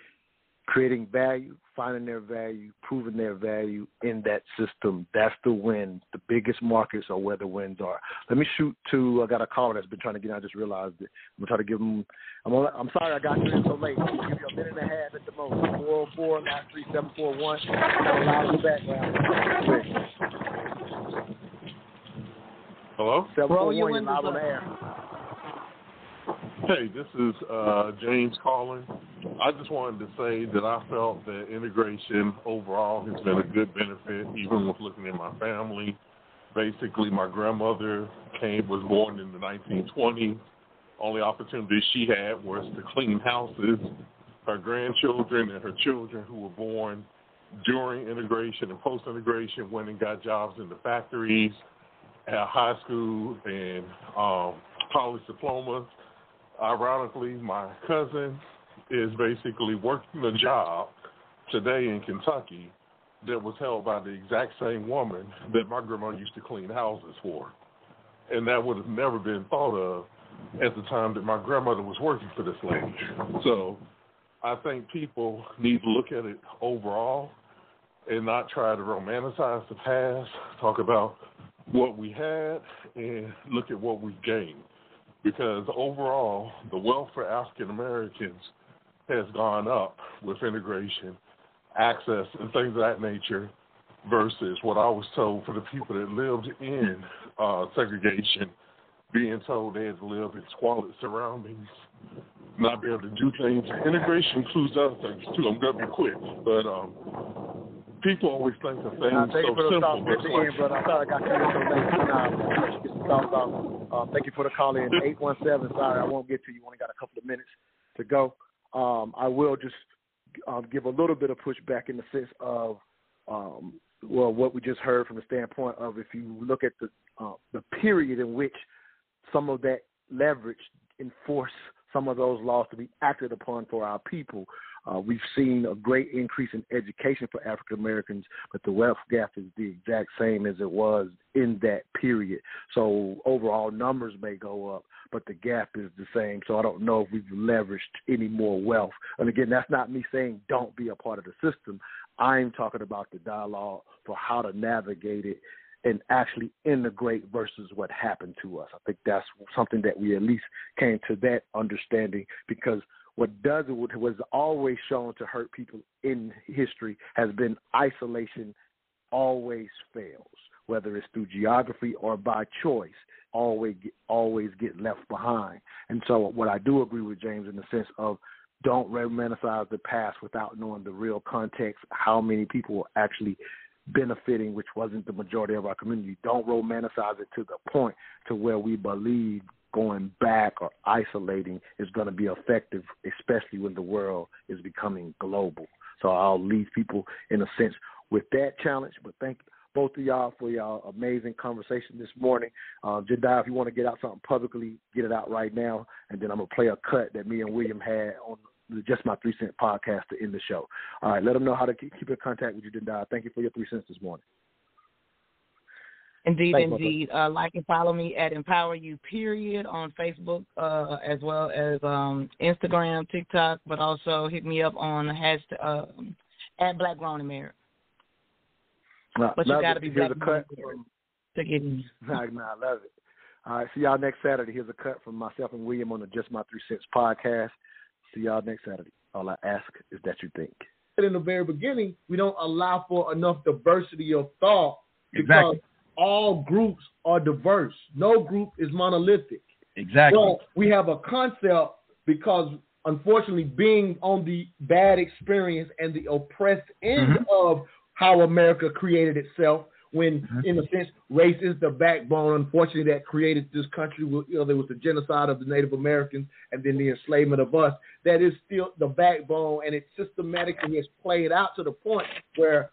S2: creating value, finding their value, proving their value in that system. That's the win. The biggest markets are where the wins are. Let me shoot to. I got a caller that's been trying to get. in. I just realized it. I'm gonna try to give him. I'm. I'm sorry I got you in so late. Gonna give you a minute and a half at the most. Four four nine three seven four one. Got a lot the background.
S27: Hello?
S2: Seven four one. You're live on the air.
S27: Hey, this is uh, James calling. I just wanted to say that I felt that integration overall has been a good benefit, even with looking at my family. Basically, my grandmother came was born in the 1920s. Only opportunity she had was to clean houses. Her grandchildren and her children who were born during integration and post-integration went and got jobs in the factories, at high school, and um, college diplomas ironically, my cousin is basically working a job today in Kentucky that was held by the exact same woman that my grandma used to clean houses for. And that would have never been thought of at the time that my grandmother was working for this lady. So I think people need to look at it overall and not try to romanticize the past, talk about what we had, and look at what we've gained because overall the wealth for African Americans has gone up with integration, access, and things of that nature, versus what I was told for the people that lived in uh, segregation, being told they had to live in squalid surroundings, not be able to do things. Integration includes other things too. I'm gonna be quick, but um, people always think of things
S2: Nah, thank
S27: so
S2: you for the
S27: simple. but
S2: at the
S27: like-
S2: end, brother. I'm sorry I got you in so late. Nah, I'll let you get some thoughts. Uh, thank you for the call in. 817. Sorry, I won't get to you. Only got a couple of minutes to go. Um, I will just um, give a little bit of pushback in the sense of, um, well, what we just heard from the standpoint of if you look at the uh, the period in which some of that leverage enforce some of those laws to be acted upon for our people. Uh, we've seen a great increase in education for African Americans, but the wealth gap is the exact same as it was in that period. So overall numbers may go up, but the gap is the same. So I don't know if we've leveraged any more wealth. And again, that's not me saying don't be a part of the system. I'm talking about the dialogue for how to navigate it and actually integrate versus what happened to us. I think that's something that we at least came to that understanding because what does what was always shown to hurt people in history has been isolation always fails, whether it's through geography or by choice, always always get left behind. And so what I do agree with James in the sense of
S28: don't romanticize the past without knowing the real context, how many people were actually benefiting, which wasn't the majority of our community. Don't romanticize it to the point to where we believe going back or isolating is going to be effective, especially when the world is becoming global. So I'll leave people in a sense with that challenge. But thank both of y'all for y'all amazing conversation this morning. Uh, Jediah, if you want to get out something publicly, get it out right now, and then I'm gonna play a cut that me and William had on Just My Three Cent podcast to end the show. All right, let them know how to keep, in contact with you, Jediah. Thank you for your three cents this morning.
S3: Indeed,
S28: Thanks,
S3: indeed. Uh, like and follow me at Empower You Period on Facebook, uh, as well as um, Instagram, TikTok, but also hit me up on hashtag uh, at Black Grown and Married. But you
S28: love
S3: got to be
S28: Here's
S3: black
S28: cut
S3: to get in.
S28: Nah, nah, I love it. All right, see y'all next Saturday. Here's a cut from myself and William on the Just My Three Cents podcast. See y'all next Saturday. All I ask is that you think.
S2: in the very beginning, we don't allow for enough diversity of thought because
S29: Exactly.
S2: All groups are diverse. No group is monolithic.
S29: Exactly.
S2: But we have a concept because, unfortunately, being on the bad experience and the oppressed end
S29: Mhm.
S2: of how America created itself, when,
S29: Mm-hmm.
S2: in a sense, race is the backbone, unfortunately, that created this country. You know, there was the genocide of the Native Americans and then the enslavement of us. That is still the backbone, and it systematically has played out to the point where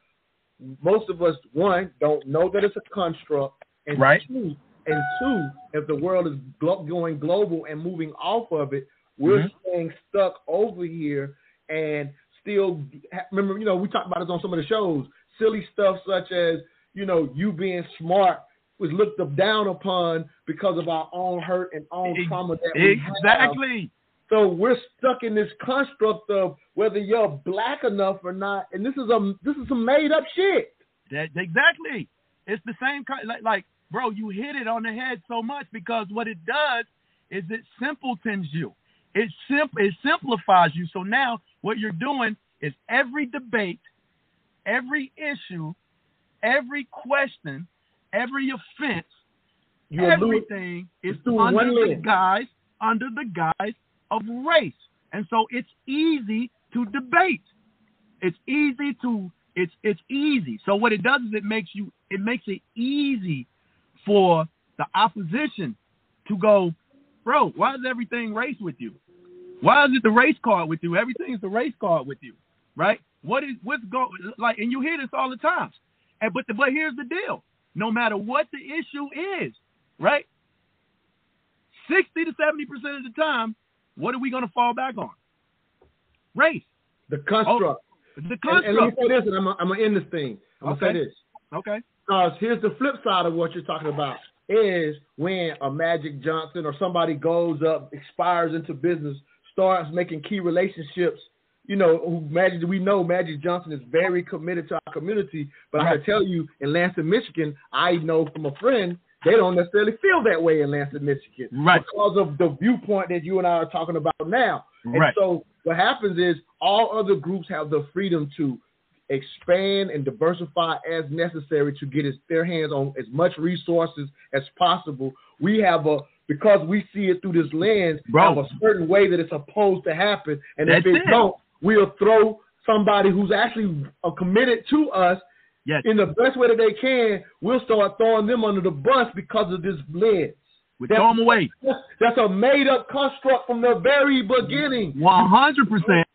S2: most of us, one, don't know that it's a construct, and
S29: Right.
S2: two, and two, if the world is going global and moving off of it, we're
S29: Mhm.
S2: staying stuck over here and still ha- remember. You know, we talked about this on some of the shows. Silly stuff such as you know you being smart was looked up down upon because of our own hurt and own trauma that we.
S29: Exactly.
S2: So we're stuck in this construct of whether you're black enough or not, and this is a this is some made up shit.
S29: That, exactly. It's the same kind. Like, like, bro, you hit it on the head so much because what it does is it simpletons you. It simp it simplifies you. So now what you're doing is every debate, every issue, every question, every offense,
S2: You're doing-
S29: everything is under the guise under the guise of race. And so it's easy to debate. It's easy to it's it's easy. So what it does is it makes you it makes it easy for the opposition to go, bro, why is everything race with you? Why is it the race card with you? Everything is the race card with you, right? What is what's going like? And you hear this all the time. And but the, but here's the deal: no matter what the issue is, right? Sixty to seventy percent of the time, what are we going to fall back on? Race.
S2: The construct.
S29: Oh, the
S2: And,
S29: construct.
S2: and let me say this, and I'm I'm gonna end this thing. I'm gonna say this.
S29: Okay.
S2: Because here's the flip side of what you're talking about is when a Magic Johnson or somebody goes up, expires into business, starts making key relationships. You know, Magic we know Magic Johnson is very committed to our community. But I can tell you in Lansing, Michigan, I know from a friend they don't necessarily feel that way in Lansing, Michigan,
S29: Right.
S2: because of the viewpoint that you and I are talking about now. And
S29: Right.
S2: so what happens is all other groups have the freedom to expand and diversify as necessary to get their hands on as much resources as possible. We have a because we see it through this lens,
S29: Bro.
S2: have a certain way that it's supposed to happen, and if it,
S29: it.
S2: don't, we'll throw somebody who's actually uh, committed to us
S29: Yes.
S2: in the best way that they can. We'll start throwing them under the bus because of this lens.
S29: We throw them away.
S2: That's a made up construct from the very beginning.
S29: One hundred percent.